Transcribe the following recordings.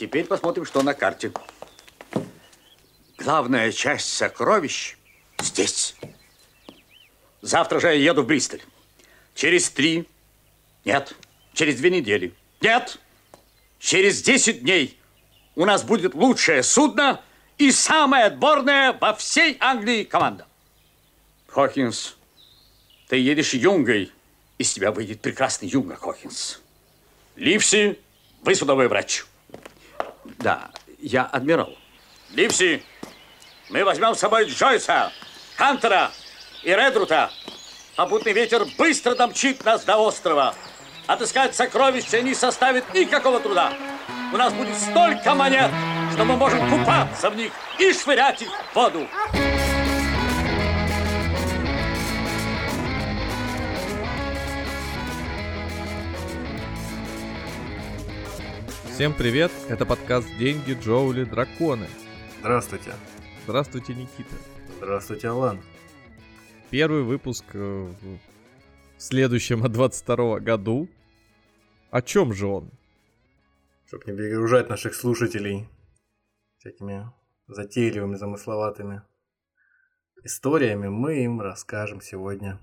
Теперь посмотрим, что на карте. Главная часть сокровищ здесь. Завтра же я еду в Бристоль. Через три, нет, через две недели, нет, через десять дней у нас будет лучшее судно и самая отборная во всей Англии команда. Хокинс, ты едешь юнгой, из тебя выйдет прекрасный юнга, Хокинс. Ливси, вы судовой врач. Да, я адмирал. Ливси, мы возьмем с собой Джойса, Хантера и Редрута. Попутный ветер быстро домчит нас до острова. Отыскать сокровища не составит никакого труда. У нас будет столько монет, что мы можем купаться в них и швырять их в воду. Всем привет, это подкаст «Деньги, Джоули, Драконы». Здравствуйте. Здравствуйте, Никита. Здравствуйте, Алан. Первый выпуск э, в следующем от 22 году. О чем же он? Чтобы не перегружать наших слушателей всякими затейливыми, замысловатыми историями, мы им расскажем сегодня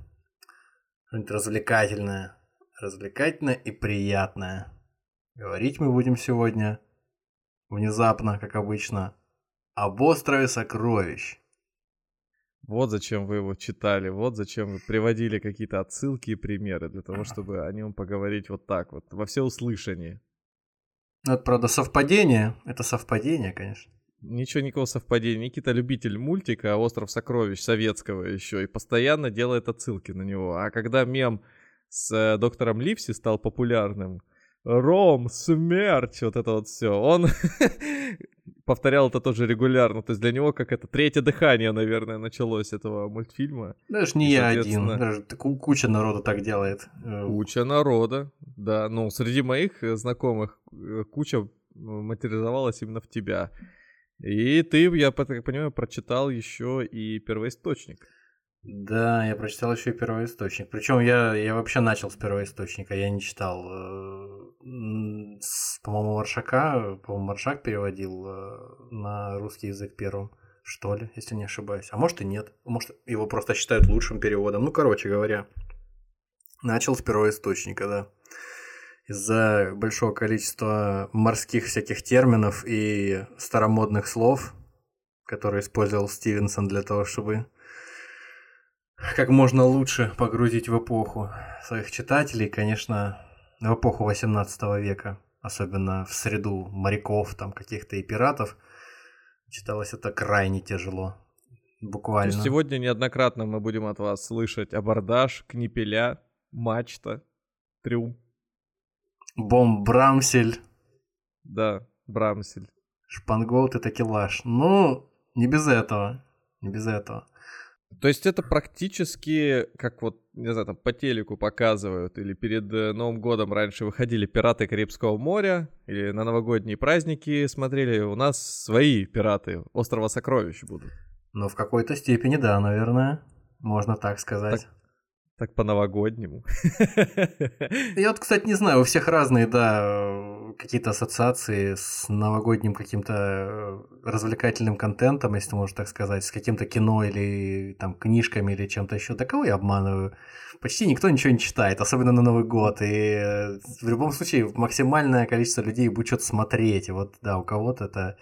что-нибудь развлекательное. Развлекательное и приятное. Говорить мы будем сегодня внезапно, как обычно, об острове сокровищ. Вот зачем вы его читали, вот зачем вы приводили какие-то отсылки и примеры, для того, чтобы о нем поговорить вот так вот, во всеуслышание. Ну, это, правда, совпадение. Это совпадение, конечно. Ничего, никакого совпадения. Никита любитель мультика «Остров сокровищ» советского еще, и постоянно делает отсылки на него. А когда мем с э, доктором Ливси стал популярным, Ром, смерть, вот это вот все. Он повторял это тоже регулярно. То есть для него как это третье дыхание, наверное, началось этого мультфильма. Даже не я один, даже куча народа так делает. Э, куча народа, да. Ну, среди моих э, знакомых э, куча материализовалась именно в тебя. И ты, я так понимаю, прочитал еще и первоисточник. Да, я прочитал еще и первоисточник. Причем я, я вообще начал с первоисточника, я не читал. По-моему, Маршака, по-моему, Маршак переводил на русский язык первым, что ли, если не ошибаюсь. А может и нет. Может, его просто считают лучшим переводом. Ну, короче говоря, начал с первоисточника, да. Из-за большого количества морских всяких терминов и старомодных слов, которые использовал Стивенсон для того, чтобы как можно лучше погрузить в эпоху своих читателей, конечно, в эпоху 18 века, особенно в среду моряков, там каких-то и пиратов, читалось это крайне тяжело. Буквально. То есть сегодня неоднократно мы будем от вас слышать абордаж, книпеля, мачта, трюм. Бомб Брамсель. Да, Брамсель. Шпангоут и такелаж. Ну, не без этого. Не без этого. То есть это практически, как вот, не знаю, там по телеку показывают, или перед э, Новым годом раньше выходили «Пираты Карибского моря», или на новогодние праздники смотрели, у нас свои пираты «Острова сокровищ» будут. Ну, в какой-то степени, да, наверное, можно так сказать. Так, так по-новогоднему. Я вот, кстати, не знаю, у всех разные, да, какие-то ассоциации с новогодним каким-то э, развлекательным контентом, если можно так сказать, с каким-то кино или там книжками или чем-то еще. Да кого я обманываю? Почти никто ничего не читает, особенно на Новый год. И э, в любом случае максимальное количество людей будет что-то смотреть. И вот, да, у кого-то это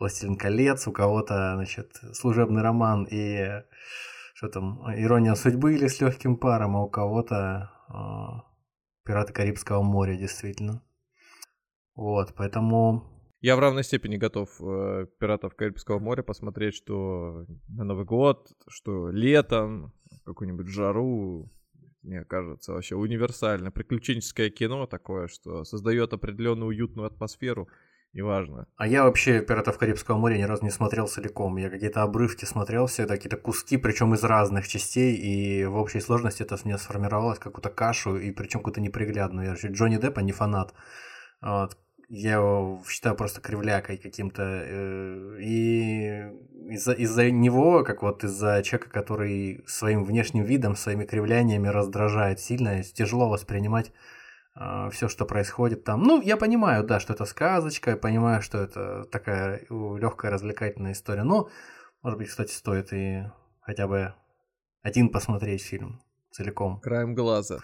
«Властелин колец», у кого-то, значит, служебный роман и что там, ирония судьбы или с легким паром, а у кого-то э, пираты Карибского моря, действительно. Вот, поэтому... Я в равной степени готов э, пиратов Карибского моря посмотреть, что на Новый год, что летом, какую-нибудь жару, мне кажется, вообще универсально. Приключенческое кино такое, что создает определенную уютную атмосферу неважно. А я вообще «Пиратов Карибского моря» ни разу не смотрел целиком. Я какие-то обрывки смотрел всегда, какие-то куски, причем из разных частей, и в общей сложности это мне сформировалось какую-то кашу, и причем какую-то неприглядную. Я вообще Джонни Деппа не фанат. Вот. Я его считаю просто кривлякой каким-то. Э, и из-за, из-за него, как вот из-за человека, который своим внешним видом, своими кривляниями раздражает сильно, тяжело воспринимать все, что происходит там. Ну, я понимаю, да, что это сказочка, я понимаю, что это такая легкая развлекательная история. Но, может быть, кстати, стоит и хотя бы один посмотреть фильм целиком. Краем глаза.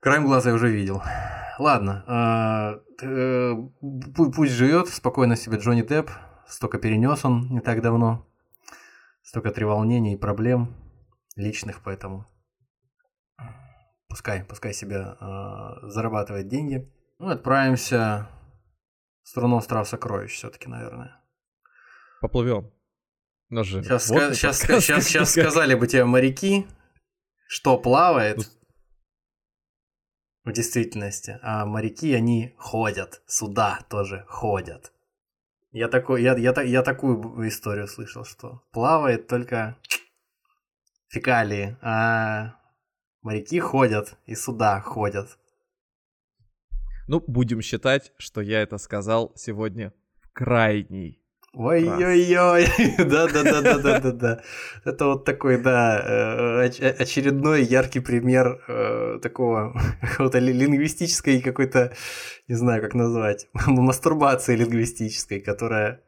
Краем глаза я уже видел. Ладно, э, э, пусть живет спокойно себе Джонни Депп. Столько перенес он не так давно. Столько треволнений и проблем личных, поэтому пускай, пускай себе э, зарабатывает деньги. Ну, отправимся в страну остров сокровищ все-таки, наверное. Поплывем. Ножи. Сейчас, ска- сейчас, сейчас, сейчас сказали бы тебе моряки, что плавает в действительности, а моряки, они ходят, суда тоже ходят. Я, такой, я, я, я такую историю слышал, что плавает только фекалии, а моряки ходят и суда ходят. Ну, будем считать, что я это сказал сегодня в крайний Ой-ой-ой, да-да-да-да-да-да. Это вот такой, да, э, очередной яркий пример э, такого какого-то лингвистической какой-то, не знаю, как назвать, мастурбации лингвистической, которая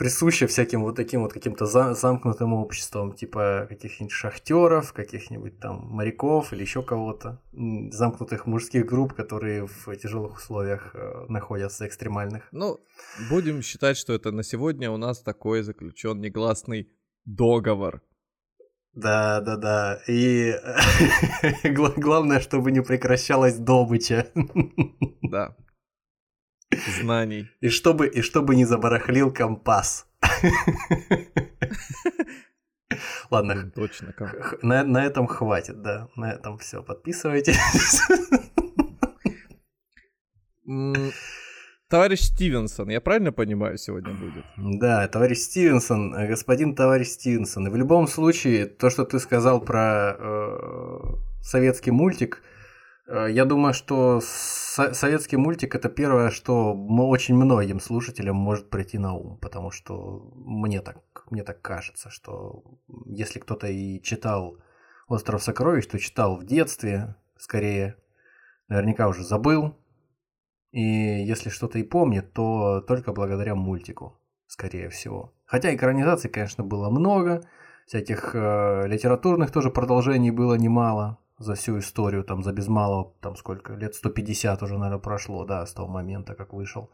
присуща всяким вот таким вот каким-то замкнутым обществом, типа каких-нибудь шахтеров, каких-нибудь там моряков или еще кого-то, замкнутых мужских групп, которые в тяжелых условиях э, находятся, экстремальных. Ну, будем считать, что это на сегодня у нас такой заключен негласный договор. Да, да, да. И главное, чтобы не прекращалась добыча. Да знаний. И чтобы, и чтобы не забарахлил компас. Ладно. Точно. На, на этом хватит, да. На этом все. Подписывайтесь. Товарищ Стивенсон, я правильно понимаю, сегодня будет? Да, товарищ Стивенсон, э, господин товарищ Стивенсон. И в любом случае, то, что ты сказал про э, советский мультик, Э, я думаю, что советский мультик это первое, что очень многим слушателям может прийти на ум, потому что мне так, мне так кажется, что если кто-то и читал «Остров сокровищ», то читал в детстве, скорее, наверняка уже забыл, и если что-то и помнит, то только благодаря мультику, скорее всего. Хотя экранизаций, конечно, было много, всяких э, литературных тоже продолжений было немало, за всю историю, там, за без малого, там, сколько, лет 150 уже, наверное, прошло, да, с того момента, как вышел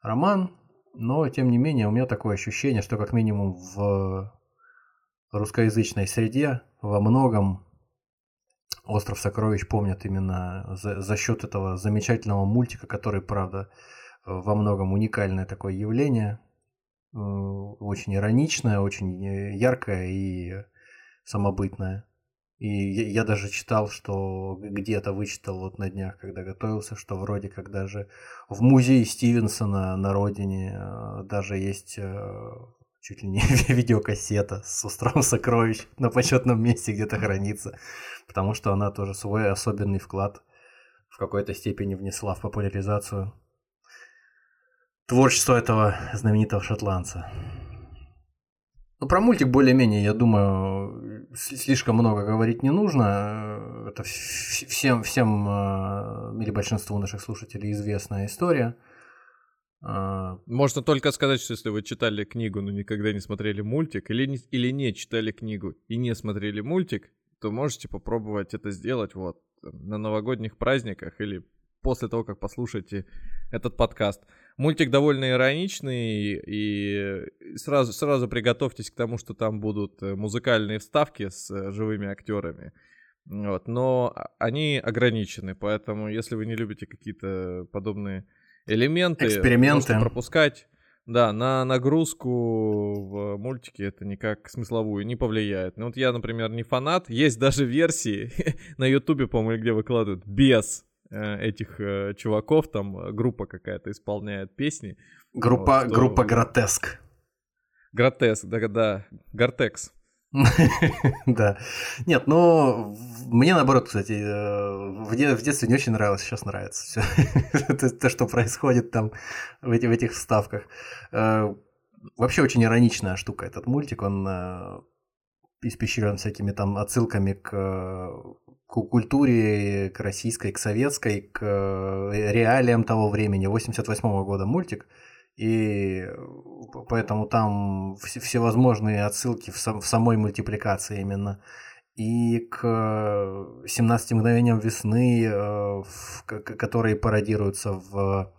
роман. Но, тем не менее, у меня такое ощущение, что, как минимум, в русскоязычной среде во многом «Остров сокровищ» помнят именно за, за счет этого замечательного мультика, который, правда, во многом уникальное такое явление, э, очень ироничное, очень э, яркое и самобытное. И я даже читал, что где-то вычитал вот на днях, когда готовился, что вроде как даже в музее Стивенсона на родине э, даже есть э, чуть ли не видеокассета с островом сокровищ на почетном месте где-то хранится, потому что она тоже свой особенный вклад в какой-то степени внесла в популяризацию творчества этого знаменитого шотландца. Ну, про мультик более-менее, я думаю, слишком много говорить не нужно. Это всем, всем э, или большинству наших слушателей известная история. А, Можно только сказать, что если вы читали книгу, но никогда не смотрели мультик, или не, или не читали книгу и не смотрели мультик, то можете попробовать это сделать вот на новогодних праздниках или после того, как послушаете этот подкаст. Мультик довольно ироничный, и сразу, сразу приготовьтесь к тому, что там будут э, музыкальные вставки с э, живыми актерами. Вот, но они ограничены, поэтому если вы не любите какие-то подобные элементы, эксперименты пропускать. Да, на нагрузку в мультике это никак смысловую не повлияет. Ну вот я, например, не фанат. Есть даже версии на Ютубе, по-моему, где выкладывают без этих э, чуваков, там э, группа какая-то исполняет песни. Группа, вот, что... группа Гротеск. Гротеск, да-да, Гортекс. Да. Нет, ну, мне наоборот, кстати, в, детстве не очень нравилось, сейчас нравится все. То, что происходит там в этих вставках. Вообще очень ироничная штука этот мультик, он испещрен всякими там отсылками к, к культуре, к российской, к советской, к реалиям того времени. 88 -го года мультик. И поэтому там всевозможные отсылки в, сам, в самой мультипликации именно и к 17 мгновениям весны, э, которые пародируются в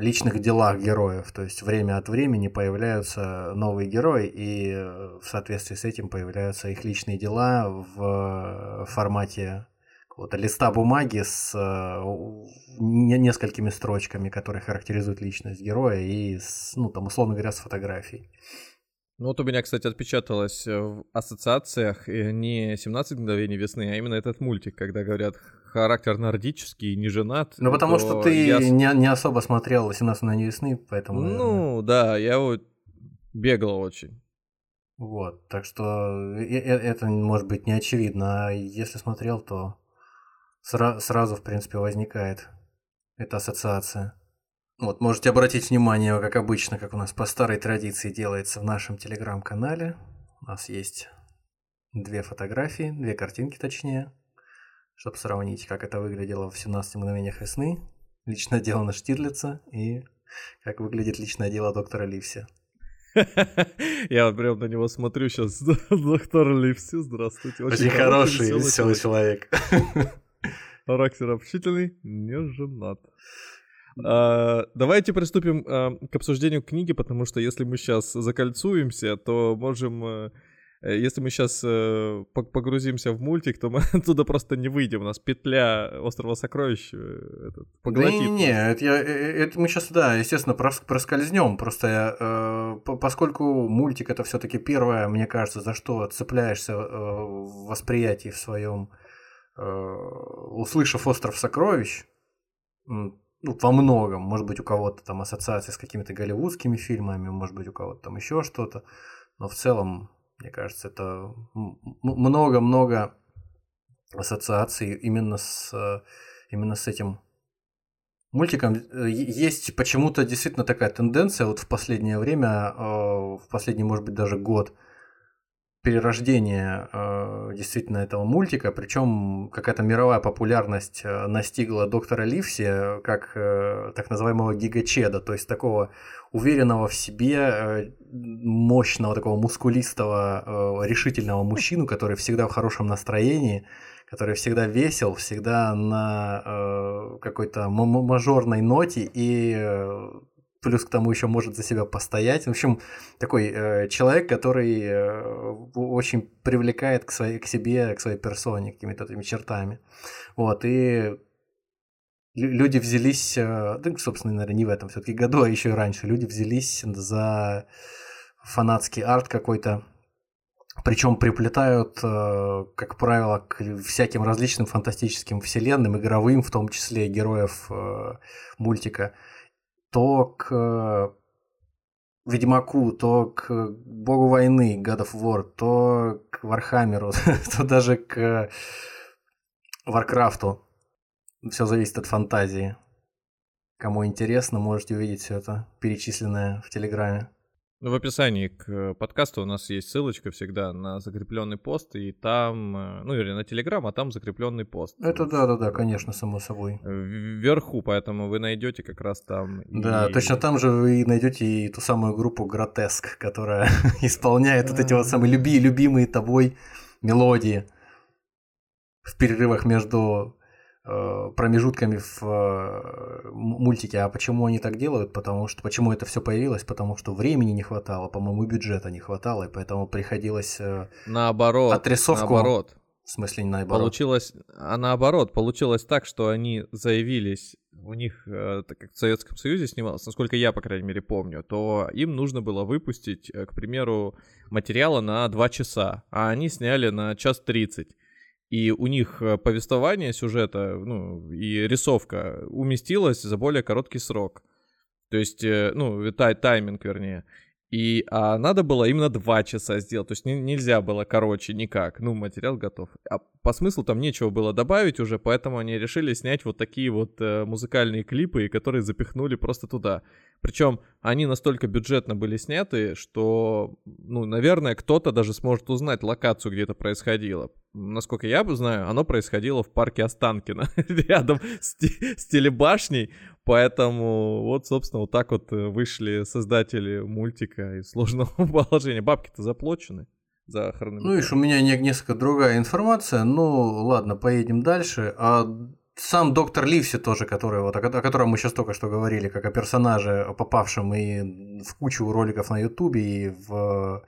личных делах героев. То есть время от времени появляются новые герои, и э, в соответствии с этим появляются их личные дела в формате какого-то листа бумаги с э, несколькими строчками, которые характеризуют личность героя, и, с, ну, там, условно говоря, с фотографией. Ну вот у меня, кстати, отпечаталось э, в ассоциациях э, не 17 мгновений весны, а именно этот мультик, когда говорят характер нордический, не женат. Ну потому что ты я... не, не особо смотрел 17 мгновений весны, поэтому... Ну да, я вот бегал очень. Вот, так что э, это может быть не очевидно, а если смотрел, то сра- сразу, в принципе, возникает эта ассоциация. Вот, можете обратить внимание, как обычно, как у нас по старой традиции делается в нашем телеграм-канале. У нас есть две фотографии, две картинки точнее, чтобы сравнить, как это выглядело в 17 мгновениях весны, личное дело на Штирлица и как выглядит личное дело доктора Ливси. Я прям на него смотрю сейчас. Доктор Ливси, здравствуйте. Очень, хороший, веселый человек. Характер общительный, не женат. А, давайте приступим а, к обсуждению книги, потому что если мы сейчас закольцуемся, то можем... Э, э, если мы сейчас э, погрузимся в мультик, то мы оттуда просто не выйдем. У нас петля острова сокровищ этот, поглотит. Не, не, это, я, это мы сейчас, да, естественно, проскользнем. Просто я, поскольку мультик это все-таки первое, мне кажется, за что цепляешься в восприятии в своем, услышав остров сокровищ, ну, во многом, может быть, у кого-то там ассоциации с какими-то голливудскими фильмами, может быть, у кого-то там еще что-то, но в целом, мне кажется, это много-много ассоциаций именно с, именно с этим мультиком. Есть почему-то действительно такая тенденция вот в последнее время, э, в последний, может быть, даже год – перерождение э, действительно этого мультика, причем какая-то мировая популярность э, настигла доктора Ливси как э, так называемого гигачеда, то есть такого уверенного в себе, мощного, такого мускулистого, решительного мужчину, который всегда в хорошем настроении, который всегда весел, всегда на какой-то мажорной ноте. И плюс к тому еще может за себя постоять. В общем, такой э, человек, который э, очень привлекает к, своей, к себе, к своей персоне, какими-то этими чертами. Вот, и люди взялись, э, да, собственно, наверное, не в этом все-таки году, а еще и раньше, люди взялись за фанатский арт какой-то, причем приплетают, э, как правило, к всяким различным фантастическим вселенным, игровым, в том числе героев э, мультика то к Ведьмаку, то к Богу войны, God of War, то к Вархаммеру, то даже к Варкрафту. Все зависит от фантазии. Кому интересно, можете увидеть все это перечисленное в Телеграме. Ну, в описании к э, подкасту у нас есть ссылочка всегда на закрепленный пост, и там, э, ну или на Телеграм, а там закрепленный пост. Это да, да, да, конечно, само собой. Вверху, поэтому вы найдете как раз там. Да, и... точно там же вы найдете и ту самую группу Гротеск, которая исполняет вот эти вот самые люби, любимые тобой мелодии в перерывах между Э, промежутками в э, мультике. А почему они так делают? Потому что почему это все появилось? Потому что времени не хватало, по-моему, бюджета не хватало, и поэтому приходилось э, наоборот, отрисовку. Наоборот. В смысле, не наоборот. Получилось, а наоборот, получилось так, что они заявились, у них, так как в Советском Союзе снималось, насколько я, по крайней мере, помню, то им нужно было выпустить, к примеру, материала на 2 часа, а они сняли на час 30 и у них э, повествование сюжета, ну, и рисовка уместилась за более короткий срок. То есть, э, ну, тай тайминг, вернее. И а надо было именно два часа сделать, то есть не, нельзя было короче никак. Ну, материал готов. А по смыслу там нечего было добавить уже, поэтому они решили снять вот такие вот э, музыкальные клипы, которые запихнули просто туда. Причем они настолько бюджетно были сняты, что, ну, наверное, кто-то даже сможет узнать локацию, где это происходило. Насколько я знаю, оно происходило в парке Останкино, рядом с телебашней. Поэтому вот, собственно, вот так вот э, вышли создатели мультика из сложного положения. Бабки-то заплачены за хронометраж. Ну, видишь, у меня не, несколько другая информация. Ну, ладно, поедем дальше. А сам доктор Ливси тоже, который, вот, о, о котором мы сейчас только что говорили, как о персонаже, попавшем и в кучу роликов на Ютубе, и в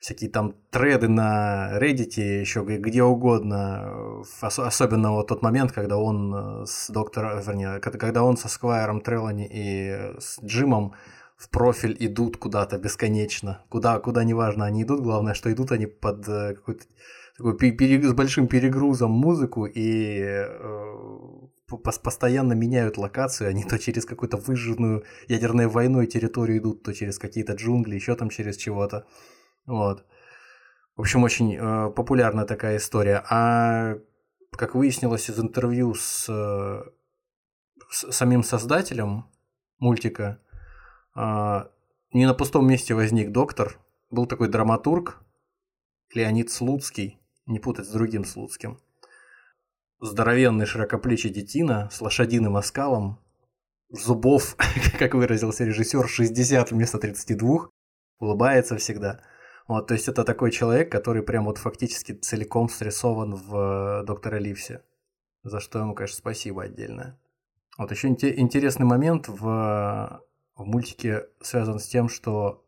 всякие там треды на Reddit, еще где угодно, особенно вот тот момент, когда он с доктором, вернее, когда он со Сквайром Трелани и с Джимом в профиль идут куда-то бесконечно, куда, куда неважно они идут, главное, что идут они под э, какой-то с большим перегрузом музыку и э, постоянно меняют локацию, они то через какую-то выжженную ядерной войной территорию идут, то через какие-то джунгли, еще там через чего-то. Вот. В общем, очень э, популярная такая история. А как выяснилось из интервью с, с самим создателем мультика, э, не на пустом месте возник доктор. Был такой драматург Леонид Слуцкий, не путать с другим Слуцким. Здоровенный широкоплечий детина с лошадиным оскалом, зубов, как выразился режиссер, 60 вместо 32, улыбается всегда – вот, то есть это такой человек, который прям вот фактически целиком срисован в э, Доктора Ливсе. За что ему, конечно, спасибо отдельное. Вот еще интересный момент в, в мультике связан с тем, что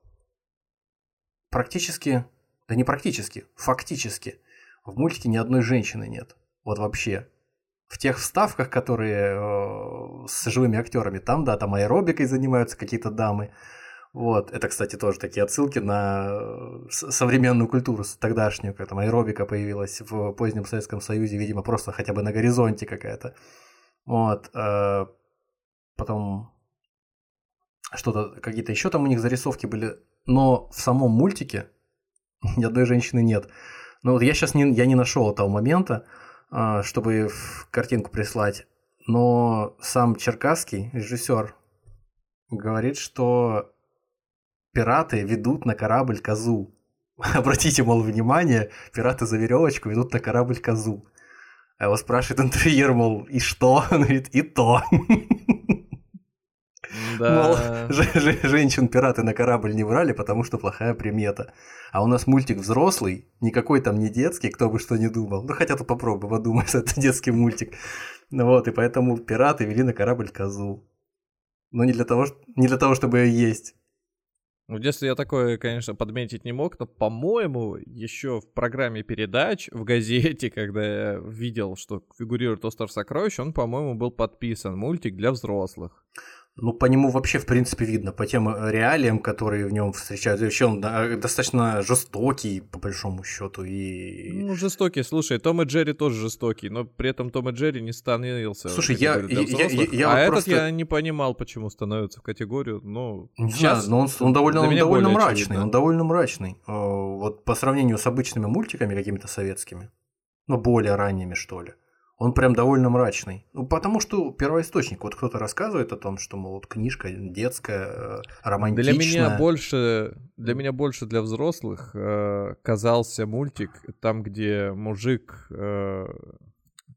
практически, да не практически, фактически, в мультике ни одной женщины нет. Вот вообще. В тех вставках, которые э, с живыми актерами, там, да, там аэробикой занимаются какие-то дамы, вот. Это, кстати, тоже такие отсылки на э, современную культуру тогдашнюю, там аэробика появилась в позднем Советском Союзе, видимо, просто хотя бы на горизонте какая-то. Вот. Э, потом что-то, какие-то еще там у них зарисовки были, но в самом мультике ни одной женщины нет. Но вот я сейчас не, я не нашел того момента, э, чтобы в картинку прислать, но сам Черкасский, режиссер, говорит, что пираты ведут на корабль козу. Обратите, мол, внимание, пираты за веревочку ведут на корабль козу. А его спрашивает интерьер, мол, и что? Он говорит, и то. Да. Мол, женщин-пираты на корабль не брали, потому что плохая примета. А у нас мультик взрослый, никакой там не детский, кто бы что ни думал. Ну, хотя тут попробуй подумать, это детский мультик. Ну вот, и поэтому пираты вели на корабль козу. Но не для того, не для того чтобы ее есть. В детстве я такое, конечно, подметить не мог, но, по-моему, еще в программе передач в газете, когда я видел, что фигурирует «Остров сокровищ», он, по-моему, был подписан «Мультик для взрослых». Ну, по нему вообще, в принципе, видно, по тем э, реалиям, которые в нем встречаются. Вообще он достаточно жестокий, по большому счету. И... Ну, жестокий, слушай, Том и Джерри тоже жестокий, но при этом Том и Джерри не становился Слушай, я, я, я, я, я, А вот этот я не понимал, почему становится в категорию, но... Не сейчас, знаю, но он, он довольно, он довольно мрачный, очевидно. он довольно мрачный. Э, вот по сравнению с обычными мультиками какими-то советскими, ну, более ранними, что ли он прям довольно мрачный. Ну, потому что первоисточник, вот кто-то рассказывает о том, что, мол, вот книжка детская, э, романтичная. Для меня больше, для меня больше для взрослых э, казался мультик там, где мужик э,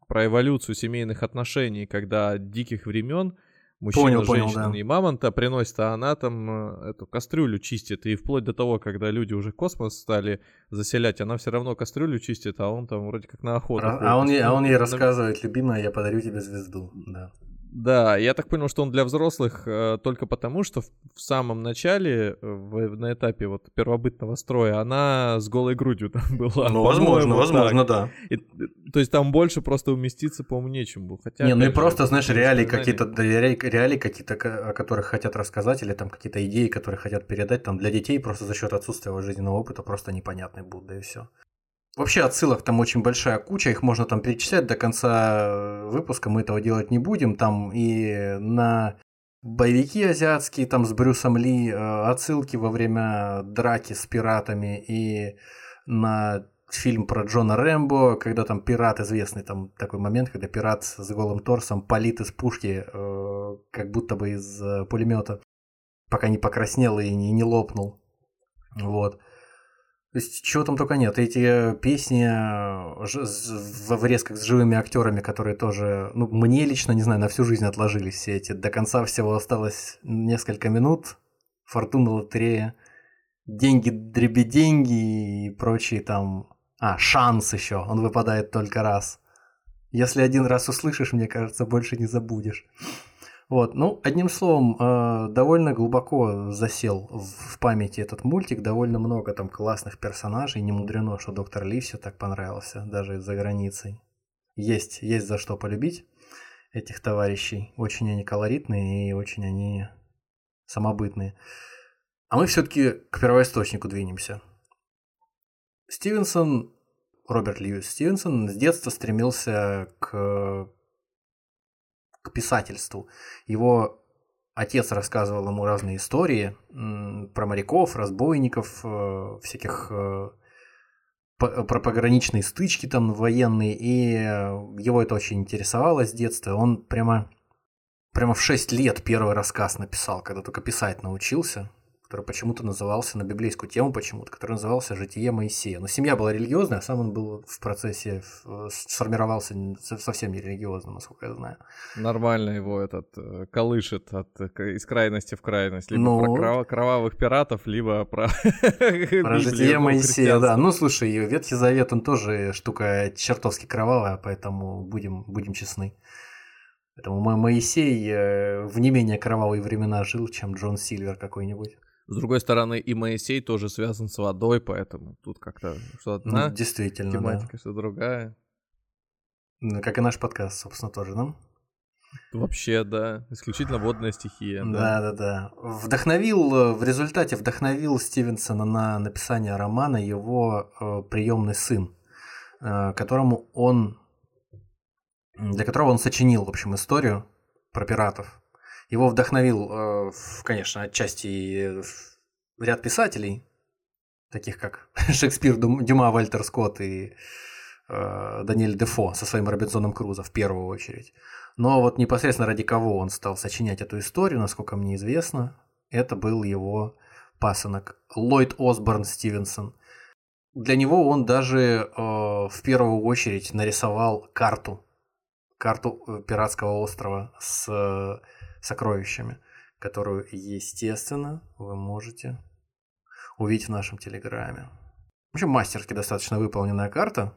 про эволюцию семейных отношений, когда диких времен мужчина, понял, женщина понял, да. и мамонта приносит, а она там э, эту кастрюлю чистит. И вплоть до того, когда люди уже космос стали заселять, она все равно кастрюлю чистит, а он там вроде как на охоту. А, а он, ей, а он ей рассказывает, любимая, я подарю тебе звезду. Да. Да, я так понял, что он для взрослых э, только потому, что в, в самом начале, э, в, на этапе вот первобытного строя, она с голой грудью там была. Ну, возможно, возможно, да. И, то есть там больше просто уместиться, по-моему, нечем было. Хотя, не, ну и просто, знаешь, реалии какие-то, реалии, какие-то, о которых хотят рассказать, или там какие-то идеи, которые хотят передать, там для детей просто за счет отсутствия жизненного опыта просто непонятные будут, да и все. Вообще отсылок там очень большая куча, их можно там перечислять до конца э, выпуска, мы этого делать не будем. Там и на боевики азиатские там с Брюсом Ли, э, отсылки во время драки с пиратами и на фильм про Джона Рэмбо, когда там пират известный, там такой момент, когда пират с голым торсом палит из пушки, э, как будто бы из пулемета, пока не покраснел и не, не лопнул. Вот. То есть чего там только нет. Эти песни в врезках с живыми актерами, которые тоже, ну, мне лично, не знаю, на всю жизнь отложились все эти. До конца всего осталось несколько минут. Фортуна лотерея. Деньги, дребеденьги и прочие там... А, шанс еще. Он выпадает только раз. Если один раз услышишь, мне кажется, больше не забудешь. Вот, ну, одним словом, э, довольно глубоко засел в памяти этот мультик, довольно много там классных персонажей, не мудрено, что доктор Ливси так понравился, даже за границей. Есть, есть за что полюбить этих товарищей. Очень они колоритные и очень они самобытные. А мы все-таки к первоисточнику двинемся. Стивенсон, Роберт Льюис Стивенсон с детства стремился к к писательству. Его отец рассказывал ему разные истории про моряков, разбойников, э, всяких э, про пограничные стычки там военные, и его это очень интересовало с детства. Он прямо, прямо в 6 лет первый рассказ написал, когда только писать научился который почему-то назывался на библейскую тему почему-то, который назывался «Житие Моисея». Но семья была религиозная, а сам он был в процессе, сформировался совсем не религиозным, насколько я знаю. Нормально его этот э, колышет от, э, из крайности в крайность. Либо ну, про кров, кровавых пиратов, либо про... Про «Житие Моисея», да. Ну, слушай, Ветхий Завет, он тоже штука чертовски кровавая, поэтому будем, будем честны. Поэтому Моисей э, в не менее кровавые времена жил, чем Джон Сильвер какой-нибудь. С другой стороны, и Моисей тоже связан с водой, поэтому тут как-то что одна ну, действительно, тематика, да. что другая. Ну, как и наш подкаст, собственно, тоже, да? Вообще, да. Исключительно водная стихия. Да, да, да. Вдохновил, э, в результате вдохновил Стивенсона на написание романа его э, приемный сын, э, которому он, для которого он сочинил, в общем, историю про пиратов. Его вдохновил, э, конечно, отчасти ряд писателей, таких как Шекспир, Дюма, Вальтер Скотт и э, Даниэль Дефо со своим Робинзоном Крузо в первую очередь. Но вот непосредственно ради кого он стал сочинять эту историю, насколько мне известно, это был его пасынок Ллойд Осборн Стивенсон. Для него он даже э, в первую очередь нарисовал карту, карту пиратского острова с сокровищами, которую, естественно, вы можете увидеть в нашем Телеграме. В общем, мастерски достаточно выполненная карта.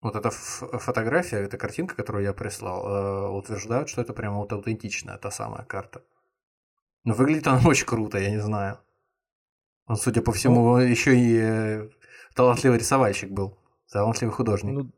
Вот эта фотография, эта картинка, которую я прислал, э, утверждают, что это прямо вот аутентичная та самая карта. Но выглядит она очень круто, я не знаю. Он, судя по всему, ну, еще и э, талантливый рисовальщик был, талантливый художник. Ну,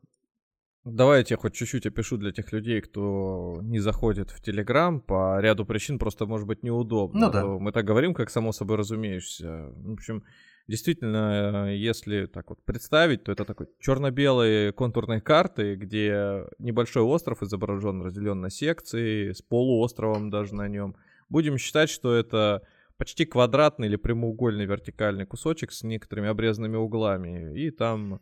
Давай я хоть чуть-чуть опишу для тех людей, кто не заходит в Телеграм по ряду причин, просто может быть неудобно. Ну да. Мы так говорим, как само собой разумеешься. В общем, действительно, если так вот представить, то это такой черно-белые контурные карты, где небольшой остров изображен, разделен на секции, с полуостровом даже на нем. Будем считать, что это почти квадратный или прямоугольный вертикальный кусочек с некоторыми обрезанными углами. И там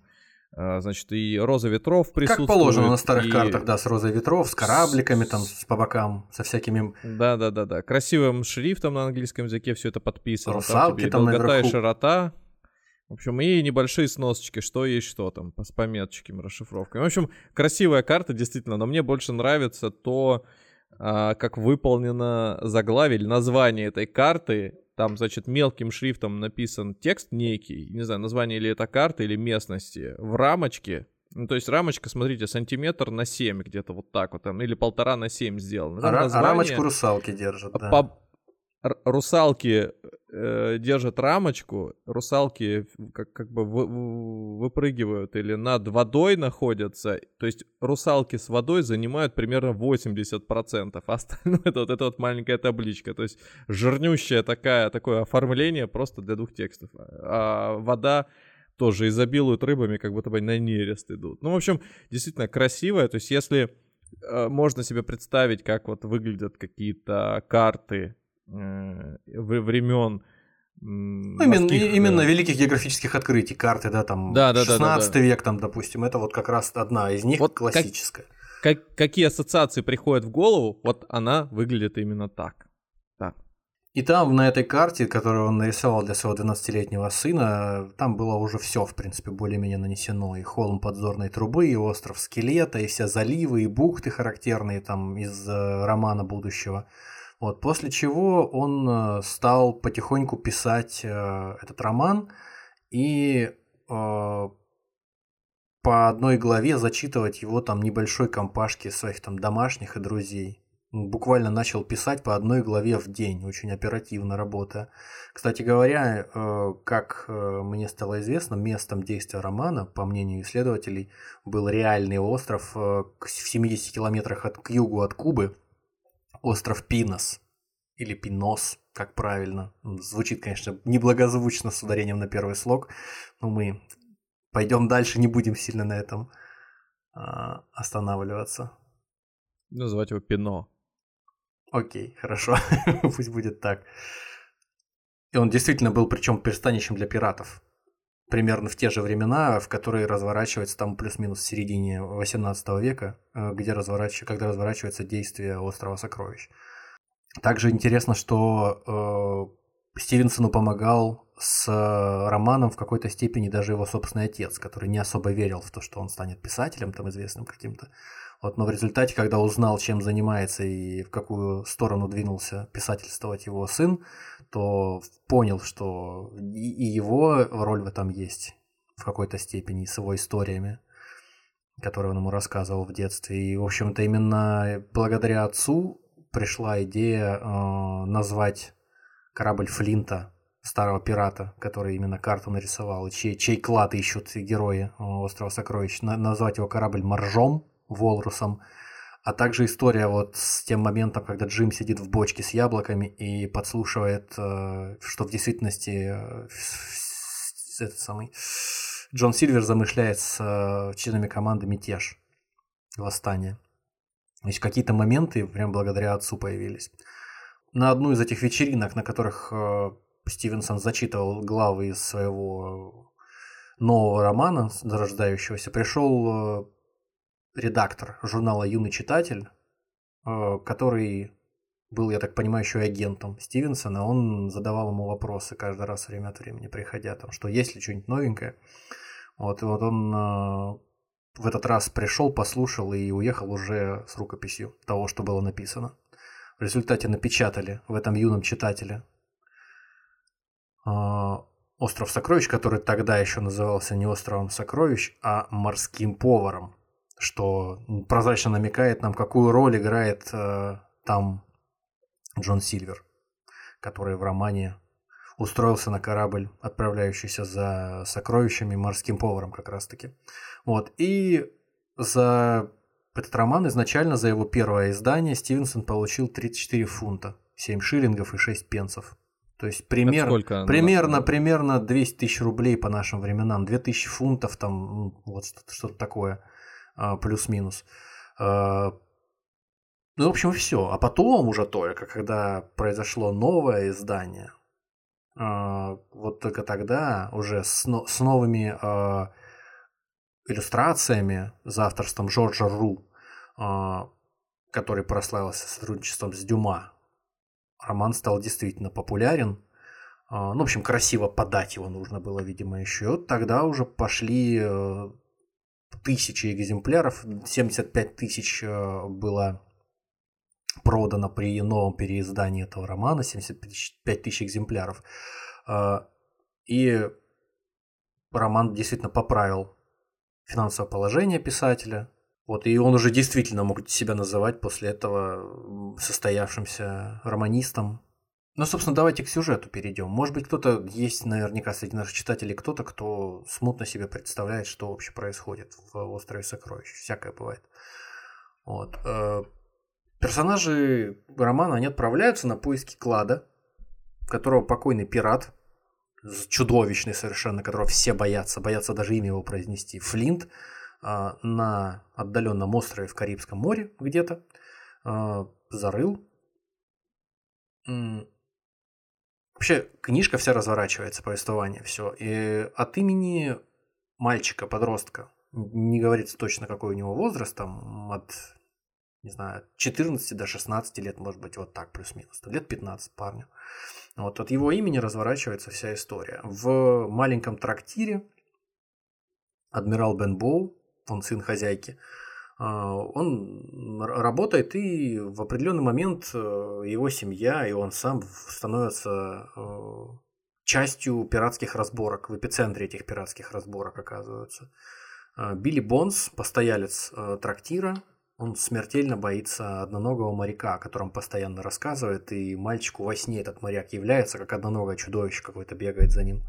значит, и роза ветров присутствует. Как положено на старых и... картах, да, с розой ветров, с корабликами там, с по бокам, со всякими... Да-да-да-да, красивым шрифтом на английском языке все это подписано. Русалки там, там долгота наверху. и широта. В общем, и небольшие сносочки, что есть что там, с пометочками, расшифровками. В общем, красивая карта, действительно, но мне больше нравится то, а, как выполнено заглавие или название этой карты там, значит, мелким шрифтом написан текст некий, не знаю, название или это карты, или местности, в рамочке. Ну, то есть рамочка, смотрите, сантиметр на 7 где-то вот так вот, там, или полтора на 7 сделано. А, название... рамочку русалки держат, да. По русалки э, держат рамочку, русалки как, как бы вы, выпрыгивают или над водой находятся, то есть русалки с водой занимают примерно 80%, а остальное это вот эта вот маленькая табличка, то есть жирнющая такая, такое оформление просто для двух текстов. А вода тоже изобилует рыбами, как будто бы на нерест идут. Ну, в общем, действительно красивая, то есть если э, можно себе представить, как вот выглядят какие-то карты времен ну, именно, именно великих географических открытий, карты, да, там да, да, 16 да, да, да. век, там, допустим, это вот как раз одна из них вот классическая. Как, как, какие ассоциации приходят в голову, вот она выглядит именно так. так. И там на этой карте, которую он нарисовал для своего 12-летнего сына, там было уже все, в принципе, более-менее нанесено. И холм подзорной трубы, и остров скелета, и все заливы, и бухты характерные там из э, романа будущего. Вот, после чего он э, стал потихоньку писать э, этот роман и э, по одной главе зачитывать его там небольшой компашке своих там домашних и друзей. Буквально начал писать по одной главе в день, очень оперативно работая. Кстати говоря, как мне стало известно, местом действия романа, по мнению исследователей, был реальный остров в 70 километрах от, к югу от Кубы, остров Пинос или Пинос, как правильно. Звучит, конечно, неблагозвучно с ударением на первый слог, но мы пойдем дальше, не будем сильно на этом а, останавливаться. Называть его Пино. Окей, хорошо, пусть будет так. И он действительно был причем пристанищем для пиратов. Примерно в те же времена, в которые разворачивается там плюс-минус в середине 18 века, э, где разворачивается, когда разворачивается действие острова Сокровищ. Также интересно, что э, Стивенсону помогал с романом в какой-то степени даже его собственный отец, который не особо верил в то, что он станет писателем, там известным каким-то. Вот, но в результате, когда узнал, чем занимается и в какую сторону двинулся писательствовать его сын, то понял, что и его роль в этом есть в какой-то степени с его историями, которые он ему рассказывал в детстве. И, в общем-то, именно благодаря отцу пришла идея э, назвать корабль Флинта, старого пирата, который именно карту нарисовал, чей, чей клад ищут герои э, острова Сокровищ, на, назвать его корабль Моржом, Волрусом, а также история вот с тем моментом, когда Джим сидит в бочке с яблоками и подслушивает, э, что в действительности э, этот самый Джон Сильвер замышляет с э, членами команды мятеж, восстание. Значит, какие-то моменты прям благодаря отцу появились. На одну из этих вечеринок, на которых Стивенсон зачитывал главы из своего нового романа, зарождающегося, пришел редактор журнала «Юный читатель», э, который был, я так понимаю, еще и агентом Стивенсона. Он задавал ему вопросы каждый раз время от времени, приходя там, что есть ли что-нибудь новенькое. Вот, и вот он в этот раз пришел, послушал и уехал уже с рукописью того, что было написано. В результате напечатали в этом юном читателе а, «Остров сокровищ», который тогда еще назывался не «Островом сокровищ», а «Морским поваром», что прозрачно намекает нам, какую роль играет э, там Джон Сильвер, который в романе устроился на корабль, отправляющийся за сокровищами морским поваром как раз-таки. Вот. И за этот роман изначально, за его первое издание, Стивенсон получил 34 фунта, 7 шиллингов и 6 пенсов. То есть пример, сколько, примерно, ну, примерно 200 тысяч рублей по нашим временам, 2000 фунтов, там, ну, вот что-то, что такое, плюс-минус. А, ну, в общем, все. А потом уже только, когда произошло новое издание, а, вот только тогда уже с, новыми а, иллюстрациями за авторством Жоржа Ру, а, который прославился сотрудничеством с Дюма, роман стал действительно популярен. Ну, в общем, красиво подать его нужно было, видимо, еще. Тогда уже пошли э, тысячи экземпляров, 75 тысяч э, было продано при новом переиздании этого романа, 75 тысяч экземпляров. А, и роман действительно поправил финансовое положение писателя. Вот, и он уже действительно мог себя называть после этого состоявшимся романистом. Ну, собственно, давайте к сюжету перейдем. Может быть, кто-то есть наверняка среди наших читателей кто-то, кто смутно себе представляет, что вообще происходит в «Острове сокровищ». Всякое бывает. Вот. Э, Персонажи романа, они отправляются на поиски клада, которого покойный пират, чудовищный совершенно, которого все боятся, боятся даже имя его произнести, Флинт, а, на отдаленном острове в Карибском море где-то, а, зарыл. Вообще, книжка вся разворачивается, повествование, все. И от имени мальчика, подростка, не говорится точно, какой у него возраст, там от, не знаю, 14 до 16 лет, может быть, вот так плюс-минус, лет 15 парню. Вот от его имени разворачивается вся история. В маленьком трактире адмирал Бен Боу, он сын хозяйки, он работает, и в определенный момент э, его семья и он сам становятся э, частью пиратских разборок, в эпицентре этих пиратских разборок оказываются. А, Билли Бонс, постоялец э, трактира, он смертельно боится одноногого моряка, о котором постоянно рассказывает, и мальчику во сне этот моряк является, как одноногое чудовище какое-то бегает за ним.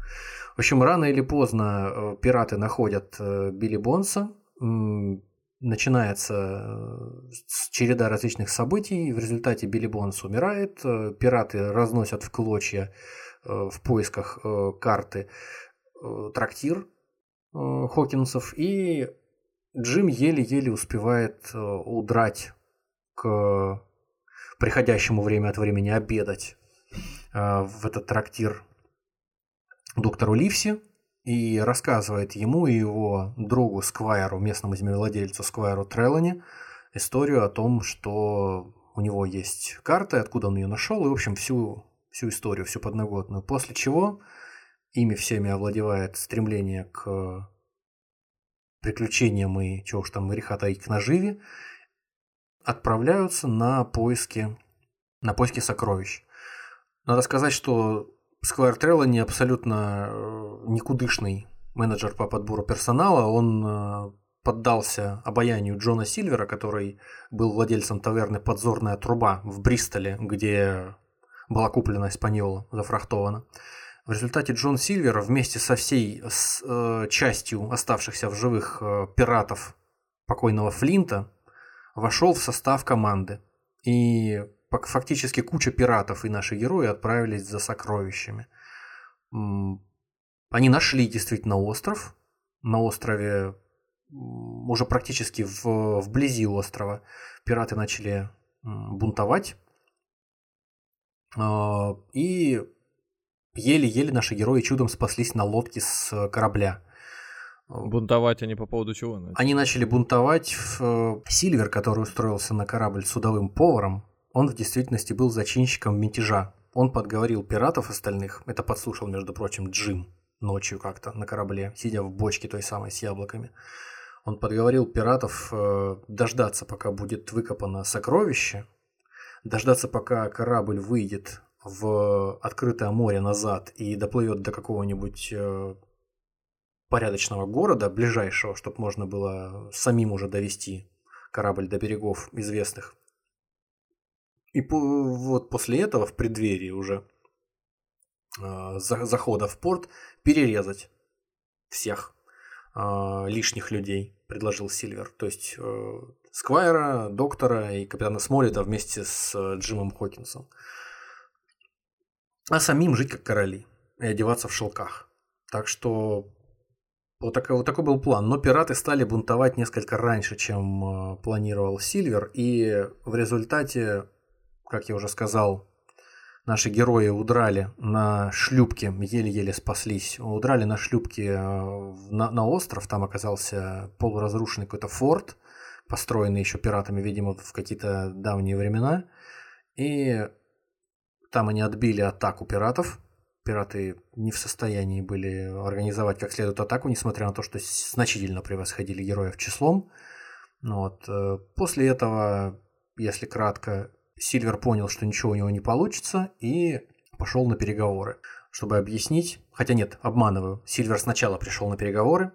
В общем, рано или поздно пираты находят Билли Бонса, начинается череда различных событий, в результате Билли Бонс умирает, пираты разносят в клочья в поисках карты трактир, Э, Хокинсов, и Джим еле-еле успевает э, удрать к приходящему время от времени обедать э, в этот трактир. Доктору Ливси и рассказывает ему и его другу Сквайру, местному землевладельцу Сквайру Треллани, историю о том, что у него есть карта, откуда он ее нашел, и, в общем, всю, всю историю, всю подноготную. После чего ими всеми овладевает стремление к приключениям и чего уж там греха таить к наживе, отправляются на поиски, на поиски сокровищ. Надо сказать, что Trello не абсолютно э, никудышный менеджер по подбору персонала. Он э, поддался обаянию Джона Сильвера, который был владельцем таверны «Подзорная труба» в Бристоле, где была куплена Испаньола, зафрахтована. В результате Джон Сильвер вместе со всей с, э, частью оставшихся в живых э, пиратов покойного Флинта вошел в состав команды. И фактически куча пиратов и наши герои отправились за сокровищами. Они нашли действительно остров. На острове, уже практически в, вблизи острова, пираты начали бунтовать. Э, и Еле-еле наши герои чудом спаслись на лодке с корабля. Бунтовать они по поводу чего? Начали? Они начали бунтовать. Э, Сильвер, который устроился на корабль судовым поваром, он в действительности был зачинщиком мятежа. Он подговорил пиратов остальных, это подслушал, между прочим, Джим ночью как-то на корабле, сидя в бочке той самой с яблоками. Он подговорил пиратов э, дождаться, пока будет выкопано сокровище, дождаться, пока корабль выйдет в открытое море назад и доплывет до какого-нибудь э, порядочного города, ближайшего, чтобы можно было самим уже довести корабль до берегов известных. И по, вот после этого, в преддверии уже э, захода в порт, перерезать всех э, лишних людей, предложил Сильвер. То есть э, Сквайра, доктора и капитана Смолита вместе с э, Джимом Хокинсом а самим жить как короли и одеваться в шелках. Так что вот такой, вот такой был план. Но пираты стали бунтовать несколько раньше, чем э, планировал Сильвер, и в результате, как я уже сказал, наши герои удрали на шлюпке, еле-еле спаслись, удрали на шлюпке э, на, на остров, там оказался полуразрушенный какой-то форт, построенный еще пиратами, видимо, в какие-то давние времена, и там они отбили атаку пиратов. Пираты не в состоянии были организовать как следует атаку, несмотря на то, что значительно превосходили героев числом. Ну вот. Э, после этого, если кратко, Сильвер понял, что ничего у него не получится, и пошел на переговоры, чтобы объяснить. Хотя нет, обманываю. Сильвер сначала пришел на переговоры,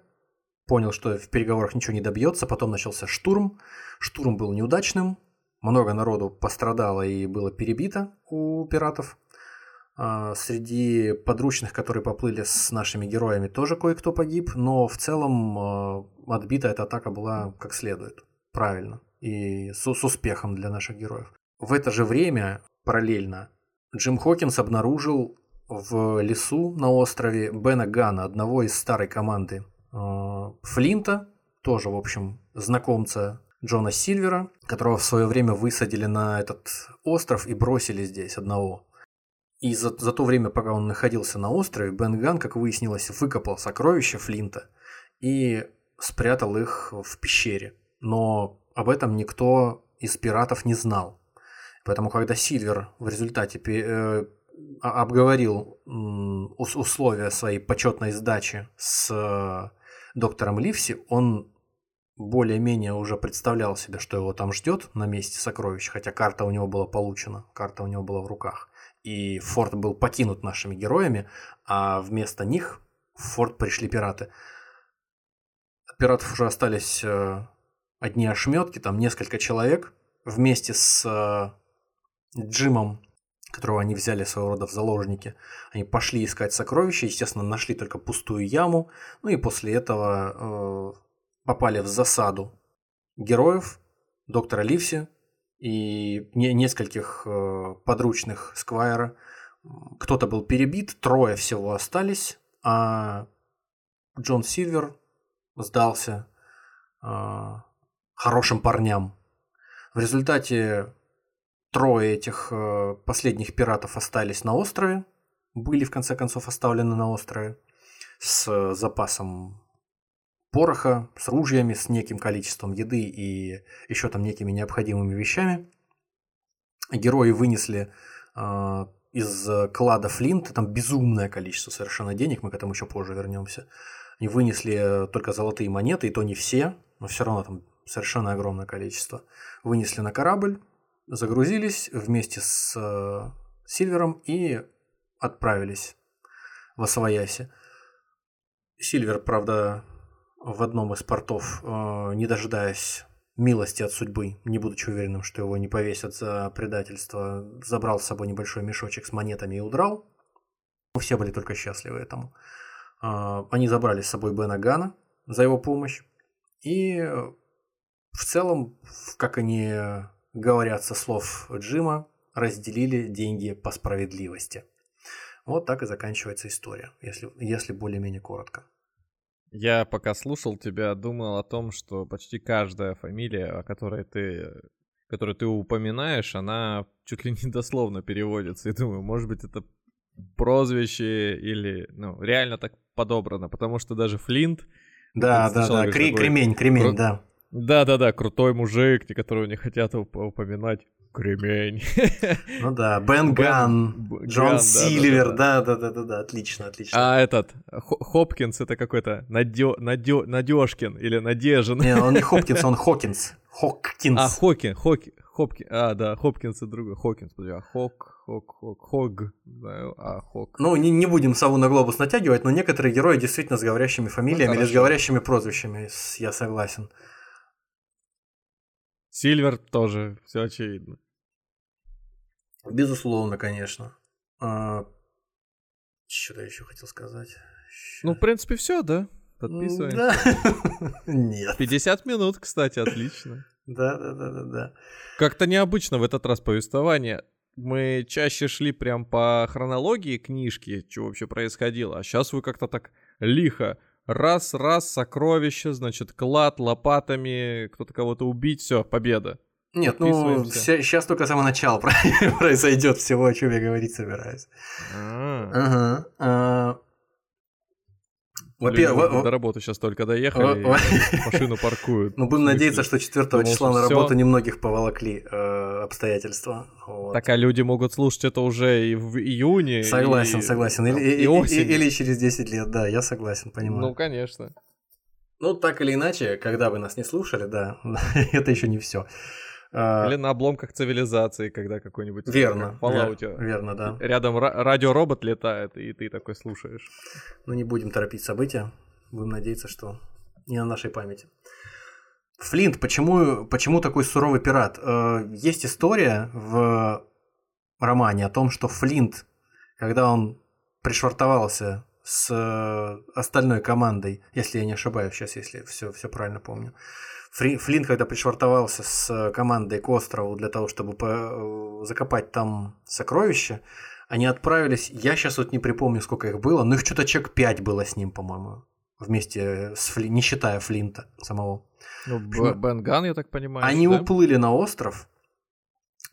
понял, что в переговорах ничего не добьется, потом начался штурм. Штурм был неудачным, много народу пострадало и было перебито у пиратов. А, среди подручных, которые поплыли с нашими героями, тоже кое-кто погиб, но в целом а, отбита эта атака была как следует, правильно и с, с успехом для наших героев. В это же время, параллельно, Джим Хокинс обнаружил в лесу на острове Бена Гана, одного из старой команды э, Флинта, тоже, в общем, знакомца Джона Сильвера, которого в свое время высадили на этот остров и бросили здесь одного. И за, за то время, пока он находился на острове, Бен Ган, как выяснилось, выкопал сокровища Флинта и спрятал их в пещере. Но об этом никто из пиратов не знал. Поэтому, когда Сильвер в результате э, обговорил условия своей почетной сдачи с э, доктором Ливси, он более-менее уже представлял себе, что его там ждет на месте сокровищ, хотя карта у него была получена, карта у него была в руках. И форт был покинут нашими героями, а вместо них в форт пришли пираты. Пиратов уже остались э, одни ошметки, там несколько человек вместе с Джимом которого они взяли своего рода в заложники. Они пошли искать сокровища, естественно, нашли только пустую яму, ну и после этого э, попали в засаду героев, доктора Ливси и не, нескольких э, подручных Сквайра. Кто-то был перебит, трое всего остались, а Джон Сильвер сдался э, хорошим парням. В результате Трое этих э, последних пиратов остались на острове, были в конце концов оставлены на острове с запасом пороха, с ружьями, с неким количеством еды и еще там некими необходимыми вещами. Герои вынесли э, из клада Флинт, там безумное количество совершенно денег, мы к этому еще позже вернемся. Они вынесли только золотые монеты, и то не все, но все равно там совершенно огромное количество. Вынесли на корабль, загрузились вместе с э, Сильвером и отправились в Освояси. Сильвер, правда, в одном из портов, э, не дожидаясь милости от судьбы, не будучи уверенным, что его не повесят за предательство, забрал с собой небольшой мешочек с монетами и удрал. Все были только счастливы этому. Э, они забрали с собой Бена Гана за его помощь. И в целом, как они говорят со слов Джима, разделили деньги по справедливости. Вот так и заканчивается история, если, если более-менее коротко. Я пока слушал тебя, думал о том, что почти каждая фамилия, о которой ты, которую ты упоминаешь, она чуть ли не дословно переводится. И думаю, может быть, это прозвище или, ну, реально так подобрано, потому что даже Флинт... Да, да, да, Кре- кремень, кремень, да. Да-да-да, крутой мужик, которого не хотят упоминать. Кремень. Ну да, Бен Ган, Джон Сильвер, да-да-да-да, отлично, отлично. А этот, Хопкинс, это какой-то Надё, Надё, Надежкин или Надежин. Не, он не Хопкинс, он Хокинс. Хоккинс. А, Хокин, Хокин, Хопкин, а, да, Хопкинс и другой, Хокинс, подожди, а Хок, Хок, Хок, Хог, знаю, а Хок. Ну, не, не будем сову на глобус натягивать, но некоторые герои действительно с говорящими фамилиями ну, или с говорящими прозвищами, я согласен. Сильвер тоже, все очевидно. Безусловно, конечно. А, что-то еще хотел сказать. Ну, в принципе, все, да? Подписываемся. Да. Нет. 50 минут, кстати, отлично. Да, да, да, да, да. Как-то необычно в этот раз повествование. Мы чаще шли прям по хронологии книжки, что вообще происходило, а сейчас вы как-то так лихо Раз, раз, сокровище, значит, клад, лопатами, кто-то кого-то убить, все, победа. Нет, ну, сейчас только самое начало произойдет всего, о чем я говорить собираюсь. А. Ага. А, во-первых, до работы сейчас только доехали, машину паркуют. Ну, будем надеяться, что 4 числа на работу немногих поволокли обстоятельства. Так, а люди могут слушать это уже и в июне. Согласен, согласен. Или через 10 лет, да, я согласен, понимаю. Ну, конечно. Ну, так или иначе, когда вы нас не слушали, да, это еще не все. А, Или на обломках цивилизации, когда какой-нибудь... Верно, Fallout, вер, верно, да. Рядом радиоробот летает, и ты такой слушаешь. Ну, не будем торопить события. Будем надеяться, что не на нашей памяти. Флинт, почему, почему такой суровый пират? Э, есть история в романе о том, что Флинт, когда он пришвартовался с э, остальной командой, если я не ошибаюсь, сейчас, если все, все правильно помню, Фри, Флинн, когда пришвартовался с э, командой к острову для того, чтобы по, закопать там сокровища, они отправились, я сейчас вот не припомню, сколько их было, но их что-то человек 5 было с ним, по-моему, вместе с Фли, не считая Флинта самого. Ну, Бенган, я так понимаю. Они да? уплыли на остров,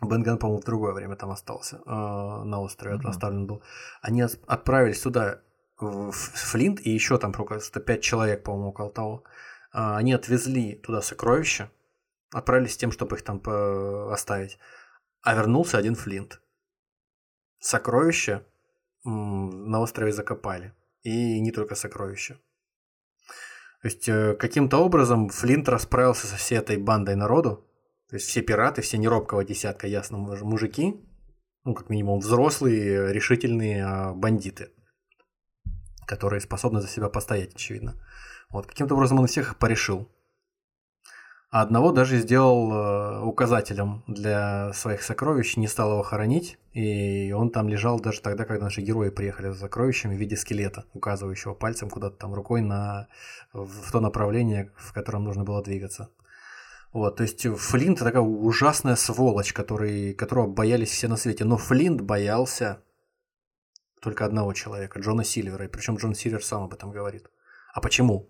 Бенган, по-моему, в другое время там остался, э, на острове Мгм. оставлен был. Они отправились туда, в Флинт, и еще там что пять человек, по-моему, около того. А, Они отвезли туда сокровища, отправились с тем, чтобы их там по- оставить. А вернулся один Флинт. Сокровища м, на острове закопали. И не только сокровища. То есть э, каким-то образом Флинт расправился со всей этой бандой народу. То есть все пираты, все неробкого десятка, ясно, муж- мужики, ну, как минимум, взрослые, решительные а, бандиты, которые способны за себя постоять, очевидно. Вот, каким-то образом он всех порешил. А одного даже сделал э, указателем для своих сокровищ, не стал его хоронить, и он там лежал даже тогда, когда наши герои приехали за сокровищами в виде скелета, указывающего пальцем куда-то там рукой на, в то направление, в котором нужно было двигаться. Вот, то есть Флинт такая ужасная сволочь, который, которого боялись все на свете. Но Флинт боялся только одного человека, Джона Сильвера. И причем Джон Сильвер сам об этом говорит. А почему?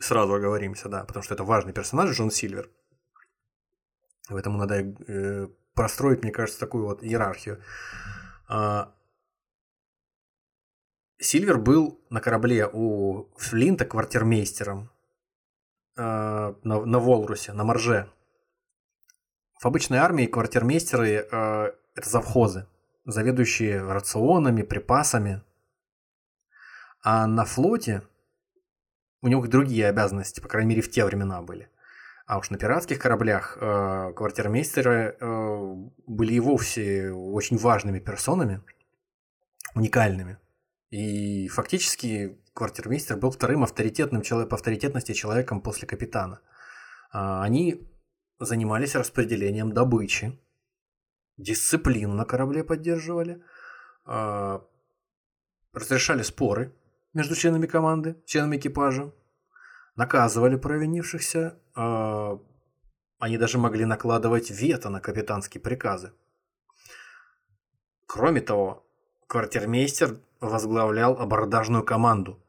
Сразу оговоримся, да, потому что это важный персонаж Джон Сильвер. Поэтому надо э, простроить, мне кажется, такую вот иерархию. А, Сильвер был на корабле у Флинта квартирмейстером э, на, на Волрусе, на Марже. В обычной армии квартирмейстеры э, это завхозы, заведующие рационами, припасами. А на флоте у него другие обязанности, по крайней мере, в те времена были. А уж на пиратских кораблях э, квартирмейстеры э, были и вовсе очень важными персонами, уникальными. И фактически квартирмейстер был вторым авторитетным человеком по авторитетности человеком после капитана. А, Они занимались распределением добычи, дисциплину на корабле поддерживали, а, разрешали споры между членами команды, членами экипажа, наказывали провинившихся, а, они даже могли накладывать вето на капитанские приказы. Кроме того, квартирмейстер возглавлял абордажную команду.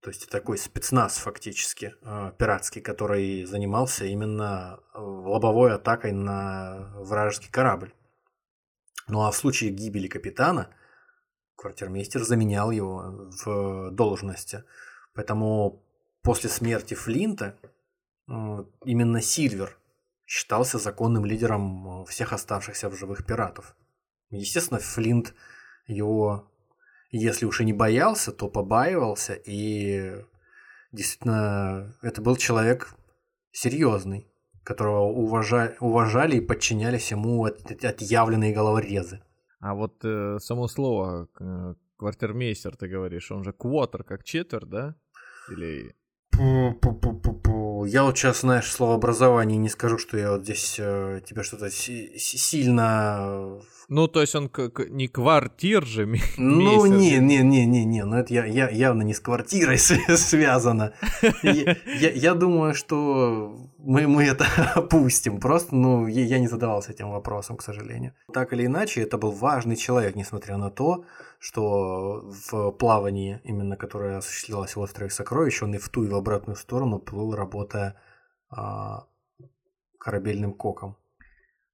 То есть такой спецназ фактически, э, пиратский, который занимался именно э, лобовой атакой на вражеский корабль. Ну а в случае гибели капитана, квартирмейстер заменял его в должности. Поэтому после смерти Флинта э, именно Сильвер считался законным лидером э, всех оставшихся в живых пиратов. Естественно, Флинт его, если уж и не боялся, то побаивался, и действительно это был человек серьезный, которого уважали, уважали и подчинялись ему от, от- отъявленные головорезы. А вот э, само слово э, квартирмейстер, ты говоришь, он же квотер, как четверть, да? Или... Пу-пу-пу-пу-пу. Я вот сейчас, знаешь, слово образование не скажу, что я вот здесь э, тебе что-то си- си- сильно... Ну, то есть он к- не квартир же, Ну, мейстер. не, не, не, не, не, ну это я, я- явно не с квартирой связано. Я, я- я думаю, что мы, мы это опустим. Просто, ну, я, не задавался этим вопросом, к сожалению. Так или иначе, это был важный человек, несмотря на то, что в плавании, именно которое осуществлялось в острове Сокровищ, он и в ту, и в обратную сторону плыл, работая а, корабельным коком.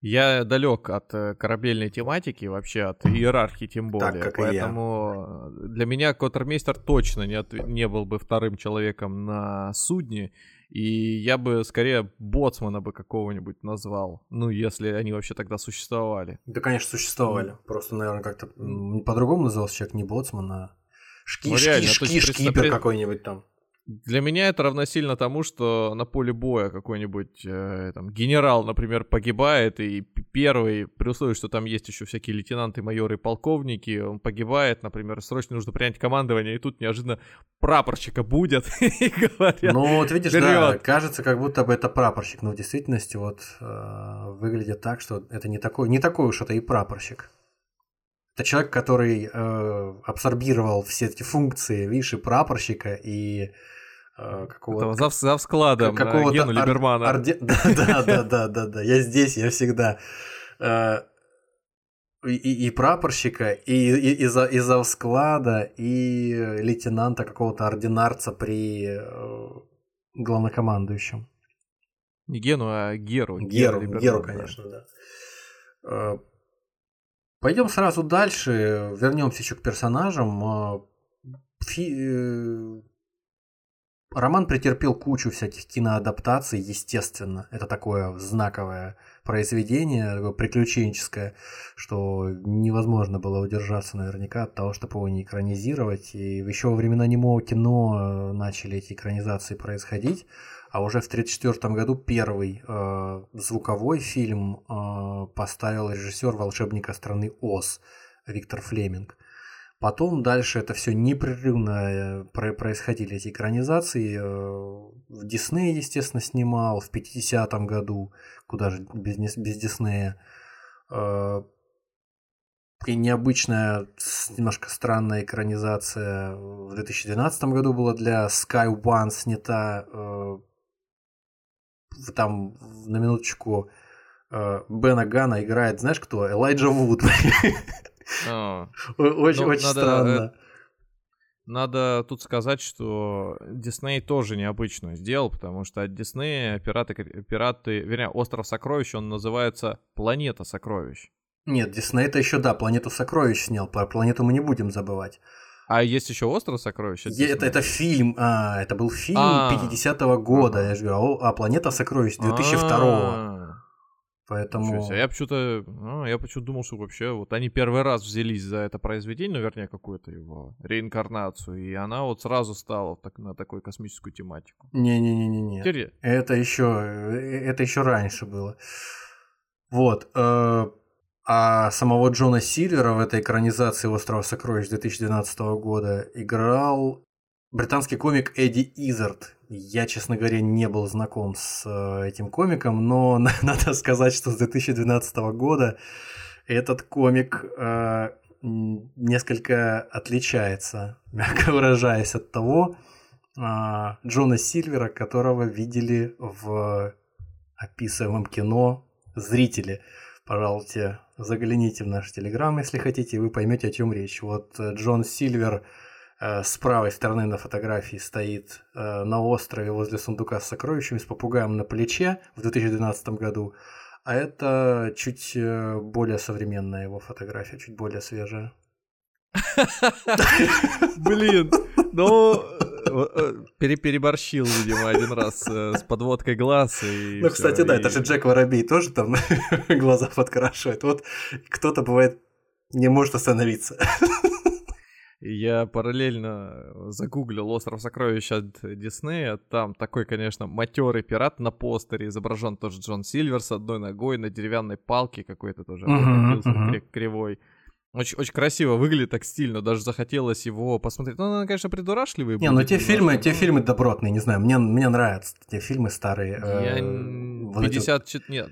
Я далек от э, корабельной тематики, вообще от иерархии тем более. Так, как и я. поэтому э, для меня Коттермейстер точно не, отв- не был бы вторым человеком на судне. И я бы скорее боцмана бы какого-нибудь назвал. Ну, если они вообще тогда существовали. Да, конечно, существовали. Просто, наверное, как-то по-другому назывался человек не боцман, а шки, Ну, шки, реально, шки, есть шкипер представь- какой-нибудь там. Для меня это равносильно тому, что на поле боя какой-нибудь э, там, генерал, например, погибает, и первый, при условии, что там есть еще всякие лейтенанты, майоры, и полковники, он погибает, например, срочно нужно принять командование, и тут неожиданно прапорщика будет и говорят. Ну, вот видишь, да, кажется, как будто бы это прапорщик, но в действительности вот э, выглядит так, что это не такой, не такой уж это и прапорщик. Это человек, который э, абсорбировал все эти функции, видишь, и прапорщика, и какого-то... зав, зав складом Как- какого-то Гену ар- Либермана. орде- Да, да, да, да, да, да. Я здесь, я всегда. Э, И, и- и прапорщика, и, и, и, за, и завсклада, и лейтенанта какого-то ординарца при э, главнокомандующем. Не Гену, а Геру. Геру, Геру, да. конечно, да. Э, Пойдем сразу дальше, вернемся еще к персонажам. Э, фи... Э, роман претерпел кучу всяких киноадаптаций, естественно. Это такое знаковое произведение, такое приключенческое, что невозможно было удержаться наверняка от того, чтобы его не экранизировать. И еще во времена немого кино начали эти экранизации происходить. А уже в 1934 году первый э, звуковой фильм э, поставил режиссер волшебника страны Оз Виктор Флеминг. Потом дальше это все непрерывно э, происходили эти экранизации. Э, в Дисней, естественно, снимал в 50-м году, куда же без, без Диснея. Э, и необычная, немножко странная экранизация в 2012 году была для Sky One снята там на минуточку Бена Гана играет, знаешь кто? Элайджа Вуд. А. Очень, очень Ну, странно. Надо тут сказать, что Дисней тоже необычно сделал, потому что от Диснея пираты, пираты, вернее, остров сокровищ, он называется Планета сокровищ. Нет, Дисней это еще, да, планету сокровищ снял. Про планету мы не будем забывать. А есть еще остров сокровищ? Это, Диснея? это фильм, а, это был фильм А. 50-го года, я же говорю, а, а планета сокровищ 2002 А, Поэтому... себе. Я почему-то, а, я почему думал, что вообще вот они первый раз взялись за это произведение, ну, вернее, какую-то его реинкарнацию, и она вот сразу стала так, на такую космическую тематику. Не-не-не-не. Интересно. Это еще, э, это еще раньше было. Вот. э, А самого Джона Сильвера в этой экранизации «Острова сокровищ» 2012 года играл британский комик Эдди Изард. Я, честно говоря, не был знаком с э, этим комиком, но надо сказать, что с 2012 года этот комик э, несколько отличается, мягко выражаясь, от того а, Джона Сильвера, которого видели в описываемом кино зрители. Пожалуйста, загляните в наш телеграм, если хотите, и вы поймете, о чем речь. Вот э, Джон Сильвер э, с правой стороны на фотографии стоит э, на острове возле сундука с сокровищами с попугаем на плече в 2012 году. А это чуть э, более современная его фотография, чуть более свежая. Блин, ну э, э, пере- переборщил, видимо, один раз э, с подводкой глаз. И Ну, кстати, да, это же Джек Воробей тоже там глаза подкрашивает. Вот кто-то бывает не может остановиться. Я параллельно загуглил «Остров сокровищ» от Диснея. Там такой, конечно, матерый пират на постере. Изображен тоже Джон Сильвер с одной ногой на деревянной палке какой-то тоже кривой. Очень, очень красиво выглядит, так стильно. Даже захотелось его посмотреть. Ну, он, конечно, придурашливый Не, ну будет те немножко, фильмы, те но фильмы добротные, не знаю, мне, мне нравятся те фильмы старые. Я э, вот эти вот- 50... чет- Нет.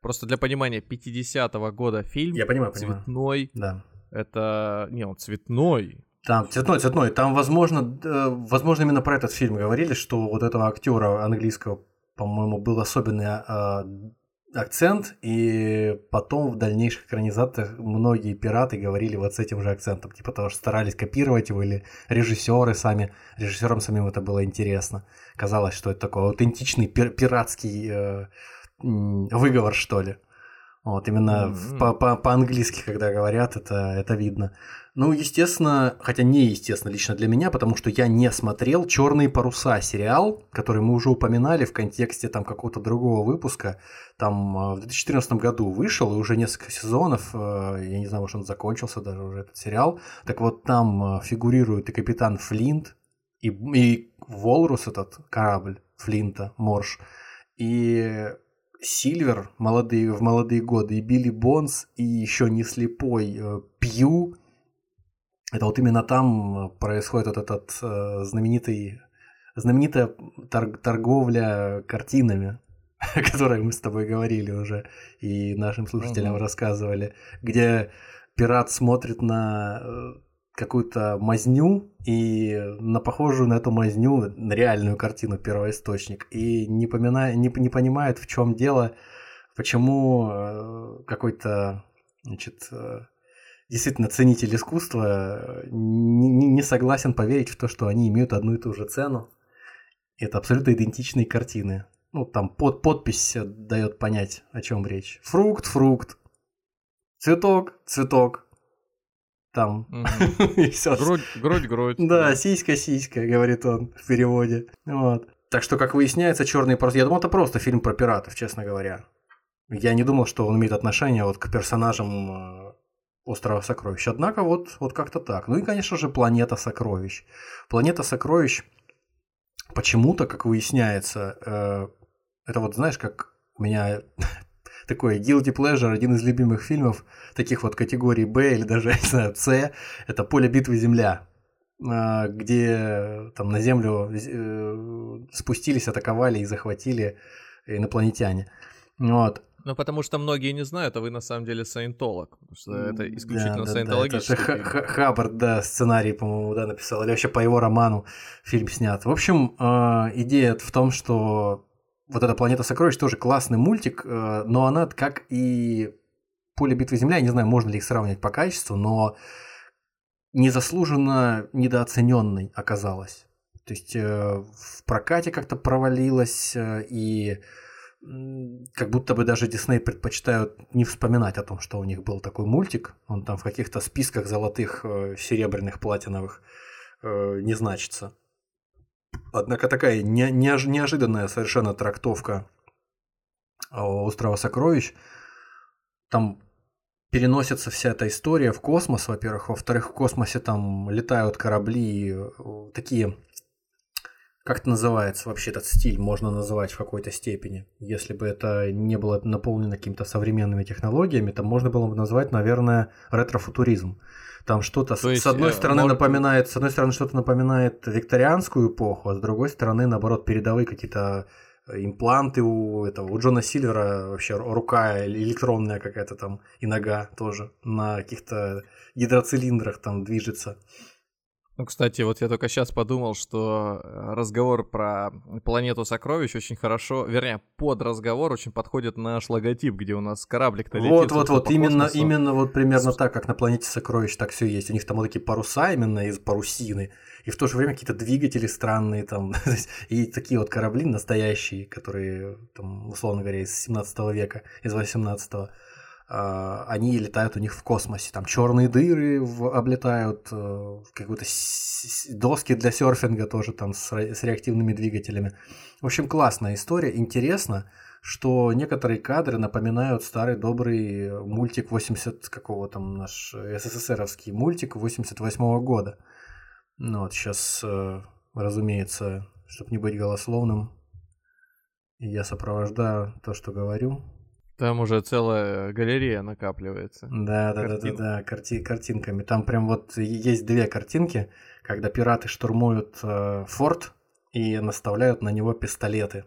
Просто для понимания, 50-го года фильм, Я понимаю, понимаю. цветной. Да. Это... Не, он цветной. Там цветной, цветной. Там, возможно, э, возможно, именно про этот фильм говорили, что вот этого актера английского, по-моему, был особенный э, акцент, и потом в дальнейших экранизациях многие пираты говорили вот с этим же акцентом, типа того, что старались копировать его, или режиссеры сами, режиссерам самим это было интересно. Казалось, что это такой аутентичный пир- пиратский э, выговор, что ли. Вот, именно Мгм. по- по- по-английски, когда говорят, это, это видно. Ну, естественно, хотя не естественно лично для меня, потому что я не смотрел «Черные паруса» сериал, который мы уже упоминали в контексте там какого-то другого выпуска. Там э, в 2014 году вышел, и уже несколько сезонов, э, я не знаю, может он закончился даже уже этот сериал. Так вот, там э, фигурирует и капитан Флинт, и, и Волрус этот корабль Флинта, Морж, и Сильвер молодые, в молодые годы, и Билли Бонс, и еще не слепой э, Пью. Это вот именно там э, происходит вот этот э, знаменитый, знаменитая тор- торговля картинами, о которой мы с тобой говорили уже и нашим слушателям Мгм. рассказывали, где пират смотрит на э, какую-то мазню и на похожую на эту мазню, на реальную картину первоисточник, и не, помина... не, не понимает, в чем дело, почему э, какой-то значит, э, действительно ценитель искусства э, не, не- согласен поверить в то, что они имеют одну и ту же цену. Это абсолютно идентичные картины. Ну, там под, подпись дает понять, о чем речь. Фрукт, фрукт. цветок, цветок. Там. И всё. Грудь, грудь, грудь. Да, сиська, сиська, говорит он в переводе. Вот. Так что, как выясняется, черные паруса. Я думал, это просто фильм про пиратов, честно говоря. Я не думал, что он имеет отношение вот к персонажам э, Острова сокровищ. Однако вот, вот как-то так. Ну и, конечно же, планета сокровищ. Планета сокровищ почему-то, как выясняется, э, это вот, знаешь, как у меня такой guilty pleasure, один из любимых фильмов таких вот категорий Б или даже, не знаю, С, это «Поле битвы Земля», э, где там на Землю э, спустились, атаковали и захватили инопланетяне. Вот. Ну, потому что многие не знают, а вы на самом деле саентолог. Потому что это исключительно да, саентологический да, это фильм. Хаббард, да, сценарий, по-моему, да, написал. Или вообще по его роману фильм снят. В общем, э, идея в том, что вот эта «Планета сокровищ» тоже классный мультик, э, но она, как и «Поле битвы Земля», я не знаю, можно ли их сравнивать по качеству, но незаслуженно недооцененной оказалась. То есть э, в прокате как-то провалилась, э, и как будто бы даже Дисней предпочитают не вспоминать о том, что у них был такой мультик. Он там в каких-то списках золотых, серебряных, платиновых не значится. Однако такая не- неож- неожиданная совершенно трактовка э, острова сокровищ. Там переносится вся эта история в космос, во-первых. Во-вторых, в космосе там летают корабли, э, такие, как это называется вообще этот стиль, можно называть в какой-то степени. Если бы это не было наполнено какими-то современными технологиями, то можно было бы назвать, наверное, ретрофутуризм. Там что-то с- есть, с одной э, стороны мор- напоминает, с одной стороны что-то напоминает викторианскую эпоху, а с другой стороны, наоборот, передовые какие-то э, импланты у этого, у Джона Сильвера вообще рука электронная какая-то там и нога тоже на каких-то гидроцилиндрах там движется. Ну, кстати, вот я только сейчас подумал, что э, разговор про планету сокровищ очень хорошо, вернее, под разговор очень подходит наш логотип, где у нас кораблик-то летит. Вот, вот, вот, именно, космосу. именно вот примерно так, как на планете сокровищ, так все есть. У них там вот такие паруса именно из парусины, и в то же время какие-то двигатели странные там, и такие вот корабли настоящие, которые, там, условно говоря, из 17 века, из 18 а, они летают у них в космосе. Там черные дыры в- облетают, э, какие-то доски для серфинга тоже там с, с реактивными двигателями. В общем, классная история, интересно, что некоторые кадры напоминают старый добрый мультик 80 какого там наш СССРовский мультик 88 года. Ну вот сейчас, разумеется, чтобы не быть голословным, я сопровождаю то, что говорю. Там уже целая галерея накапливается. Да, да, да, да, да, карти- картинками. Там прям вот есть две картинки, когда пираты штурмуют э, форт и наставляют на него пистолеты.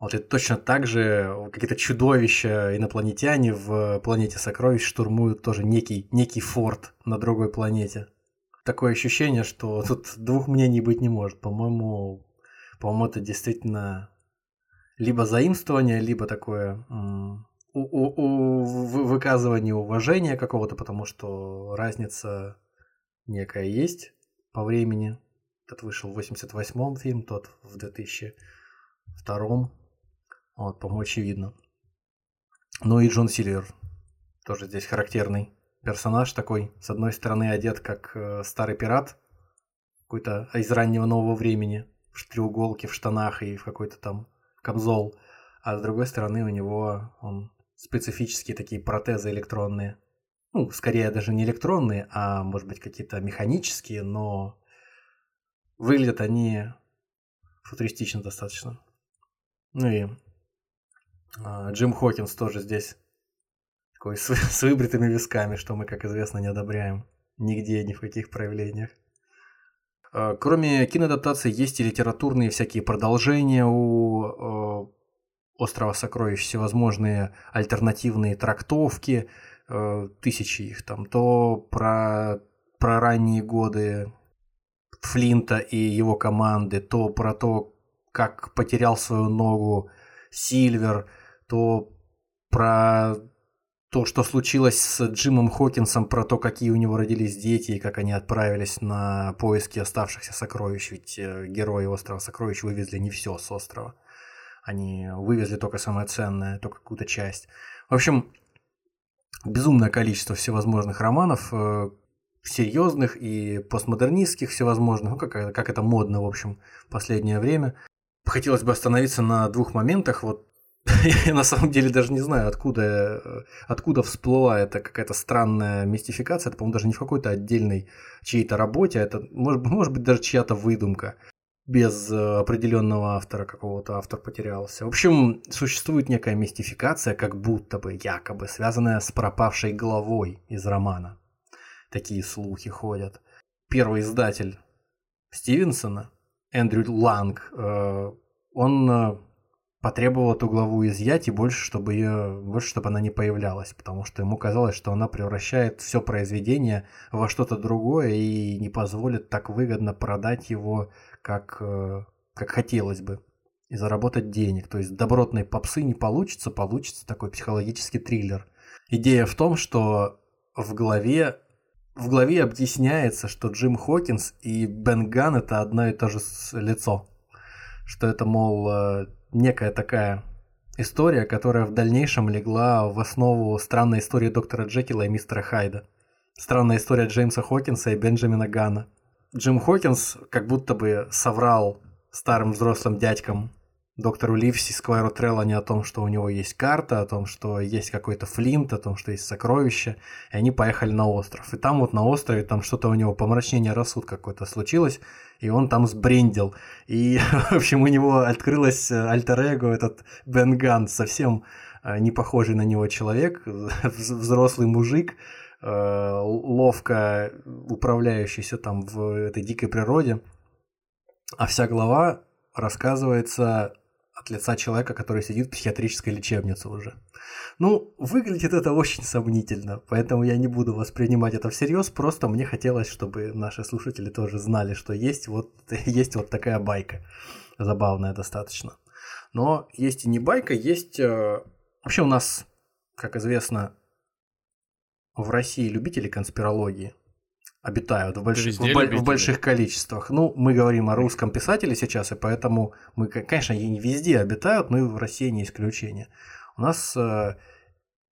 Вот и точно так же какие-то чудовища инопланетяне в планете сокровищ штурмуют тоже некий, некий форт на другой планете. Такое ощущение, что тут двух мнений быть не может. По-моему, по-моему, это действительно либо заимствование, либо такое м, у- у- у- вы- выказывание уважения какого-то, потому что разница некая есть по времени. Тот вышел в 88-м фильм, тот в 2002-м. Вот, по-моему, очевидно. Ну и Джон Сильвер тоже здесь характерный персонаж такой. С одной стороны одет как э, старый пират, какой-то из раннего нового времени, в треуголке, в штанах и в какой-то там камзол. А с другой стороны у него он специфические такие протезы электронные. Ну, скорее даже не электронные, а может быть какие-то механические, но выглядят они футуристично достаточно. Ну и а, Джим Хокинс тоже здесь такой с, с выбритыми висками, что мы, как известно, не одобряем нигде, ни в каких проявлениях. А, Кроме киноадаптаций есть и литературные всякие продолжения у э, «Острова сокровищ», всевозможные альтернативные трактовки, э, тысячи их там, то про, про ранние годы Флинта и его команды, то про то, как потерял свою ногу Сильвер, то про то, что случилось с Джимом Хокинсом, про то, какие у него родились дети и как они отправились на поиски оставшихся сокровищ. Ведь э, герои острова сокровищ вывезли не все с острова. Они вывезли только самое ценное, только какую-то часть. В общем, безумное количество всевозможных романов, э, серьезных и постмодернистских всевозможных, ну, как, как это модно, в общем, в последнее время. Хотелось бы остановиться на двух моментах. Вот я на самом деле даже не знаю, откуда, э, откуда всплыла эта какая-то странная мистификация. Это, по-моему, даже не в какой-то отдельной чьей-то работе, а это может, может быть даже чья-то выдумка без э, определенного автора какого-то автор потерялся. В общем, существует некая мистификация, как будто бы якобы связанная с пропавшей головой из романа. Такие слухи ходят. Первый издатель Стивенсона, Эндрю Ланг, э, он э, потребовал эту главу изъять и больше, чтобы ее, больше, чтобы она не появлялась, потому что ему казалось, что она превращает все произведение во что-то другое и не позволит так выгодно продать его, как, э, как хотелось бы, и заработать денег. То есть добротной попсы не получится, получится такой психологический триллер. Идея в том, что в главе в главе объясняется, что Джим Хокинс и Бен Ган это одно и то же лицо. Что это, мол, э, некая такая история, которая в дальнейшем легла в основу странной истории доктора Джекила и мистера Хайда. Странная история Джеймса Хокинса и Бенджамина Гана. Джим Хокинс как будто бы соврал старым взрослым дядькам доктору Ливси, Сквайру Треллани о том, что у него есть карта, о том, что есть какой-то флинт, о том, что есть сокровище, и они поехали на остров. И там вот на острове там что-то у него помрачнение рассудка какое-то случилось, и он там сбрендил. И, в общем, у него открылось э, альтер-эго, этот Бен Ган, совсем э, не похожий на него человек, взрослый мужик, ловко управляющийся там в этой дикой природе. А вся глава рассказывается от лица человека, который сидит в психиатрической лечебнице уже. Ну, выглядит это очень сомнительно, поэтому я не буду воспринимать это всерьез, просто мне хотелось, чтобы наши слушатели тоже знали, что есть вот, есть вот такая байка, забавная достаточно. Но есть и не байка, есть... Э, вообще у нас, как известно, в России любители конспирологии обитают в, больш... в, в больших количествах. Ну, мы говорим о русском писателе сейчас, и поэтому мы, конечно, они везде обитают, но и в России не исключение. У нас э,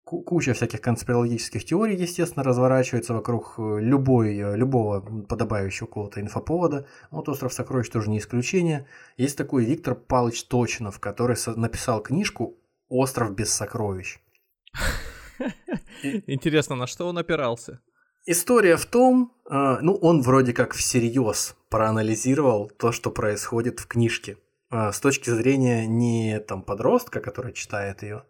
куча всяких конспирологических теорий, естественно, разворачивается вокруг э, любой, э, любого подобающего какого-то инфоповода. Вот «Остров сокровищ» тоже не исключение. Есть такой Виктор Палыч Точнов, который написал книжку «Остров без сокровищ». Интересно, на что он опирался? История в том, э, ну, он вроде как всерьез проанализировал то, что происходит в книжке. Э, с точки зрения не там подростка, который читает ее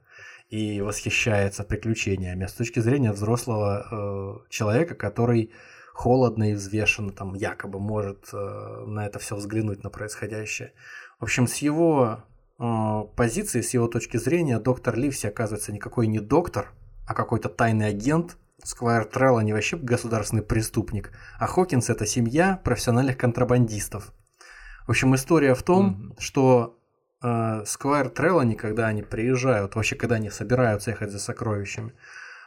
и восхищается приключениями, а с точки зрения взрослого э, человека, который холодно и взвешенно там якобы может э, на это все взглянуть, на происходящее. В общем, с его э, позиции, с его точки зрения, доктор Ливси оказывается никакой не доктор, а какой-то тайный агент, Сквайр Трелл не вообще государственный преступник, а Хокинс это семья профессиональных контрабандистов. В общем, история в том, mm-hmm. что э, Сквайр Треллани, когда они приезжают, вообще когда они собираются ехать за сокровищами,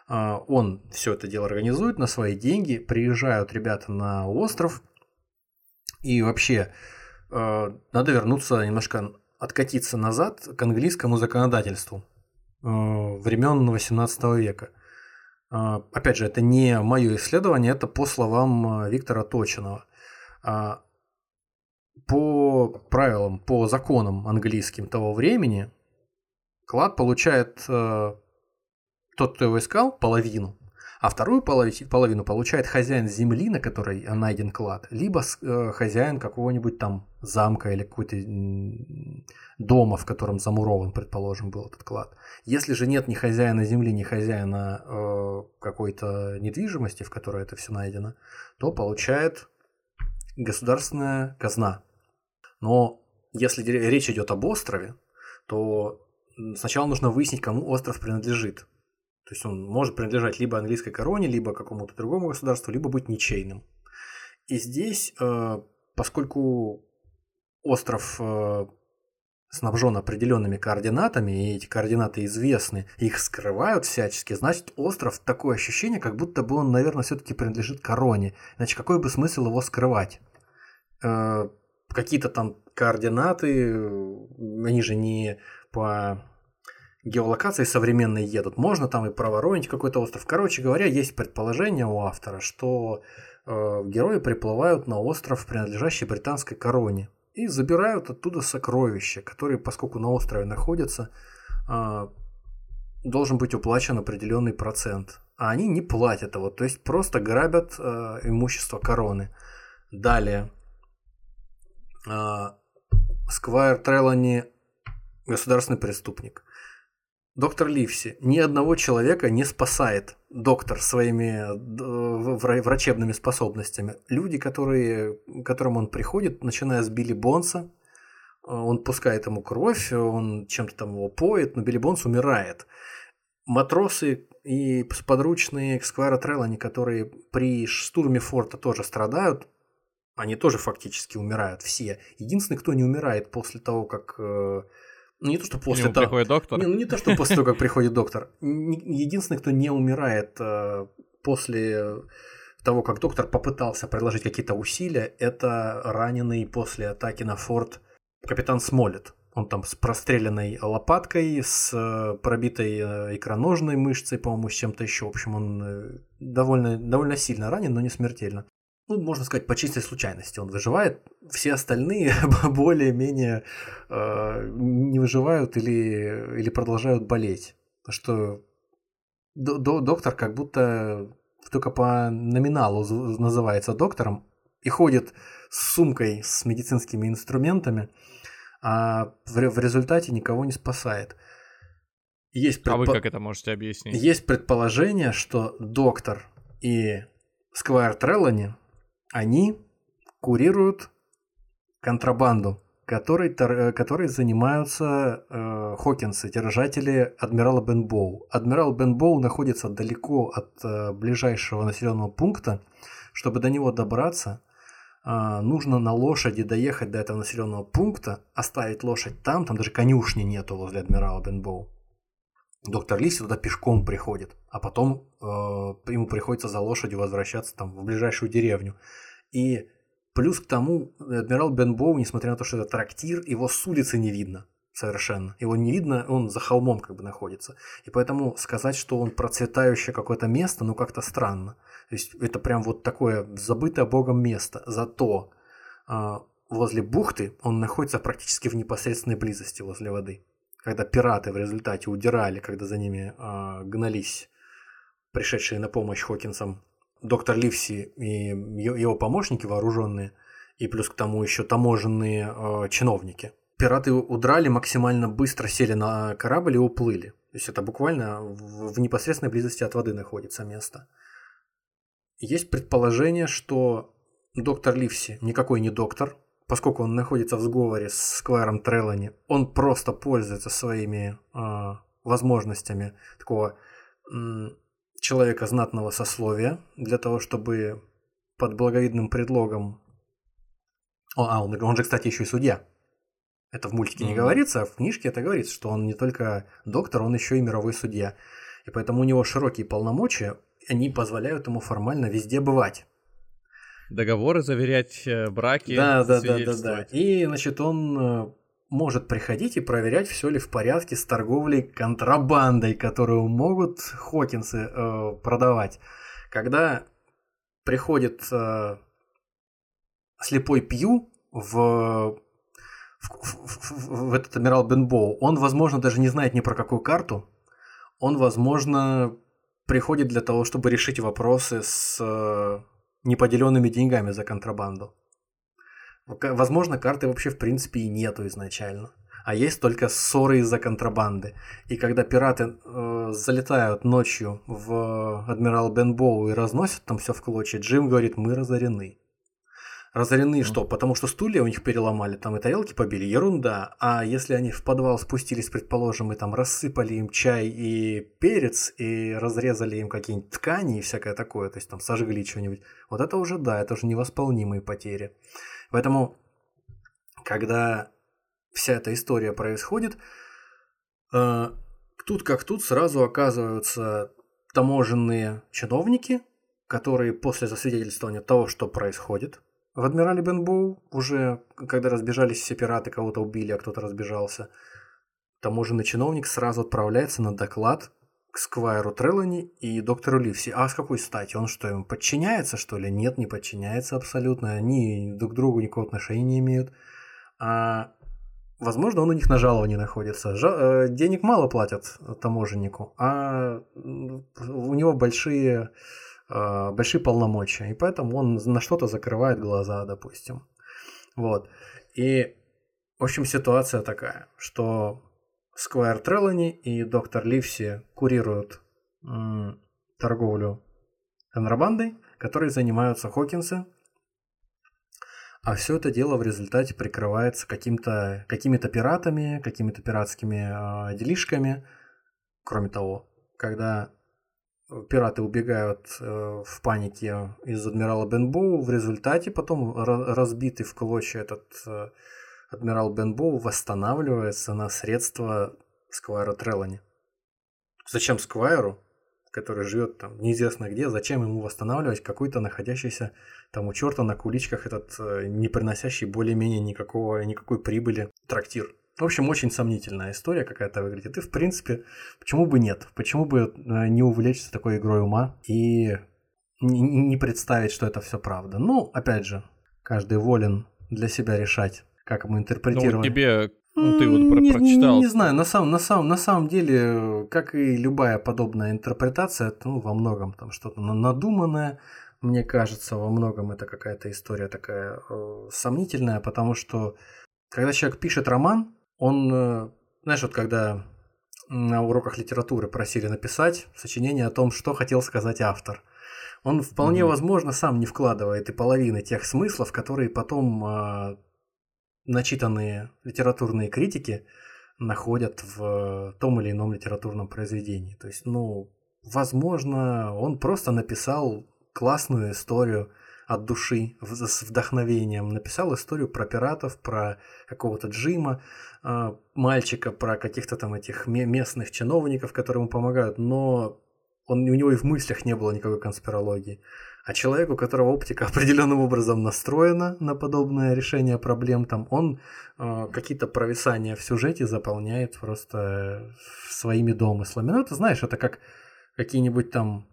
э, он все это дело организует на свои деньги, приезжают ребята на остров, и вообще э, надо вернуться немножко откатиться назад к английскому законодательству времен 18 века. А, опять же, это не мое исследование, это по словам э, Виктора Точинова. А, по правилам, по законам английским того времени, клад получает э, тот, кто его искал, половину, а вторую половину получает хозяин земли, на которой найден клад, либо э, хозяин какого-нибудь там замка или какой-то дома, в котором замурован, предположим, был этот клад. Если же нет ни хозяина земли, ни хозяина э, какой-то недвижимости, в которой это все найдено, то получает государственная казна. Но если речь идет об острове, то сначала нужно выяснить, кому остров принадлежит. То есть он может принадлежать либо английской короне, либо какому-то другому государству, либо быть ничейным. И здесь, э, поскольку остров э, снабжен определенными координатами, и эти координаты известны, их скрывают всячески, значит, остров такое ощущение, как будто бы он, наверное, все-таки принадлежит короне. Иначе какой бы смысл его скрывать? Э, какие-то там координаты, они же не по геолокации современные едут. Можно там и проворонить какой-то остров. Короче говоря, есть предположение у автора, что э, герои приплывают на остров, принадлежащий британской короне, и забирают оттуда сокровища, которые, поскольку на острове находятся, э, должен быть уплачен определенный процент. А они не платят его, то есть просто грабят э, имущество короны. Далее. Э, Сквайр Трелани государственный преступник. Доктор Ливси ни одного человека не спасает доктор своими врачебными способностями. Люди, которые, к которым он приходит, начиная с Билли Бонса, он пускает ему кровь, он чем-то там его поет, но Билли Бонс умирает. Матросы и подручные Сквайра Треллани, которые при штурме форта тоже страдают, они тоже фактически умирают все. Единственный, кто не умирает после того, как э, не то, что после того... приходит доктор? Не, ну, не то, что после того, как приходит доктор. Единственный, кто не умирает э, после того, как доктор попытался приложить какие-то усилия, это раненый после атаки на форт капитан Смолет. Он там с простреленной лопаткой, с э, пробитой э, икроножной мышцей, по-моему, с чем-то еще. В общем, он довольно, довольно сильно ранен, но не смертельно ну, можно сказать, по чистой случайности он выживает. Все остальные более-менее э, не выживают или, или продолжают болеть. Потому что до, до, доктор как будто только по номиналу называется доктором и ходит с сумкой с медицинскими инструментами, а в, в результате никого не спасает. Есть предпо... А вы как это можете объяснить? Есть предположение, что доктор и Сквайр Треллани они курируют контрабанду, которой, э, которой занимаются э, Хокинсы, держатели адмирала Бенбоу. Адмирал Бенбоу находится далеко от э, ближайшего населенного пункта. Чтобы до него добраться, э, нужно на лошади доехать до этого населенного пункта, оставить лошадь там, там даже конюшни нету возле адмирала Бенбоу. Доктор Лиси туда пешком приходит, а потом э, ему приходится за лошадью возвращаться там в ближайшую деревню. И плюс к тому, адмирал Бенбоу, несмотря на то, что это трактир, его с улицы не видно совершенно. Его не видно, он за холмом как бы находится. И поэтому сказать, что он процветающее какое-то место, ну как-то странно. То есть это прям вот такое забытое богом место. Зато э, возле бухты он находится практически в непосредственной близости возле воды когда пираты в результате удирали, когда за ними э, гнались пришедшие на помощь Хокинсам доктор Ливси и его помощники вооруженные, и плюс к тому еще таможенные э, чиновники. Пираты удрали максимально быстро, сели на корабль и уплыли. То есть это буквально в, в непосредственной близости от воды находится место. Есть предположение, что доктор Ливси никакой не доктор, поскольку он находится в сговоре с Сквайром Треллани, он просто пользуется своими э, возможностями такого э, человека знатного сословия для того, чтобы под благовидным предлогом... О, а, он, он же, кстати, еще и судья. Это в мультике mm-hmm. не говорится, а в книжке это говорится, что он не только доктор, он еще и мировой судья. И поэтому у него широкие полномочия, они позволяют ему формально везде бывать договоры заверять, э, браки. Да, да, да, да, да. И, значит, он э, может приходить и проверять, все ли в порядке с торговлей контрабандой, которую могут Хокинсы э, продавать. Когда приходит э, слепой Пью в, в, в, в этот адмирал Бенбоу, он, возможно, даже не знает ни про какую карту. Он, возможно, приходит для того, чтобы решить вопросы с э, неподеленными деньгами за контрабанду. Возможно, карты вообще в принципе и нету изначально. А есть только ссоры из-за контрабанды. И когда пираты э, залетают ночью в Адмирал Бенбоу и разносят там все в клочья, Джим говорит, мы разорены. Разорены что? Потому что стулья у них переломали, там и тарелки побили, ерунда. А если они в подвал спустились, предположим, и там рассыпали им чай и перец, и разрезали им какие-нибудь ткани и всякое такое, то есть там сожгли что-нибудь, вот это уже да, это уже невосполнимые потери. Поэтому, когда вся эта история происходит, э, тут как тут сразу оказываются таможенные чиновники, которые после засвидетельствования того, что происходит, в Адмирале Бенбоу уже, когда разбежались все пираты, кого-то убили, а кто-то разбежался, таможенный чиновник сразу отправляется на доклад к Сквайру Треллани и доктору Ливси. А с какой стати? Он что, ему подчиняется, что ли? Нет, не подчиняется абсолютно. Они друг к другу никакого отношения не имеют. А, возможно, он у них на жаловании находится. Жа- э, денег мало платят таможеннику, а у него большие, э, большие полномочия. И поэтому он на что-то закрывает глаза, допустим. Вот. И, в общем, ситуация такая, что Сквайр Треллани и доктор Ливси курируют м, торговлю контрабандой, которой занимаются Хокинсы. А все это дело в результате прикрывается каким-то, какими-то пиратами, какими-то пиратскими э, делишками. Кроме того, когда пираты убегают э, в панике из адмирала Бенбоу, в результате потом разбитый в клочья этот э, адмирал Бенбоу восстанавливается на средства Сквайра Треллани. Зачем Сквайру, который живет там неизвестно где, зачем ему восстанавливать какой-то находящийся там у черта на куличках этот э, не приносящий более-менее никакого, никакой прибыли трактир. В общем, очень сомнительная история какая-то выглядит. И, в принципе, почему бы нет? Почему бы э, не увлечься такой игрой ума и не, представить, что это все правда? Ну, опять же, каждый волен для себя решать, как ему интерпретировать. Ну, тебе ну, ты вот про- не, прочитал. Не, не знаю, на самом, на, самом, на самом деле, как и любая подобная интерпретация, это ну, во многом там что-то надуманное, мне кажется, во многом это какая-то история такая э, сомнительная, потому что когда человек пишет роман, он, э, знаешь, вот когда на уроках литературы просили написать сочинение о том, что хотел сказать автор, он вполне Мгм. возможно сам не вкладывает и половины тех смыслов, которые потом э, начитанные литературные критики находят в том или ином литературном произведении. То есть, ну, возможно, он просто написал классную историю от души, с вдохновением. Написал историю про пиратов, про какого-то Джима, а, мальчика, про каких-то там этих ме- местных чиновников, которые ему помогают, но он, у него и в мыслях не было никакой конспирологии. А человек, у которого оптика определенным образом настроена на подобное решение проблем, там он э, какие-то провисания в сюжете заполняет просто своими домыслами. Ну, ты знаешь, это как какие-нибудь там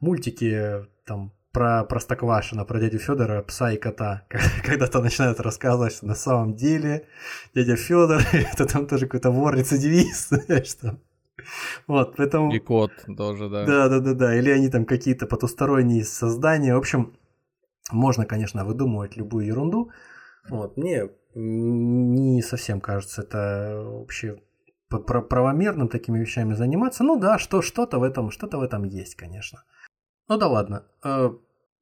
мультики там про Простоквашино, про дядю Федора, пса и кота, когда-то начинают рассказывать, что на самом деле дядя Федор это там тоже какой-то вор-рецидивист, знаешь, там. Вот, поэтому... И кот тоже, да. Да, да, да, да. Или они там какие-то потусторонние создания. В общем, можно, конечно, выдумывать любую ерунду. Вот, мне не совсем кажется это вообще правомерным такими вещами заниматься. Ну да, что, что-то в этом, что-то в этом есть, конечно. Ну да ладно. Э,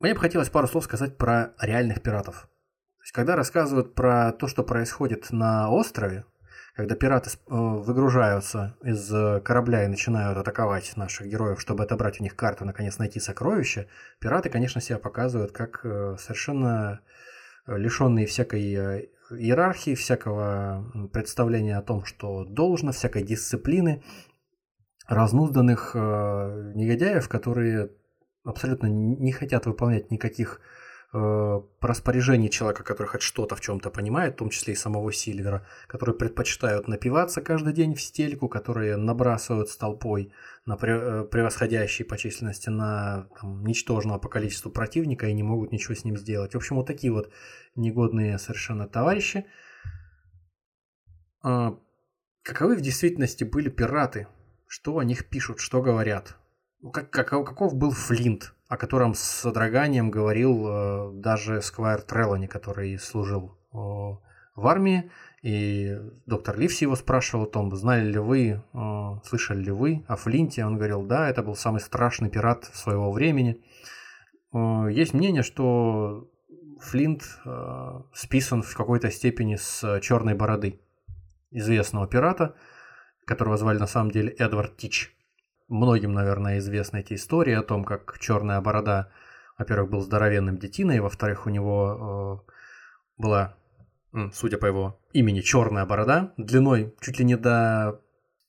Мне бы хотелось пару слов сказать про реальных пиратов. То есть, когда рассказывают про то, что происходит на острове, когда пираты э, выгружаются из э, корабля и начинают атаковать наших героев, чтобы отобрать у них карту, наконец найти сокровища, пираты, конечно, себя показывают как совершенно лишенные всякой иерархии, всякого представления о том, что должно, всякой дисциплины, разнузданных негодяев, которые абсолютно не хотят выполнять никаких э, распоряжений человека, который хоть что-то в чем-то понимает, в том числе и самого Сильвера, которые предпочитают напиваться каждый день в стельку, которые набрасывают с толпой на пре- э, превосходящей по численности на там, ничтожного по количеству противника и не могут ничего с ним сделать. В общем, вот такие вот негодные совершенно товарищи. А, каковы в действительности были пираты? Что о них пишут, что говорят? Ну, Как, каков, был Флинт, о котором с содроганием говорил э, даже Сквайр Треллани, который служил э, в армии, и доктор Ливси его спрашивал о том, знали ли вы, э, слышали ли вы о Флинте. Он говорил, да, это был самый страшный пират своего времени. Э, есть мнение, что Флинт э, списан в какой-то степени с Черной бороды, известного пирата, которого звали на самом деле Эдвард Тич. Многим, наверное, известны эти истории о том, как Черная борода, во-первых, был здоровенным детиной, во-вторых, у него э, была, судя по его имени, черная борода длиной чуть ли не до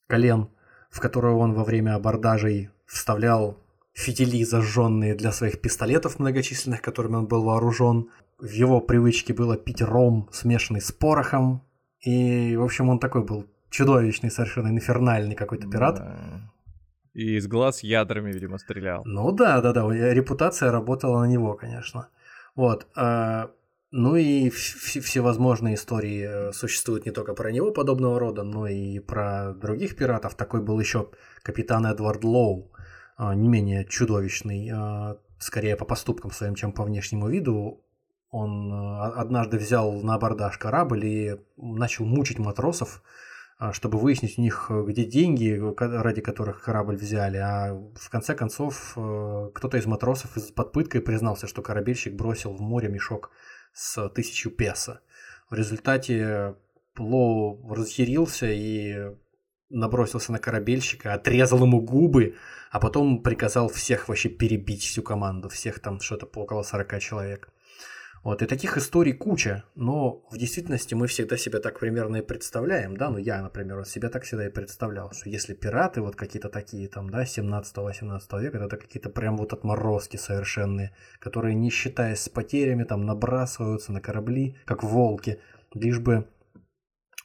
колен, в которую он во время абордажей вставлял фитили зажженные для своих пистолетов многочисленных, которыми он был вооружен. В его привычке было пить ром, смешанный с порохом. И, в общем, он такой был чудовищный, совершенно инфернальный какой-то пират. Да. И из глаз ядрами, видимо, стрелял. Ну да, да, да, репутация работала на него, конечно. Вот. А, ну и всевозможные истории э, существуют не только про него подобного рода, но и про других пиратов. Такой был еще капитан Эдвард Лоу, а, не менее чудовищный, а, скорее по поступкам своим, чем по внешнему виду. Он однажды взял на абордаж корабль и начал мучить матросов, чтобы выяснить у них, э, где деньги, ради которых корабль взяли. А в конце концов кто-то из матросов под пыткой признался, что корабельщик бросил в море мешок с тысячу песо. В результате Лоу разъярился и набросился на корабельщика, отрезал ему губы, а потом приказал всех вообще перебить всю команду, всех там что-то около 40 человек. Вот, и таких историй куча, но в действительности мы всегда себя так примерно и представляем, да, ну я, например, себя так всегда и представлял, что если пираты вот какие-то такие там, да, 17-18 века, это какие-то прям вот отморозки совершенные, которые, не считаясь с потерями, там набрасываются на корабли, как волки, лишь бы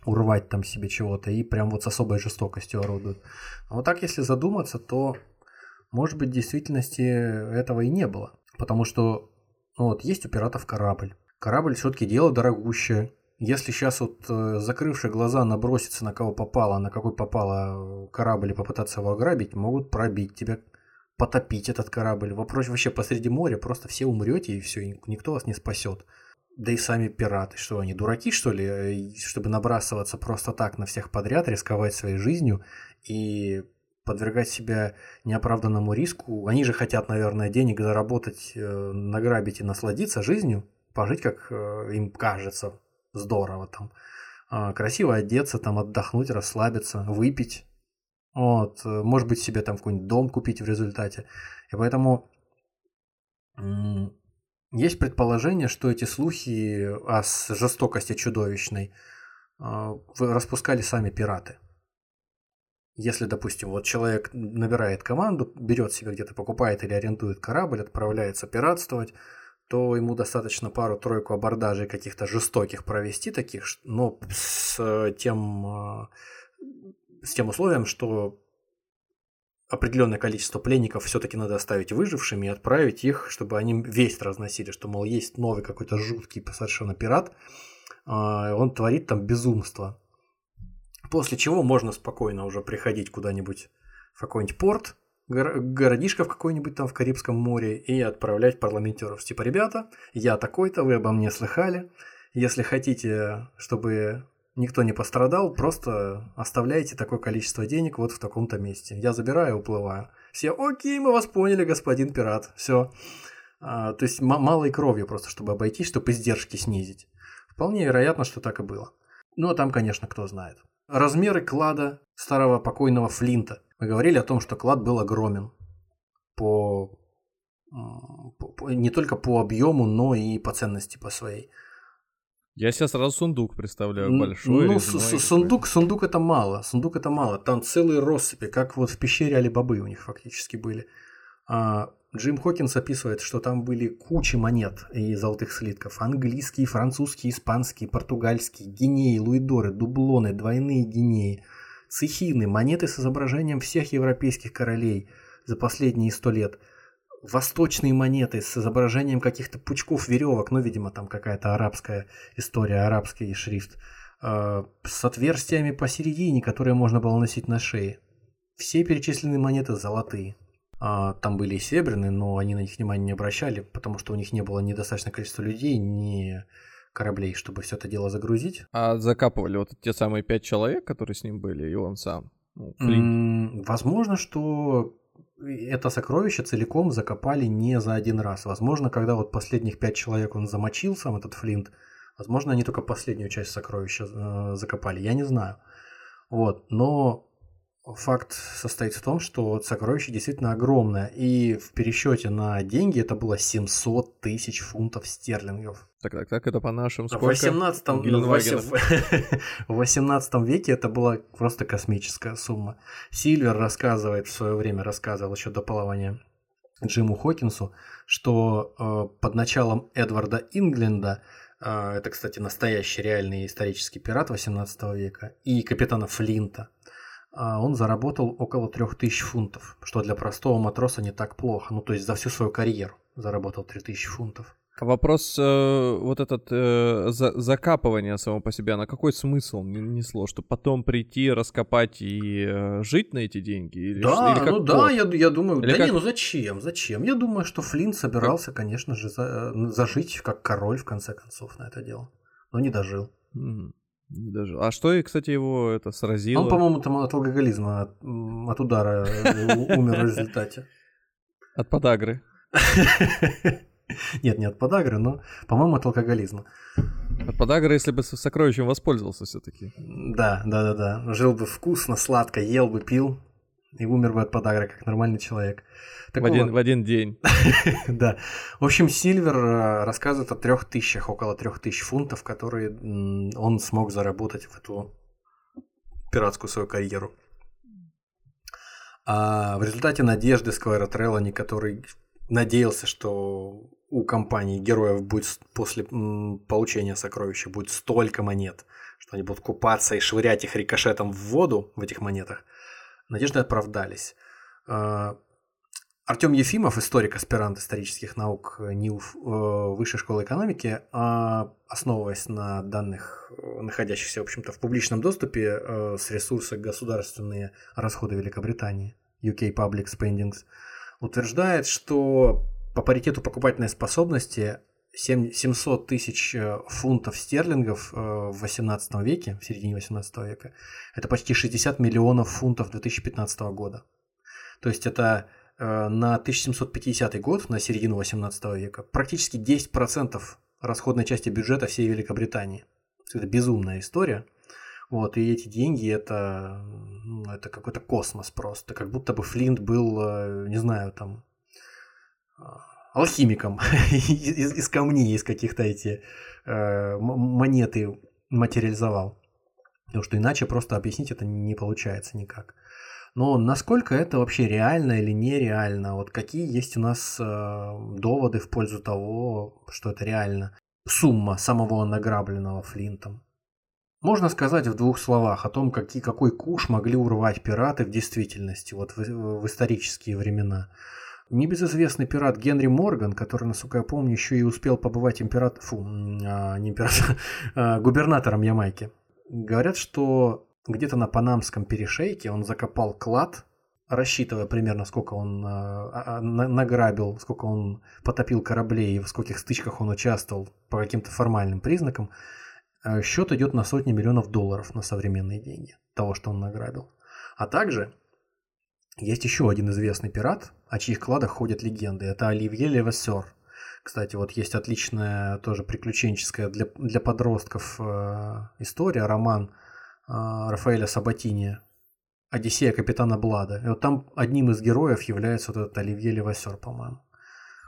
урвать там себе чего-то и прям вот с особой жестокостью орудуют. А вот так, если задуматься, то, может быть, в действительности этого и не было. Потому что вот, есть у пиратов корабль. Корабль все-таки дело дорогущее. Если сейчас вот э, закрывшие глаза наброситься на кого попало, на какой попало корабль и попытаться его ограбить, могут пробить тебя, потопить этот корабль. Вопрос вообще посреди моря, просто все умрете и все, никто вас не спасет. Да и сами пираты, что они, дураки что ли, э, чтобы набрасываться просто так на всех подряд, рисковать своей жизнью и подвергать себя неоправданному риску. Они же хотят, наверное, денег заработать, э, награбить и насладиться жизнью, пожить, как э, им кажется, здорово там. А, красиво одеться, там отдохнуть, расслабиться, выпить. Вот, э, может быть, себе там какой-нибудь дом купить в результате. И поэтому есть предположение, что эти слухи о жестокости чудовищной распускали сами пираты. Если, допустим, вот человек набирает команду, берет себе где-то, покупает или арендует корабль, отправляется пиратствовать, то ему достаточно пару-тройку абордажей каких-то жестоких провести таких, но с тем, а, с тем условием, что определенное количество пленников все-таки надо оставить выжившими и отправить их, чтобы они весть разносили, что, мол, есть новый какой-то жуткий совершенно пират, а, он творит там безумство. После чего можно спокойно уже приходить куда-нибудь в какой-нибудь порт, городишко в какой-нибудь там в Карибском море и отправлять парламентеров. Типа, ребята, я такой-то, вы обо мне слыхали. Если хотите, чтобы никто не пострадал, просто оставляйте такое количество денег вот в таком-то месте. Я забираю и уплываю. Все, окей, мы вас поняли, господин пират. Все. А, то есть малой кровью просто, чтобы обойтись, чтобы издержки снизить. Вполне вероятно, что так и было. Ну а там, конечно, кто знает. Размеры клада старого покойного Флинта. Мы говорили о том, что клад был огромен. По, по, не только по объему, но и по ценности по своей. Я сейчас сразу сундук представляю, большой. Ну, сундук, сундук это мало, сундук это мало. Там целые россыпи, как вот в пещере Алибабы у них фактически были. А, Джим Хокинс описывает, что там были кучи монет и золотых слитков. Английские, французские, испанские, португальские, гинеи, луидоры, дублоны, двойные гинеи, цехины, монеты с изображением всех европейских королей за последние сто лет. Восточные монеты с изображением каких-то пучков веревок, ну, видимо, там какая-то арабская история, арабский шрифт, э, с отверстиями посередине, которые можно было носить на шее. Все перечисленные монеты золотые. А, там были и серебряные, но они на них внимания не обращали, потому что у них не было недостаточное количество людей, ни кораблей, чтобы все это дело загрузить. А закапывали вот те самые пять человек, которые с ним были, и он сам? Ну, возможно, что это сокровище целиком закопали не за один раз. Возможно, когда вот последних пять человек он замочил сам этот Флинт, возможно, они только последнюю часть сокровища э, закопали, я не знаю. Вот, но Факт состоит в том, что сокровище действительно огромное, и в пересчете на деньги это было 700 тысяч фунтов стерлингов. Так, так, так, это по нашим сколько? В 18, в 18 веке это была просто космическая сумма. Сильвер рассказывает, в свое время рассказывал еще до плавания Джиму Хокинсу, что э, под началом Эдварда Ингленда А, это, кстати, настоящий реальный исторический пират 18 века. И капитана Флинта. А, он заработал около 3000 фунтов, что для простого матроса не так плохо. Ну, то есть за всю свою карьеру заработал 3000 фунтов. Вопрос э, вот этот э, за, закапывание само по себе, на какой смысл несло? Что потом прийти, раскопать и э, жить на эти деньги? Или, да, или как ну да, я, я думаю, или да как... не, ну зачем, зачем? Я думаю, что Флинн собирался, как... конечно же, за, э, зажить как король в конце концов на это дело, но не дожил. Mm. Дожил. А что, кстати, его это сразило? Он, по-моему, там от алкоголизма, от, от удара умер в результате. От подагры. Нет, не от подагры, но, по-моему, от алкоголизма. От подагры, если бы сокровищем воспользовался все-таки. Да, да, да, да. Жил бы вкусно, сладко, ел бы, пил и умер бы от подагры, как нормальный человек. Так в, один, в один день. да. В общем, Сильвер э, рассказывает о трех тысячах, около трех тысяч фунтов, которые он смог заработать в эту пиратскую свою карьеру. А в результате надежды Сквайра Треллани, который надеялся, что у компании героев будет после получения сокровища будет столько монет, что они будут купаться и швырять их рикошетом в воду в этих монетах. Надежды оправдались. А, Артем Ефимов, историк, аспирант исторических наук НИУФ э, Высшей школы экономики, а, основываясь на данных, э, находящихся, в общем-то, в публичном доступе э, с ресурса государственные расходы Великобритании, UK Public Spendings, утверждает, что по паритету покупательной способности 700 тысяч э, фунтов стерлингов э, в 18 веке, в середине 18 века, это почти 60 миллионов фунтов 2015 года. То есть это э, на 1750 год, на середину 18 века, практически 10% расходной части бюджета всей Великобритании. Это безумная история. Вот, и эти деньги это, ну, это какой-то космос просто. Как будто бы Флинт был, не знаю, там, а, алхимиком из, из камней, из каких-то эти э, монеты материализовал. Потому что иначе просто объяснить это не получается никак. Но насколько это вообще реально или нереально? Вот какие есть у нас э, доводы в пользу того, что это реально? Сумма самого награбленного Флинтом. Можно сказать в двух словах о том, какие, какой куш могли урвать пираты в действительности, вот в, в исторические времена. Небезызвестный пират Генри Морган, который, насколько я помню, еще и успел побывать император, фу, а, не император, а, губернатором Ямайки. Говорят, что где-то на Панамском перешейке он закопал клад, рассчитывая примерно, сколько он а, а, награбил, сколько он потопил кораблей в скольких стычках он участвовал по каким-то формальным признакам. Э, счет идет на сотни миллионов долларов на современные деньги того, что он награбил. А также есть еще один известный пират, о чьих кладах ходят легенды. Это Оливье Левессер. Кстати, вот есть отличная тоже приключенческая для, для подростков э, история, роман э, Рафаэля Сабатини «Одиссея капитана Блада». И вот там одним из героев является вот этот Оливье Левассер, по-моему.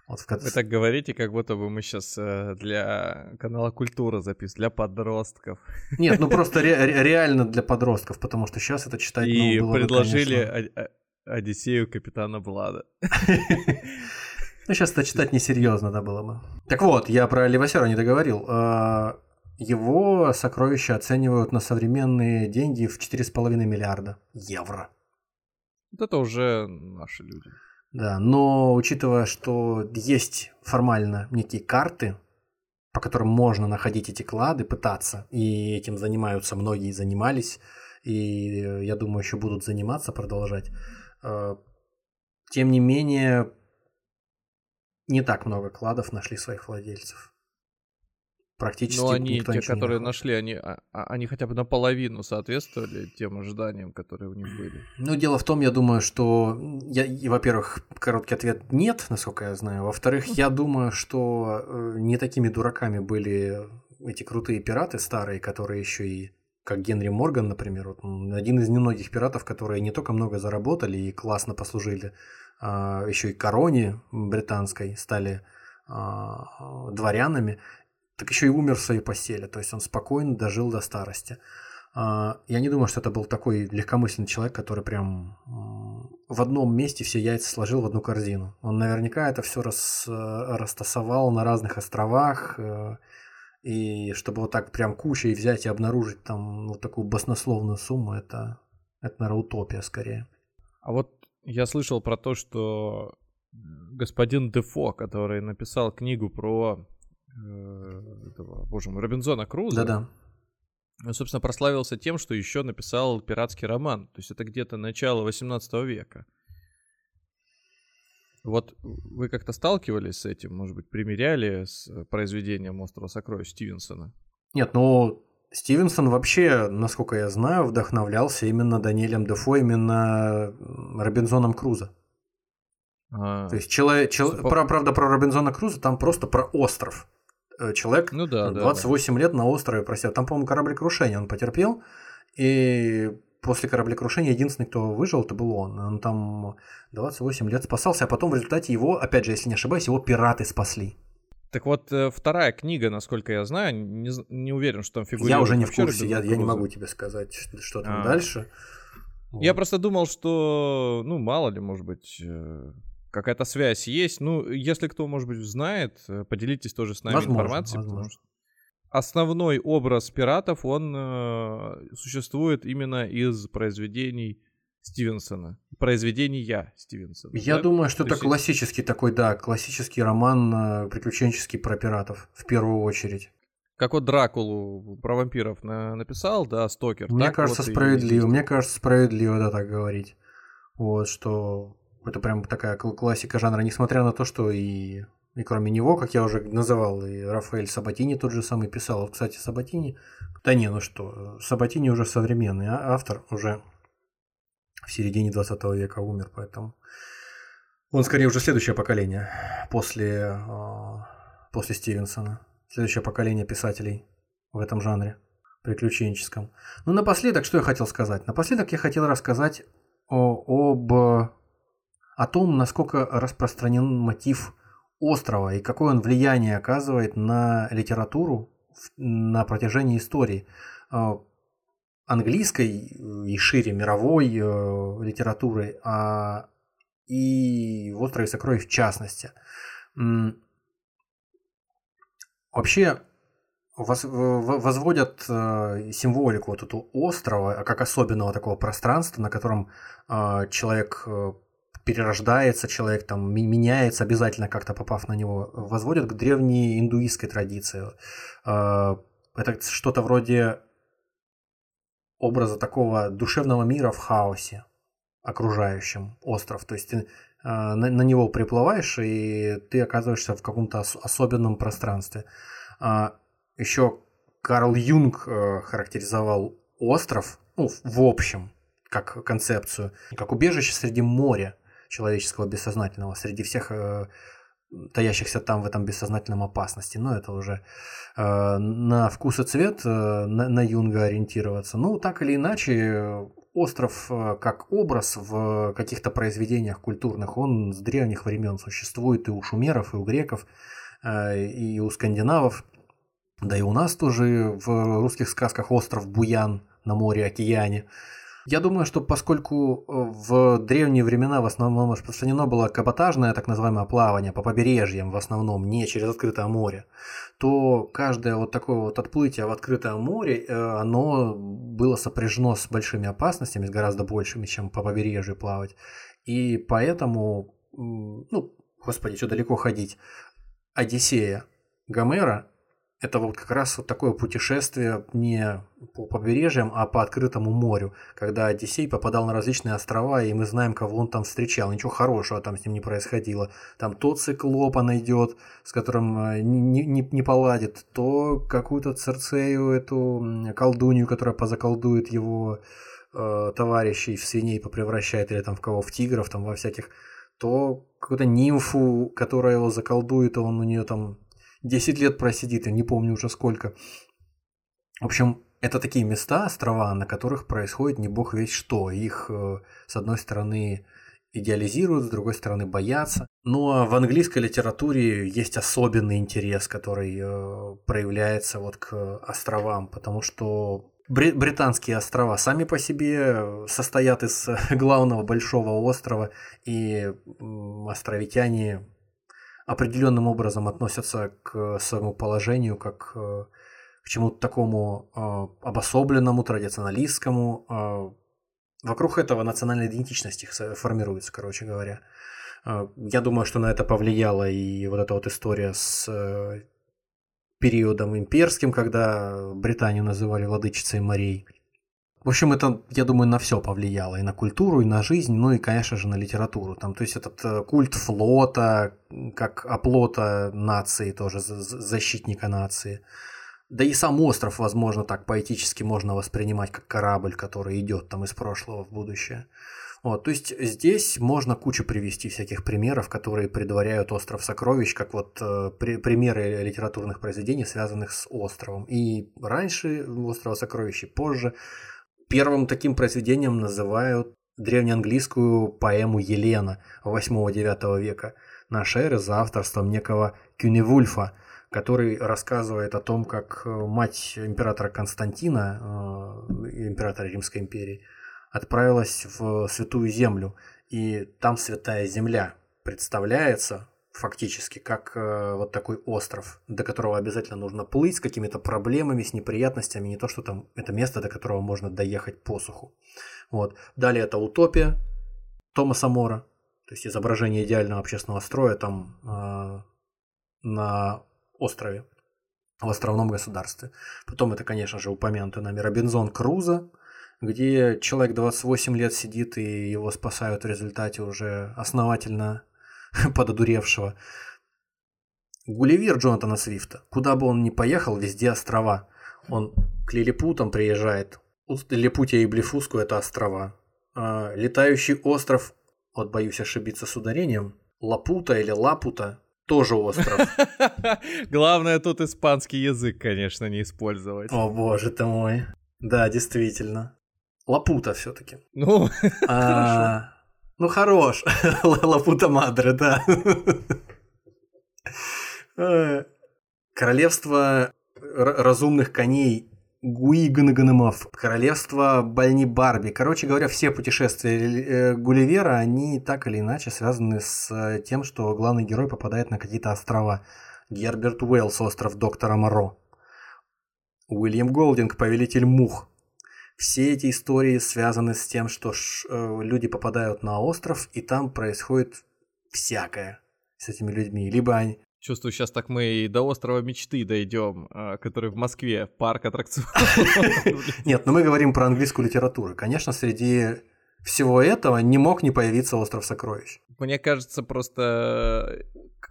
Вот в... Вы так говорите, как будто бы мы сейчас э, для канала Культура записываем, для подростков. Нет, ну просто ре- реально для подростков, потому что сейчас это читать И ну, было предложили бы, конечно... Одиссею капитана Блада. Ну, сейчас это читать несерьезно, да, было бы. Так вот, я про Левасера не договорил. А, его сокровища оценивают на современные деньги в 4,5 миллиарда евро. Вот это уже наши люди. Да, но учитывая, что есть формально некие карты, по которым можно находить эти клады, пытаться, и этим занимаются многие, занимались, и э, я думаю, еще будут заниматься, продолжать. Э, тем не менее, не так много кладов нашли своих владельцев. Практически Но они, те, которые нашли, они, а, а, они хотя бы наполовину соответствовали тем ожиданиям, которые у них были. Ну, дело в том, я думаю, что, я, во-первых, короткий ответ нет, насколько я знаю. Во-вторых, я думаю, что э, не такими дураками были эти крутые пираты старые, которые еще и как Генри Морган, например, вот, один из немногих пиратов, которые не только много заработали и классно послужили, а еще и короне британской стали а, дворянами так еще и умер в своей постели, то есть он спокойно дожил до старости. А, я не думаю, что это был такой легкомысленный человек, который прям в одном месте все яйца сложил в одну корзину. Он наверняка это все рас, растасовал на разных островах, э, И чтобы вот так прям кучей взять и обнаружить там вот такую баснословную сумму, это, это наверное, утопия скорее. А вот я слышал про то, что господин Дефо, который написал книгу про э, этого, боже мой, Робинзона Круза. Да-да. Он, собственно, прославился тем, что еще написал пиратский роман. То есть это где-то начало 18 века. Вот вы как-то сталкивались с этим, может быть, примеряли с произведением «Острова сокровищ» Стивенсона? Нет, ну, Стивенсон вообще, насколько я знаю, вдохновлялся именно Даниэлем Дефо, именно Робинзоном Крузо. А, То есть человек, чел... про, правда, про Робинзона Круза там просто про остров. Э, человек ну, да, 28 да, да. лет на острове просел. Там, по-моему, кораблекрушение он потерпел. И после кораблекрушения единственный, кто выжил, это был он. Он там 28 лет спасался, а потом в результате его, опять же, если не ошибаюсь, его пираты спасли. Так вот, э, вторая книга, насколько я знаю, не, не уверен, что там фигурирует. Я уже не в курсе, я, я не могу тебе сказать, что там а. дальше. Я вот. просто думал, что, ну, мало ли, может быть, э, какая-то связь есть. Ну, если кто, может быть, знает, э, поделитесь тоже с нами возможно, информацией, возможно. потому что основной образ пиратов, он э, существует именно из произведений Стивенсона. Произведения Стивенсона. Я да? думаю, что То это есть... классический такой, да, классический роман э, приключенческий про пиратов, в первую очередь. Как вот Дракулу про вампиров на, написал, да, Стокер. Мне кажется, вот справедливо. И... Мне кажется, справедливо, да, так говорить. Вот, что это прям такая классика жанра, несмотря на то, что и и кроме него, как я уже называл, и Рафаэль Сабатини тот же самый писал. Вот, кстати, Сабатини... Да не, ну что, Сабатини уже современный а автор, уже в середине 20 века умер, поэтому... Он скорее уже следующее поколение после, а, после Стивенсона. Следующее поколение писателей в этом жанре приключенческом. Ну, напоследок, что я хотел сказать? Напоследок я хотел рассказать о, об о том, насколько распространен мотив острова и какое он влияние оказывает на литературу на протяжении истории а, английской и шире мировой э, литературы, а и в «Острове сокровищ» в частности. Вообще возводят э, символику вот этого острова как особенного такого пространства, на котором э, человек перерождается человек, там, меняется обязательно как-то попав на него, возводят к древней индуистской традиции. А, это что-то вроде образа такого душевного мира в хаосе окружающем остров. То есть ты а, на, него приплываешь, и ты оказываешься в каком-то ос- особенном пространстве. А, Еще Карл Юнг э, характеризовал остров, ну, в общем, как концепцию, как убежище среди моря человеческого бессознательного среди всех э, таящихся там в этом бессознательном опасности. Но это уже э, на вкус и цвет э, на, на Юнга ориентироваться. Ну, так или иначе, остров э, как образ в каких-то произведениях культурных, он с древних времен существует и у шумеров, и у греков, э, и у скандинавов. Да и у нас тоже в русских сказках остров Буян на море, океане. Я думаю, что поскольку э, в древние времена в основном распространено было каботажное так называемое плавание по побережьям в основном, не через открытое море, то каждое вот такое вот отплытие в открытое море, э, оно было сопряжено с большими опасностями, с гораздо большими, чем по побережью плавать. И поэтому, ну, господи, что далеко ходить, Одиссея Гомера это вот как раз вот такое путешествие не по побережьям, а по открытому морю, когда Одиссей попадал на различные острова, и мы знаем, кого он там встречал. Ничего хорошего там с ним не происходило. Там то циклопа найдет, с которым э, не, не, не поладит, то какую-то церцею, эту колдунью, которая позаколдует его э, товарищей в свиней попревращает, или там в кого, в тигров, там во всяких, то какую-то нимфу, которая его заколдует, он у нее там 10 лет просидит, я не помню уже сколько. В общем, это такие места, острова, на которых происходит не бог весь что. Их, э, с одной стороны, идеализируют, с другой стороны, боятся. Ну а в английской литературе есть особенный интерес, который э, проявляется вот к островам, потому что британские острова сами по себе состоят из главного большого острова, и островитяне определенным образом относятся к своему положению как э, к чему-то такому э, обособленному, традиционалистскому. Э, вокруг этого национальная идентичность их формируется, короче говоря. Я думаю, что на это повлияла и вот эта вот история с периодом имперским, когда Британию называли владычицей морей. В общем, это, я думаю, на все повлияло. И на культуру, и на жизнь, ну и, конечно же, на литературу. Там, то есть этот э, культ флота, как оплота нации, тоже защитника нации. Да и сам остров, возможно, так поэтически можно воспринимать как корабль, который идет там из прошлого в будущее. Вот, то есть здесь можно кучу привести всяких примеров, которые предваряют остров сокровищ, как вот э, при, примеры литературных произведений, связанных с островом. И раньше острова сокровищ, и позже. Первым таким произведением называют древнеанглийскую поэму Елена 8-9 века нашей эры за авторством некого Кюневульфа, который рассказывает о том, как э, мать императора Константина, э, императора Римской империи, отправилась в Святую Землю, и там Святая Земля представляется фактически как э, вот такой остров, до которого обязательно нужно плыть с какими-то проблемами, с неприятностями, не то что там это место, до которого можно доехать по суху. Вот. Далее это утопия Томаса Мора, то есть изображение идеального общественного строя там э, на острове, в островном государстве. Потом это, конечно же, упомянутый нами Робинзон Крузо, где человек 28 лет сидит и его спасают в результате уже основательно пододуревшего. Гулливер Джонатана Свифта. Куда бы он ни поехал, везде острова. Он к Лилипутам приезжает. Лилипутия и Блефуску – это острова. А, летающий остров, вот боюсь ошибиться с ударением, Лапута или Лапута – тоже остров. Главное тут испанский язык, конечно, не использовать. О боже ты мой. Да, действительно. Лапута все-таки. Ну, а, ну, хорош. Лапута Мадре, да. Королевство разумных коней Гуиганганамов, королевство Больни Барби. Короче говоря, все путешествия э, Гулливера, они так или иначе связаны с э, тем, что главный герой попадает на какие-то острова. Герберт Уэллс, остров доктора Моро. Уильям Голдинг, повелитель мух все эти истории связаны с тем, что э, люди попадают на остров, и там происходит всякое с этими людьми. Либо они... Чувствую, сейчас так мы и до острова мечты дойдем, а, который в Москве, парк аттракционов. Нет, но мы говорим про английскую литературу. Конечно, среди всего этого не мог не появиться остров сокровищ. Мне кажется, просто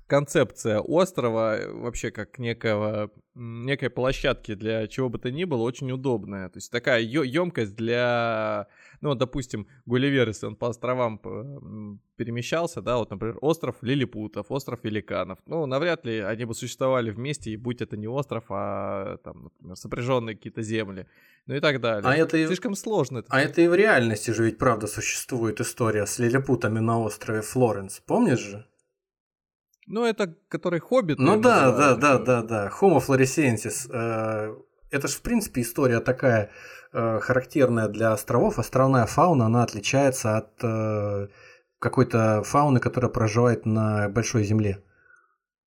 концепция острова э, вообще как некого, некой площадки для чего бы то ни было очень удобная. То есть такая емкость для, ну, допустим, Гулливер, если он по островам перемещался, да, вот, например, остров Лилипутов, остров Великанов. Ну, навряд ли они бы существовали вместе, и будь это не остров, а, там, например, сопряженные какие-то земли, ну и так далее. А это Слишком сложно. Это. А это и в реальности же ведь правда существует история с лилипутами на острове Флоренс, помнишь же? Ну, это который хоббит. Ну да, да, да, да, да. Homo floresiensis. Э, это же, в принципе, история такая э, характерная для островов. Островная фауна, она отличается от э, какой-то фауны, которая проживает на большой земле.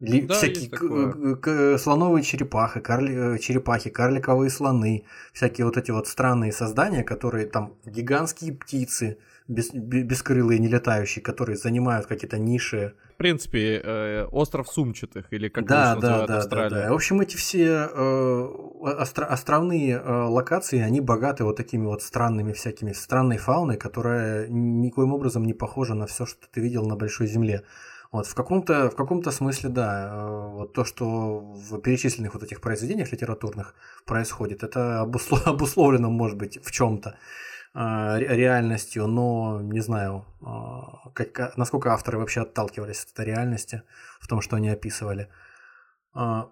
Да, всякие слоновые черепахи, карли, черепахи, карликовые слоны, всякие вот эти вот странные создания, которые там гигантские птицы, без, бескрылые, не летающие, которые занимают какие-то ниши. В принципе, э, остров сумчатых, или как да, да, да, да, да. В общем, эти все э, остро- островные э, локации, они богаты вот такими вот странными всякими, странной фауной, которая никоим образом не похожа на все, что ты видел на Большой Земле. Вот, в каком-то в каком-то смысле, да, э, вот то, что в перечисленных вот этих произведениях литературных происходит, это обусловлено, может быть, в чем-то. А, реальностью, но не знаю, а, как, насколько авторы вообще отталкивались от этой реальности в том, что они описывали. А,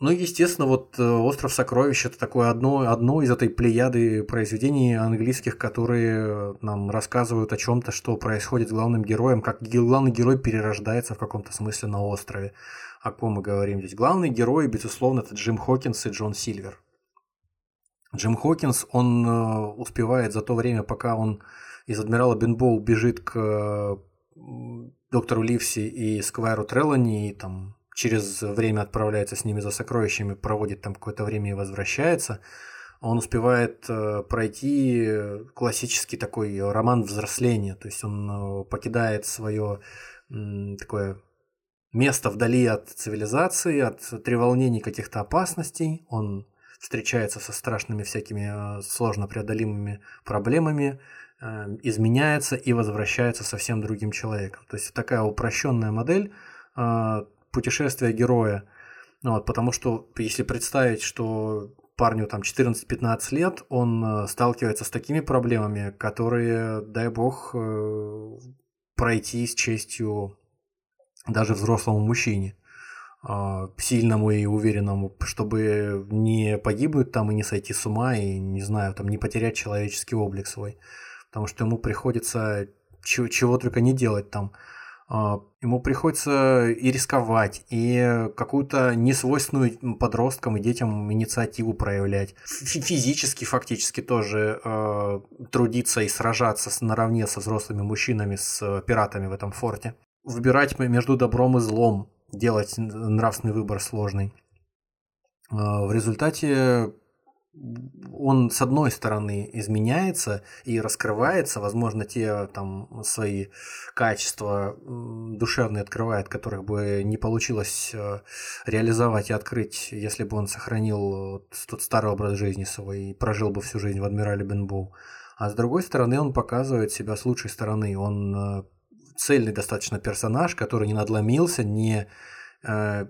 ну, естественно, вот э, «Остров сокровищ» — это такое одно, одно из этой плеяды произведений английских, которые нам рассказывают о чем то что происходит с главным героем, как главный герой перерождается в каком-то смысле на острове. О ком мы говорим здесь? Главный герой, безусловно, это Джим Хокинс и Джон Сильвер. Джим Хокинс, он э, успевает за то время, пока он из адмирала Бенбоу бежит к доктору Ливси и Сквайру Треллани, и там через время отправляется с ними за сокровищами, проводит там какое-то время и возвращается, он успевает э, пройти классический такой роман взросления, то есть он э, покидает свое такое место вдали от цивилизации, от треволнений каких-то опасностей, он встречается со страшными всякими э, сложно преодолимыми проблемами, изменяется и возвращается совсем другим человеком. То есть такая упрощенная модель путешествия героя. Вот, потому что если представить, что парню там 14-15 лет, он э, сталкивается с такими проблемами, которые, дай бог, э, пройти с честью даже взрослому мужчине, сильному и уверенному, чтобы не погибнуть там и не сойти с ума, и, не знаю, там не потерять человеческий облик свой. Потому что ему приходится чего, чего только не делать там. А, ему приходится и рисковать, и какую-то несвойственную подросткам и детям инициативу проявлять. Физически, фактически тоже э, трудиться и сражаться с, наравне со взрослыми мужчинами, с пиратами в этом форте. Выбирать между добром и злом, делать нравственный выбор сложный. Э, в результате он с одной стороны изменяется и раскрывается, возможно, те там свои качества душевные открывает, которых бы не получилось э, реализовать и открыть, если бы он сохранил тот старый образ жизни свой и прожил бы всю жизнь в Адмирале Бенбоу. А с другой стороны, он показывает себя с лучшей стороны. Он э, цельный достаточно персонаж, который не надломился, не э,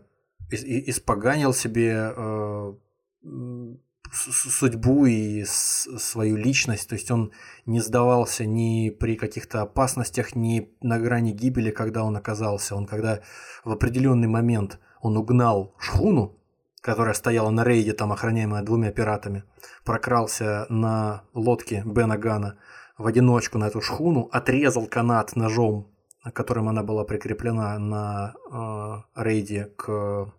испоганил себе судьбу и свою личность, то есть он не сдавался ни при каких-то опасностях, ни на грани гибели, когда он оказался. Он когда в определенный момент он угнал шхуну, которая стояла на рейде, там охраняемая двумя пиратами, прокрался на лодке Бена Гана в одиночку на эту шхуну, отрезал канат ножом, которым она была прикреплена на э, рейде к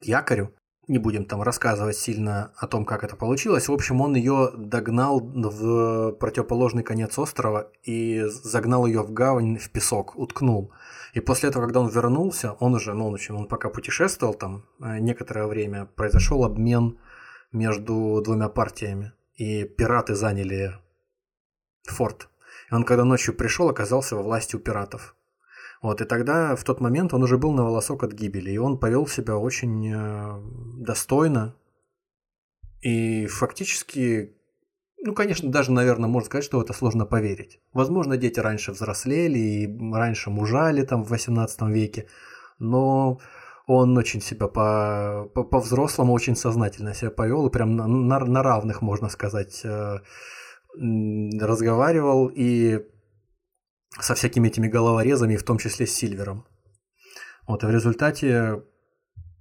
якорю, не будем там рассказывать сильно о том, как это получилось. В общем, он ее догнал в противоположный конец острова и загнал ее в гавань, в песок, уткнул. И после этого, когда он вернулся, он уже, ну, в общем, он пока путешествовал там э, некоторое время, произошел обмен между двумя партиями. И пираты заняли форт. И он, когда ночью пришел, оказался во власти у пиратов. Вот, и тогда, в тот момент, он уже был на волосок от гибели, и он повел себя очень э, достойно. И фактически, ну, конечно, даже, наверное, можно сказать, что это сложно поверить. Возможно, дети раньше взрослели и раньше мужали там в 18 веке, но он очень себя по, по, по-взрослому очень сознательно себя повел и прям на, на, на равных, можно сказать, э, разговаривал и со всякими этими головорезами, в том числе с Сильвером. Вот, и в результате,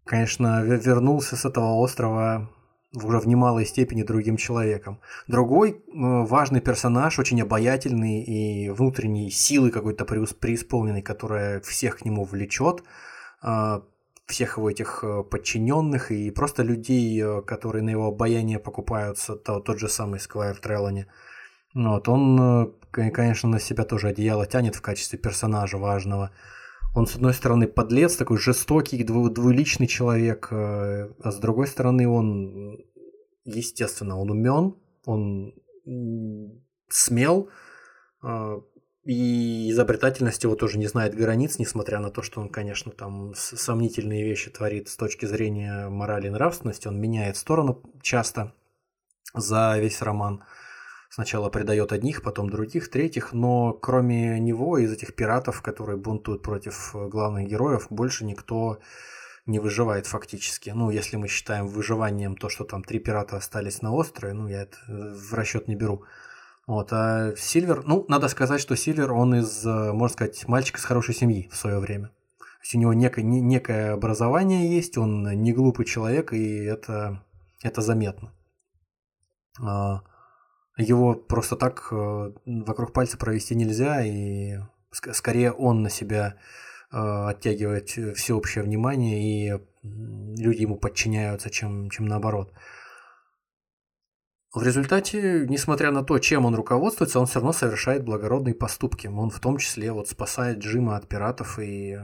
конечно, вернулся с этого острова уже в немалой степени другим человеком. Другой э, важный персонаж, очень обаятельный и внутренней силы какой-то преисполненной, которая всех к нему влечет, э, всех его этих э, подчиненных и просто людей, которые на его обаяние покупаются, то, тот же самый Сквайр Треллани – вот, он, конечно, на себя тоже одеяло тянет в качестве персонажа важного. Он, с одной стороны, подлец, такой жестокий, дву двуличный человек, э, а с другой стороны, он, естественно, он умен, он смел, э, и изобретательность его тоже не знает границ, несмотря на то, что он, конечно, там сомнительные вещи творит с точки зрения морали и нравственности. Он меняет сторону часто за весь роман. Сначала предает одних, потом других, третьих, но кроме него, из этих пиратов, которые бунтуют против э, главных героев, больше никто не выживает фактически. Ну, если мы считаем выживанием то, что там три пирата остались на острове, ну, я это э, в расчет не беру. Вот, а Сильвер, ну, надо сказать, что Сильвер, он из, э, можно сказать, мальчика с хорошей семьи в свое время. То есть у него некое, некое образование есть, он не глупый человек, и это, это заметно. Его просто так э, вокруг пальца провести нельзя, и скорее он на себя э, оттягивает всеобщее внимание, и люди ему подчиняются, чем, чем наоборот. в результате, несмотря на то, чем он руководствуется, он все равно совершает благородные поступки. Он в том числе вот спасает Джима от пиратов и э,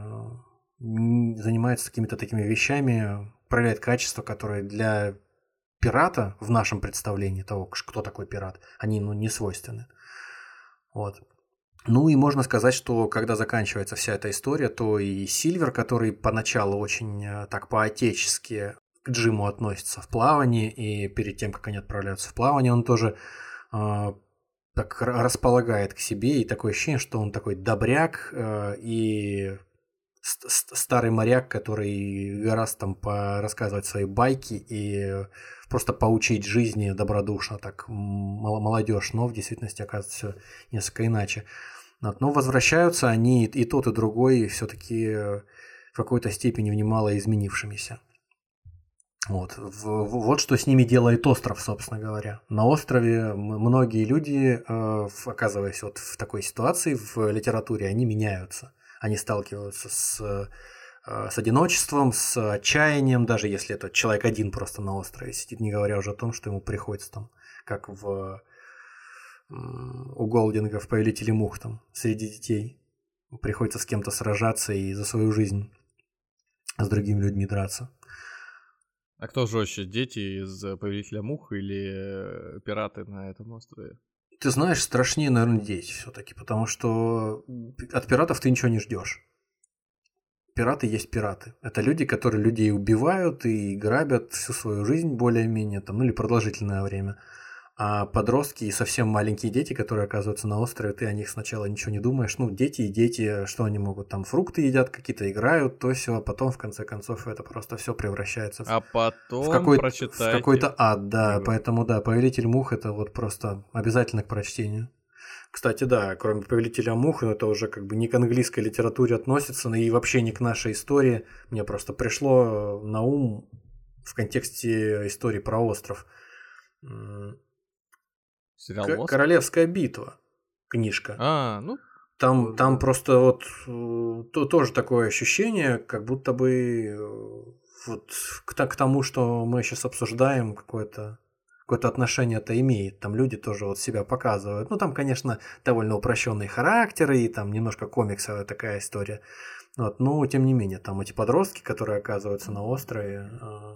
занимается какими-то такими вещами, проявляет качества, которые для пирата в нашем представлении того, кто такой пират, они ну, не свойственны. Вот. Ну и можно сказать, что когда заканчивается вся эта история, то и Сильвер, который поначалу очень э, так по-отечески к Джиму относится в плавании, и перед тем, как они отправляются в плавание, он тоже э, так располагает к себе, и такое ощущение, что он такой добряк э, и старый моряк, который гораздо там рассказывать свои байки и просто поучить жизни добродушно, так молодежь, но в действительности оказывается все несколько иначе. Но возвращаются они и тот, и другой все-таки в какой-то степени в немало изменившимися. Вот. вот что с ними делает остров, собственно говоря. На острове многие люди, э, оказываясь вот в такой ситуации в литературе, они меняются. Они сталкиваются с, с одиночеством, с отчаянием, даже если это человек один просто на острове сидит, не говоря уже о том, что ему приходится там, как в у Голдинга в «Повелителе мух» там, среди детей. Приходится с кем-то сражаться и за свою жизнь с другими людьми драться. А кто жестче, дети из Повелителя Мух или э, пираты на этом острове? Ты знаешь, страшнее, наверное, дети все-таки, потому что от пиратов ты ничего не ждешь. Пираты есть пираты. Это люди, которые людей убивают и грабят всю свою жизнь более-менее, там, ну или продолжительное время. А подростки и совсем маленькие дети, которые оказываются на острове, ты о них сначала ничего не думаешь. Ну, дети и дети, что они могут? Там фрукты едят, какие-то играют, то все, а потом, в конце концов, это просто все превращается в, а потом в, какой, в какой-то ад, да. Поэтому, да, Повелитель мух это вот просто обязательно к прочтению. Кстати, да, кроме Повелителя мух, это уже как бы не к английской литературе относится, и вообще не к нашей истории. Мне просто пришло на ум в контексте истории про остров Сериал К- Королевская битва. Книжка. А, ну. Там, там просто вот э, то, тоже такое ощущение, как будто бы э, вот к, к тому, что мы сейчас обсуждаем, какое-то какое-то отношение это имеет. Там люди тоже вот себя показывают. Ну, там, конечно, довольно упрощенные характеры, и там немножко комиксовая такая история. Вот, но, тем не менее, там эти подростки, которые оказываются на острове, э,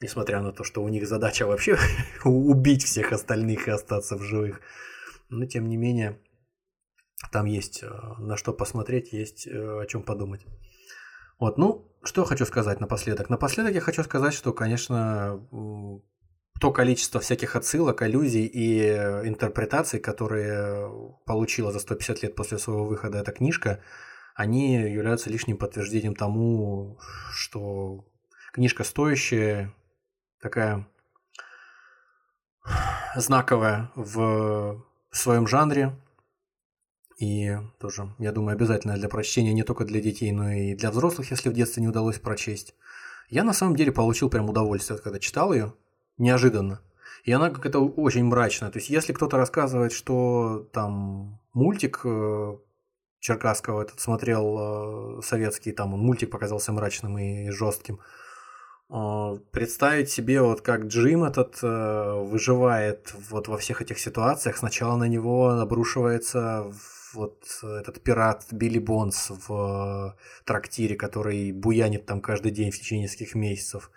несмотря на то, что у них задача вообще убить всех остальных и остаться в живых. Но тем не менее, там есть э, на что посмотреть, есть э, о чем подумать. Вот, ну, что хочу сказать напоследок. Напоследок я хочу сказать, что, конечно, то количество всяких отсылок, аллюзий и э, интерпретаций, которые получила за 150 лет после своего выхода эта книжка, они являются лишним подтверждением тому, что книжка стоящая, такая знаковая в своем жанре. И тоже, я думаю, обязательно для прочтения не только для детей, но и для взрослых, если в детстве не удалось прочесть. Я на самом деле получил прям удовольствие, когда читал ее, неожиданно. И она как-то очень мрачная. То есть, если кто-то рассказывает, что там мультик э, Черкасского этот смотрел э, советский, там он мультик показался мрачным и жестким, а, представить себе, вот как Джим этот э, выживает вот во всех этих ситуациях. Сначала на него обрушивается вот этот пират Билли Бонс в э, трактире, который буянит там каждый день в течение нескольких месяцев.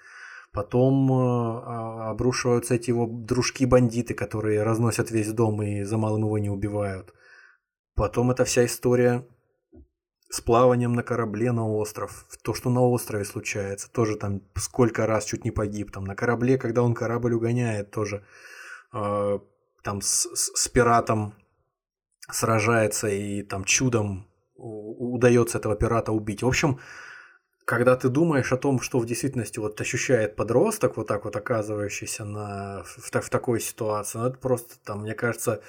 Потом э, а, обрушиваются эти его дружки-бандиты, которые разносят весь дом и за малым его не убивают. Потом эта вся история с плаванием на корабле на остров, то, что на острове случается, тоже там сколько раз чуть не погиб, там на корабле, когда он корабль угоняет, тоже э, там с, с, с пиратом сражается и там чудом удается этого пирата убить. В общем, когда ты думаешь о том, что в действительности вот ощущает подросток, вот так вот оказывающийся на, в, в, такой ситуации, ну это просто там, мне кажется,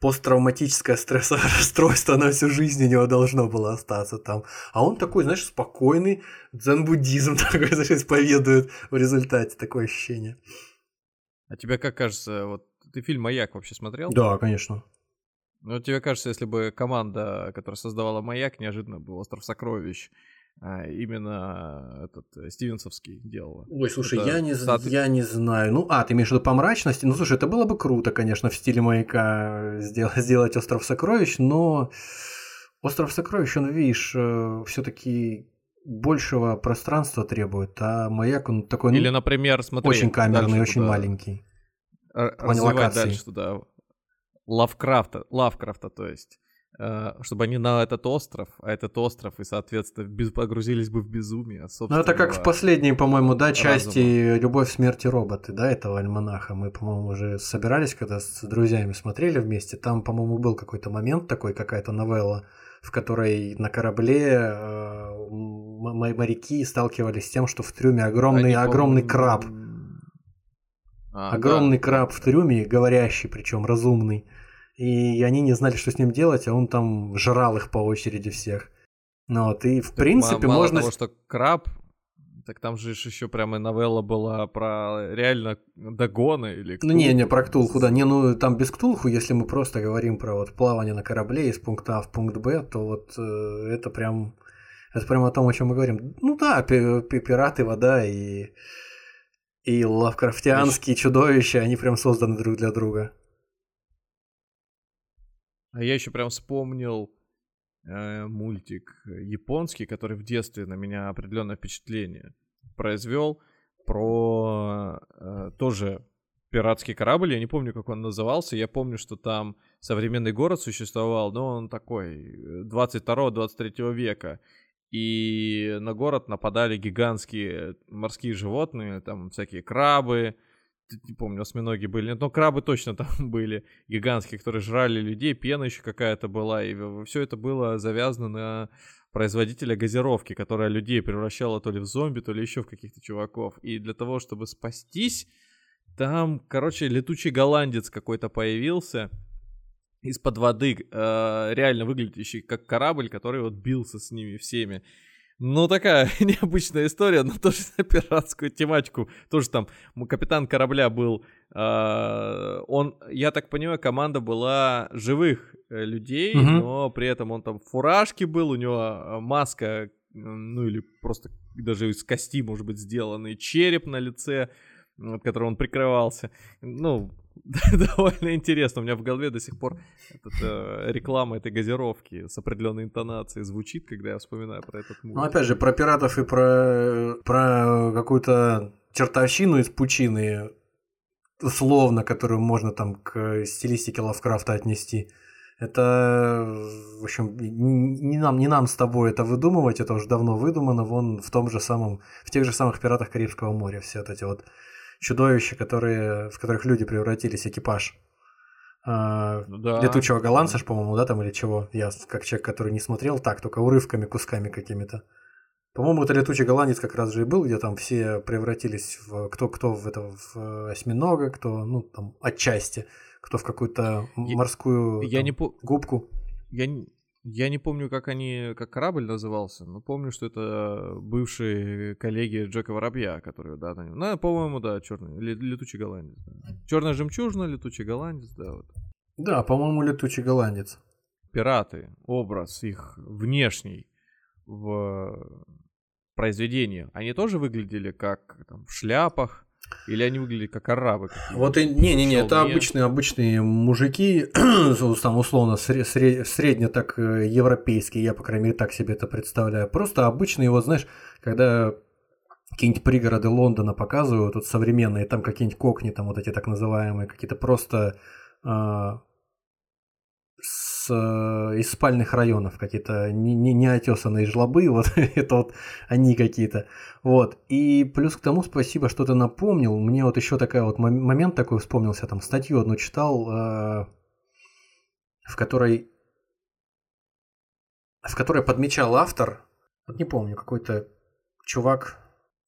посттравматическое стрессовое расстройство на всю жизнь у него должно было остаться там. А он такой, знаешь, спокойный, дзен-буддизм такой, знаешь, исповедует в результате, такое ощущение. А тебе как кажется, вот ты фильм «Маяк» вообще смотрел? Да, конечно. Ну, тебе кажется, если бы команда, которая создавала «Маяк», неожиданно был «Остров сокровищ», а именно этот э, Стивенсовский делала. Ой, слушай, Это я не, сад- я не знаю. Ну, а, ты имеешь в виду по мрачности? Ну, слушай, это было бы круто, конечно, в стиле маяка сделать, сделать Остров Сокровищ, но Остров Сокровищ, он, видишь, все-таки большего пространства требует, а маяк, он такой, ну, Или, например, смотри, очень камерный, дальше очень туда, маленький. р- развивать локации. дальше туда Лавкрафта, Лавкрафта, то есть, э, чтобы они на этот остров, а этот остров, и, соответственно, без- погрузились бы в безумие. Ну, это как в последней, по-моему, да, части разума. «Любовь, смерть и роботы», да, этого альманаха. Мы, по-моему, уже собирались, когда с друзьями смотрели вместе. Там, по-моему, был какой-то момент такой, какая-то новелла, в которой на корабле э, моряки сталкивались с тем, что в трюме огромный, огромный краб. А, огромный краб в трюме, говорящий, причем разумный. И они не знали, что с ним делать, а он там жрал их по очереди всех. Ну вот, и в принципе мало можно... того, что краб, так там же еще прямо новелла была про реально догоны или Ну не, не про Ктулху, да. Не, ну там без Ктулху, если мы просто говорим про вот плавание на корабле из пункта А в пункт Б, то вот э, это прям это прям о том, о чем мы говорим. Ну да, пи- пи- пираты, вода и и лавкрафтианские чудовища, они прям созданы друг для друга. А я еще прям вспомнил э, мультик японский, который в детстве на меня определенное впечатление произвел про э, тоже пиратский корабль. Я не помню, как он назывался. Я помню, что там современный город существовал, но он такой э, 22-23 века. И на город нападали гигантские морские животные, там всякие крабы, не помню, осьминоги были, но крабы точно там были гигантские, которые жрали людей, пена еще какая-то была, и все это было завязано на производителя газировки, которая людей превращала то ли в зомби, то ли еще в каких-то чуваков. И для того, чтобы спастись, там, короче, летучий голландец какой-то появился из-под воды, э, реально выглядящий как корабль, который вот бился с ними всеми. Ну, такая необычная история, но тоже на пиратскую тематику. Тоже там капитан корабля был, э, он, я так понимаю, команда была живых э, людей, но при этом он там в фуражке был, у него э, маска, ну или просто даже из кости, может быть, сделанный череп на лице, м, которым он прикрывался. Ну, довольно интересно. У меня в голове до сих пор этот, э, реклама этой газировки с определенной интонацией звучит, когда я вспоминаю про этот мультик. Ну, опять же, про пиратов и про, про какую-то чертовщину из пучины, условно, которую можно там к стилистике Лавкрафта отнести. Это, в общем, не нам, не нам с тобой это выдумывать, это уже давно выдумано, вон в том же самом, в тех же самых пиратах Карибского моря, все вот эти вот чудовища, которые, в которых люди превратились, экипаж. А, Ну да. Летучего голландца, по-моему, да, там или чего? Я как человек, который не смотрел, так, только урывками, кусками какими-то. По-моему, это летучий голландец как раз же и был, где там все превратились в кто кто в это в осьминога, кто ну там отчасти, кто в какую-то Я- морскую Я там, не, по- губку. я, не- я не помню, как они, как корабль назывался, но помню, что это бывшие коллеги Джека Воробья, которые, да, на нем. Ну, по-моему, да, черный, летучий голландец. Да. Черная жемчужина, летучий голландец, да, вот. Да, по-моему, летучий голландец. Пираты, образ их внешний в произведении, они тоже выглядели как там, в шляпах, или они выглядели как арабы? Вот и не-не-не, это обычные обычные мужики, там условно сре- сре- средне так э, европейские, я по крайней мере так себе это представляю. Просто обычные, вот знаешь, когда какие-нибудь пригороды Лондона показывают, вот современные, там какие-нибудь кокни, там вот эти так называемые, какие-то просто а, э, из спальных районов какие-то не, не, неотесанные жлобы, вот это вот они какие-то. Вот. И плюс к тому спасибо, что ты напомнил. Мне вот еще такой вот мом- момент такой вспомнился, там статью одну читал, э, в которой в которой подмечал автор, вот не помню, какой-то чувак,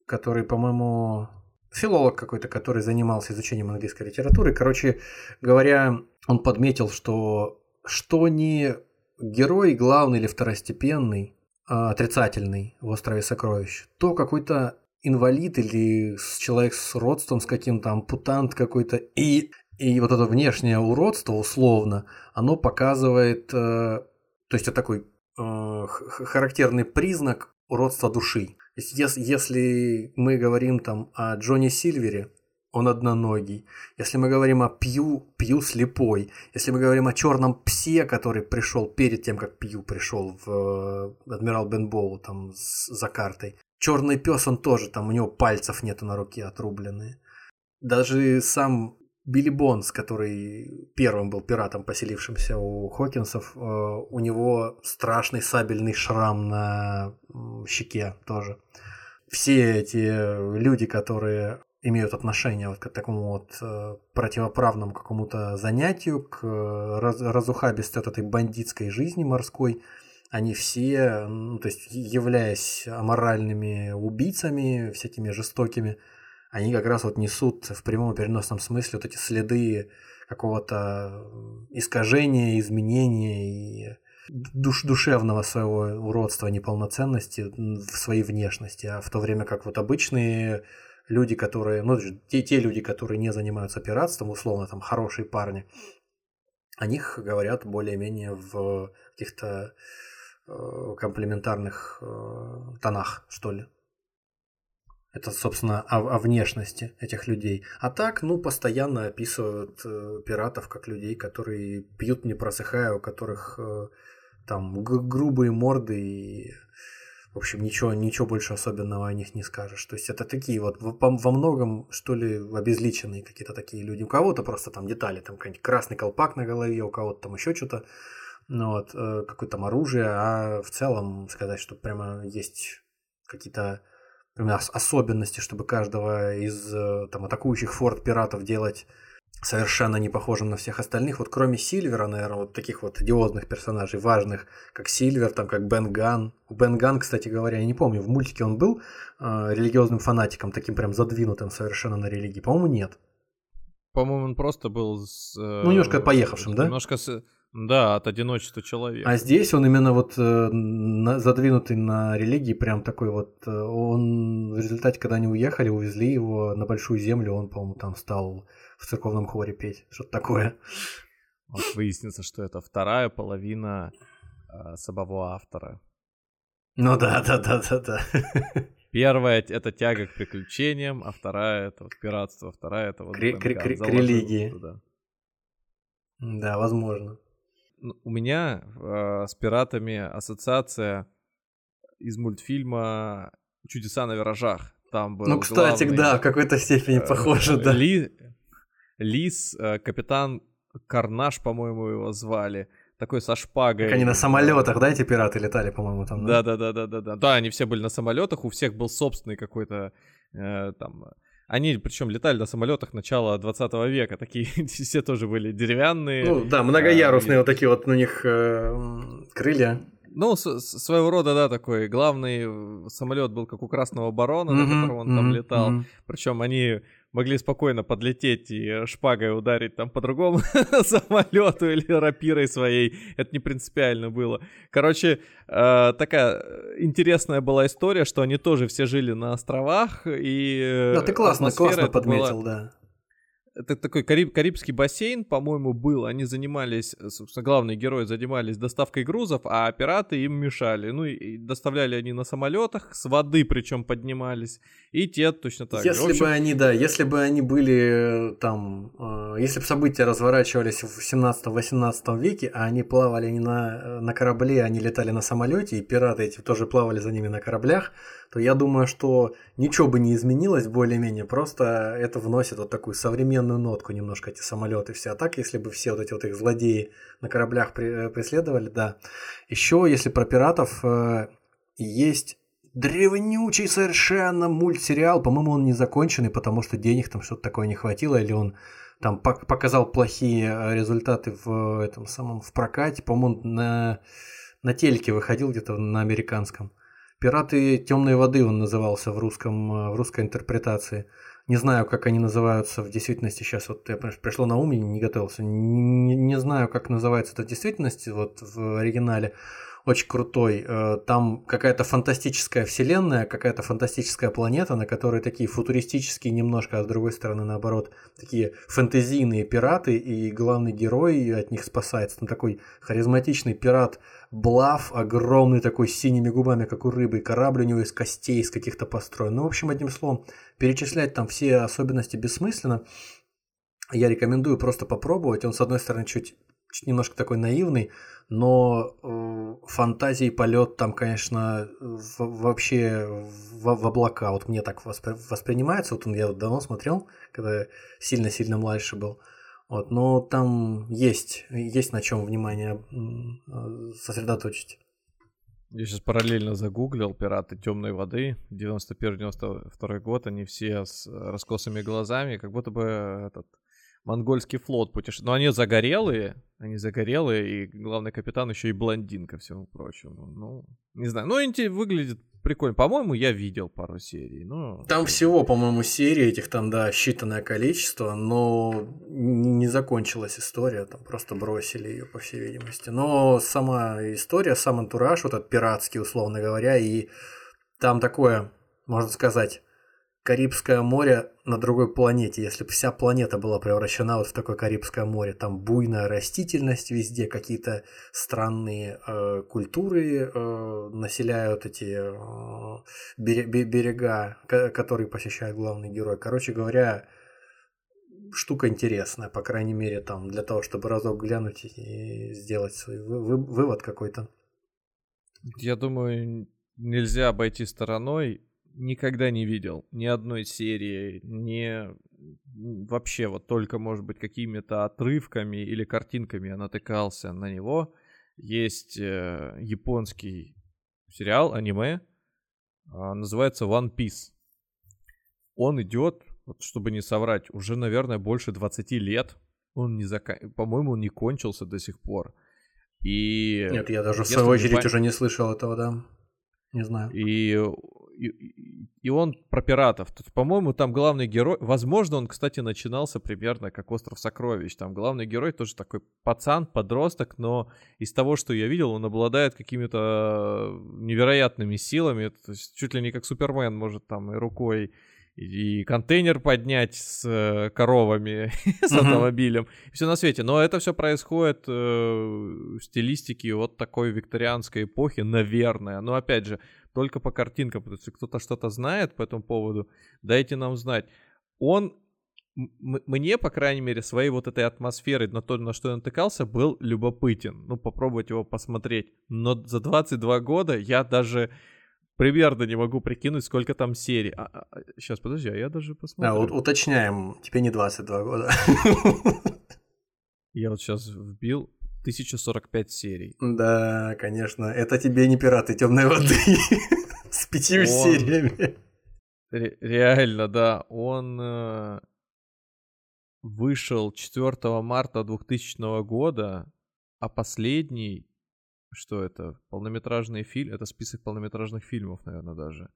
который, по-моему, филолог какой-то, который занимался изучением английской литературы. Короче говоря, он подметил, что что не герой главный или второстепенный, а, отрицательный в «Острове сокровищ», то какой-то инвалид или человек с родством, с каким-то ампутант какой-то. И, и вот это внешнее уродство, условно, оно показывает, э, то есть это такой э, характерный признак уродство души. Если, если мы говорим там о Джонни Сильвере, он одноногий. Если мы говорим о Пью, Пью слепой. Если мы говорим о черном псе, который пришел перед тем, как Пью пришел в э, Адмирал Бенбоу там с, за картой. Черный пес, он тоже там, у него пальцев нету на руке отрубленные. Даже сам Билли Бонс, который первым был пиратом, поселившимся у Хокинсов, э, у него страшный сабельный шрам на щеке тоже. Все эти люди, которые имеют отношение вот к такому вот э, противоправному какому-то занятию, к раз, разухабистой вот этой бандитской жизни морской, они все, ну, то есть являясь аморальными убийцами, всякими жестокими, они как раз вот несут в прямом переносном смысле вот эти следы какого-то искажения, изменения и душ, душевного своего уродства, неполноценности в своей внешности, а в то время как вот обычные люди, которые, ну, те, те люди, которые не занимаются пиратством, условно, там, хорошие парни, о них говорят более-менее в каких-то э, комплементарных э, тонах, что ли. Это, собственно, о, о внешности этих людей. А так, ну, постоянно описывают э, пиратов как людей, которые пьют не просыхая, у которых э, там грубые морды и в общем, ничего, ничего больше особенного о них не скажешь. То есть это такие вот во, многом, что ли, обезличенные какие-то такие люди. У кого-то просто там детали, там какой-нибудь красный колпак на голове, у кого-то там еще что-то, ну вот, э, какое-то там оружие, а в целом сказать, что прямо есть какие-то особенности, чтобы каждого из э, там, атакующих форт пиратов делать совершенно не похожим на всех остальных. Вот кроме Сильвера, наверное, вот таких вот одиозных персонажей, важных, как Сильвер, там, как Бен Ган. Бен Ган, кстати говоря, я не помню, в мультике он был э, религиозным фанатиком, таким прям задвинутым совершенно на религии. По-моему, нет. По-моему, он просто был с... Э, ну, немножко поехавшим, да? Немножко с... Да, от одиночества человека. А здесь он именно вот э, на, задвинутый на религии, прям такой вот. Э, он в результате, когда они уехали, увезли его на большую землю, он, по-моему, там стал в церковном хоре петь, что-то такое. Вот выяснится, что это вторая половина э, самого автора. Ну да, да, да, да, да. Первая это тяга к приключениям, а вторая это вот пиратство, вторая это вот к, к, к, к религии. Туда. Да, возможно. У меня э, с пиратами ассоциация из мультфильма "Чудеса на виражах". Там был ну, кстати, главный, да, в какой-то степени похоже, да. Ли, Лис, э, капитан Карнаш, по-моему, его звали. Такой со шпагой. Как они на самолетах, да, эти пираты летали, по-моему, там. Да, да, да, да, да, да. Да, они все были на самолетах, у всех был собственный какой-то э, там. Они, причем, летали на самолетах начала 20 века. Такие все тоже были деревянные. Ну да, многоярусные а, вот такие вот у них э, крылья. Ну, с- своего рода, да, такой главный самолет был как у Красного Барона, mm-hmm, на котором он mm-hmm, там летал. Mm-hmm. Причем они могли спокойно подлететь и шпагой ударить там по другому самолету или рапирой своей. Это не принципиально было. Короче, э, такая интересная была история, что они тоже все жили на островах и. Да, ты классно, классно подметил, была... да это такой Кариб, Карибский бассейн, по-моему, был. Они занимались, э, собственно, главные герои занимались доставкой грузов, а пираты им мешали. Ну и доставляли они на самолетах, с воды причем поднимались. И те точно так если же. Если бы они, да, если бы они были э, там, э, если бы события разворачивались в 17-18 веке, а они плавали не на, на корабле, они летали на самолете, и пираты эти тоже плавали за ними на кораблях, то я думаю, что ничего бы не изменилось более-менее, просто это вносит вот такую современную нотку немножко эти самолеты все. А так, если бы все вот эти вот их злодеи на кораблях э, преследовали, да. Еще, если про пиратов, э, есть древнючий совершенно мультсериал, по-моему, он не законченный, потому что денег там что-то такое не хватило, или он там показал плохие э, результаты в этом самом в прокате, по-моему, на на телеке выходил где-то на американском. Пираты темной воды он назывался в русском э, в русской интерпретации. Не знаю, как они называются в действительности. Сейчас вот я пришло на ум и не готовился. Не, не знаю, как называется это в действительности вот в оригинале. Очень крутой. Э, там какая-то фантастическая вселенная, какая-то фантастическая планета, на которой такие футуристические немножко, а с другой стороны, наоборот, такие фэнтезийные пираты, и главный герой от них спасается. Там такой харизматичный пират Блав, огромный такой с синими губами, как у рыбы, корабль у него из костей, из каких-то построен. Ну, в общем, одним словом, перечислять там все особенности бессмысленно. Я рекомендую просто попробовать. Он, с одной стороны, чуть, чуть немножко такой наивный, но э, фантазии полет там, конечно, в, вообще в, в облака. Вот мне так воспри, воспринимается. Вот он я давно смотрел, когда сильно-сильно младше был. Вот, но там есть, есть на чем внимание э, сосредоточить. Я сейчас параллельно загуглил «Пираты темной воды» 91-92 год, они все с раскосыми глазами, как будто бы этот монгольский флот путешествует. Но они загорелые, они загорелые, и главный капитан еще и блондин, ко всему прочему. Ну, не знаю. Ну, выглядит прикольно. По-моему, я видел пару серий. Но... Там всего, по-моему, серий этих там, да, считанное количество, но не закончилась история, там просто бросили ее, по всей видимости. Но сама история, сам антураж, вот этот пиратский, условно говоря, и там такое, можно сказать, Карибское море на другой планете, если бы вся планета была превращена вот в такое Карибское море, там буйная растительность везде, какие-то странные э, культуры э, населяют эти э, берега, которые посещает главный герой. Короче говоря, штука интересная, по крайней мере, там, для того, чтобы разок глянуть и сделать свой вы вы вывод какой-то. Я думаю, нельзя обойти стороной никогда не видел ни одной серии, ни вообще вот только, может быть, какими-то отрывками или картинками я натыкался на него. Есть э, японский сериал, аниме, э, называется One Piece. Он идет, вот, чтобы не соврать, уже, наверное, больше 20 лет. Он не зак... По-моему, он не кончился до сих пор. И... Нет, я даже в свою очередь уже не слышал этого, да. Не знаю. И и, и он про пиратов. Тут, по-моему, там главный герой... Возможно, он, кстати, начинался примерно как «Остров сокровищ». Там главный герой тоже такой пацан, подросток, но из того, что я видел, он обладает какими-то невероятными силами. То есть чуть ли не как Супермен может там и рукой и контейнер поднять с э, коровами, с автомобилем, все на свете. Но это все происходит э, в стилистике вот такой викторианской эпохи, наверное. Но опять же, только по картинкам. То есть, кто-то что-то знает по этому поводу, дайте нам знать. Он мне, по крайней мере, своей вот этой атмосферой на то, на что я натыкался, был любопытен. Ну, попробовать его посмотреть. Но за 22 года я даже примерно не могу прикинуть, сколько там серий. А, а, сейчас, а, подожди, а я даже посмотрю. Да, уточняем, тебе не 22 года. Я вот сейчас вбил 1045 серий. Да, конечно. Это тебе не пираты темной воды с пятью сериями. реально, да. Он э, вышел 4 марта 2000 года, а последний, что это, полнометражный фильм, это список полнометражных фильмов, наверное, даже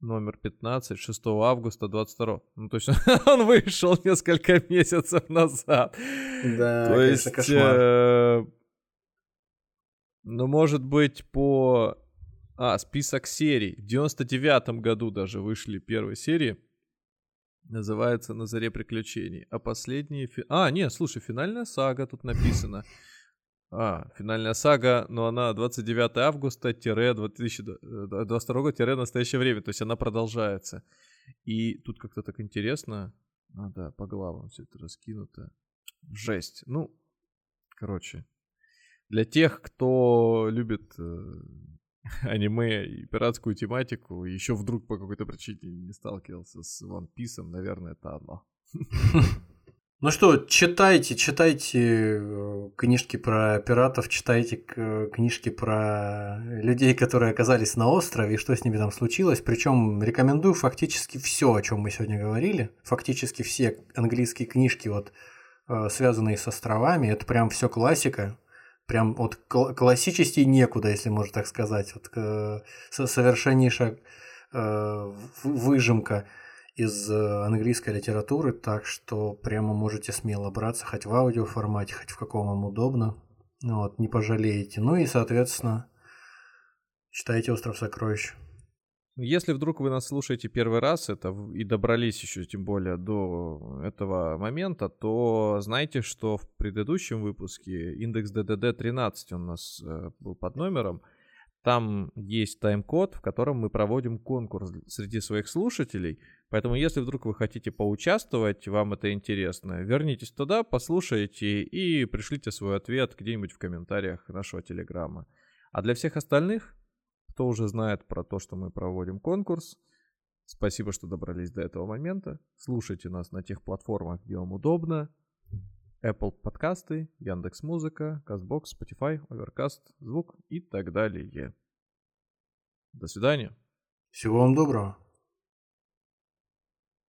номер 15, 6 августа 22. Ну, то есть он вышел несколько месяцев назад. Да, то есть, кошмар. Э, ну, может быть, по... А, список серий. В 99 году даже вышли первые серии. Называется «На заре приключений». А последние... Фи... А, нет, слушай, финальная сага тут написана. А, финальная сага, но она 29 августа-2022 года-настоящее время, то есть она продолжается. И тут как-то так интересно. Да, по главам все это раскинуто. Жесть. Ну, короче. Для тех, кто любит э, аниме и пиратскую тематику, еще вдруг по какой-то причине не сталкивался с One Piece, наверное, это одно. Ну что, читайте, читайте э, книжки про пиратов, читайте книжки про людей, которые оказались на острове, и что с ними там случилось. Причем рекомендую фактически все, о чем мы сегодня говорили. Фактически все английские книжки, вот, э, связанные с островами, это прям все классика. Прям вот классический некуда, если можно так сказать. Вот, э, совершеннейшая выжимка из э, английской литературы, так что прямо можете смело браться, хоть в аудиоформате, хоть в каком вам удобно. Вот, не пожалеете. Ну и, соответственно, читайте «Остров сокровищ». Если вдруг вы нас слушаете первый раз это и добрались еще тем более до этого момента, то знайте, что в предыдущем выпуске индекс DDD 13 у нас э, был под номером. Там есть тайм-код, в котором мы проводим конкурс среди своих слушателей. Поэтому, если вдруг вы хотите поучаствовать, вам это интересно, вернитесь туда, послушайте и пришлите свой ответ где-нибудь в комментариях нашего телеграмма. А для всех остальных кто уже знает про то, что мы проводим конкурс, спасибо, что добрались до этого момента. Слушайте нас на тех платформах, где вам удобно. Apple подкасты, Яндекс Музыка, Castbox, Spotify, Overcast, звук и так далее. До свидания. Всего вам доброго.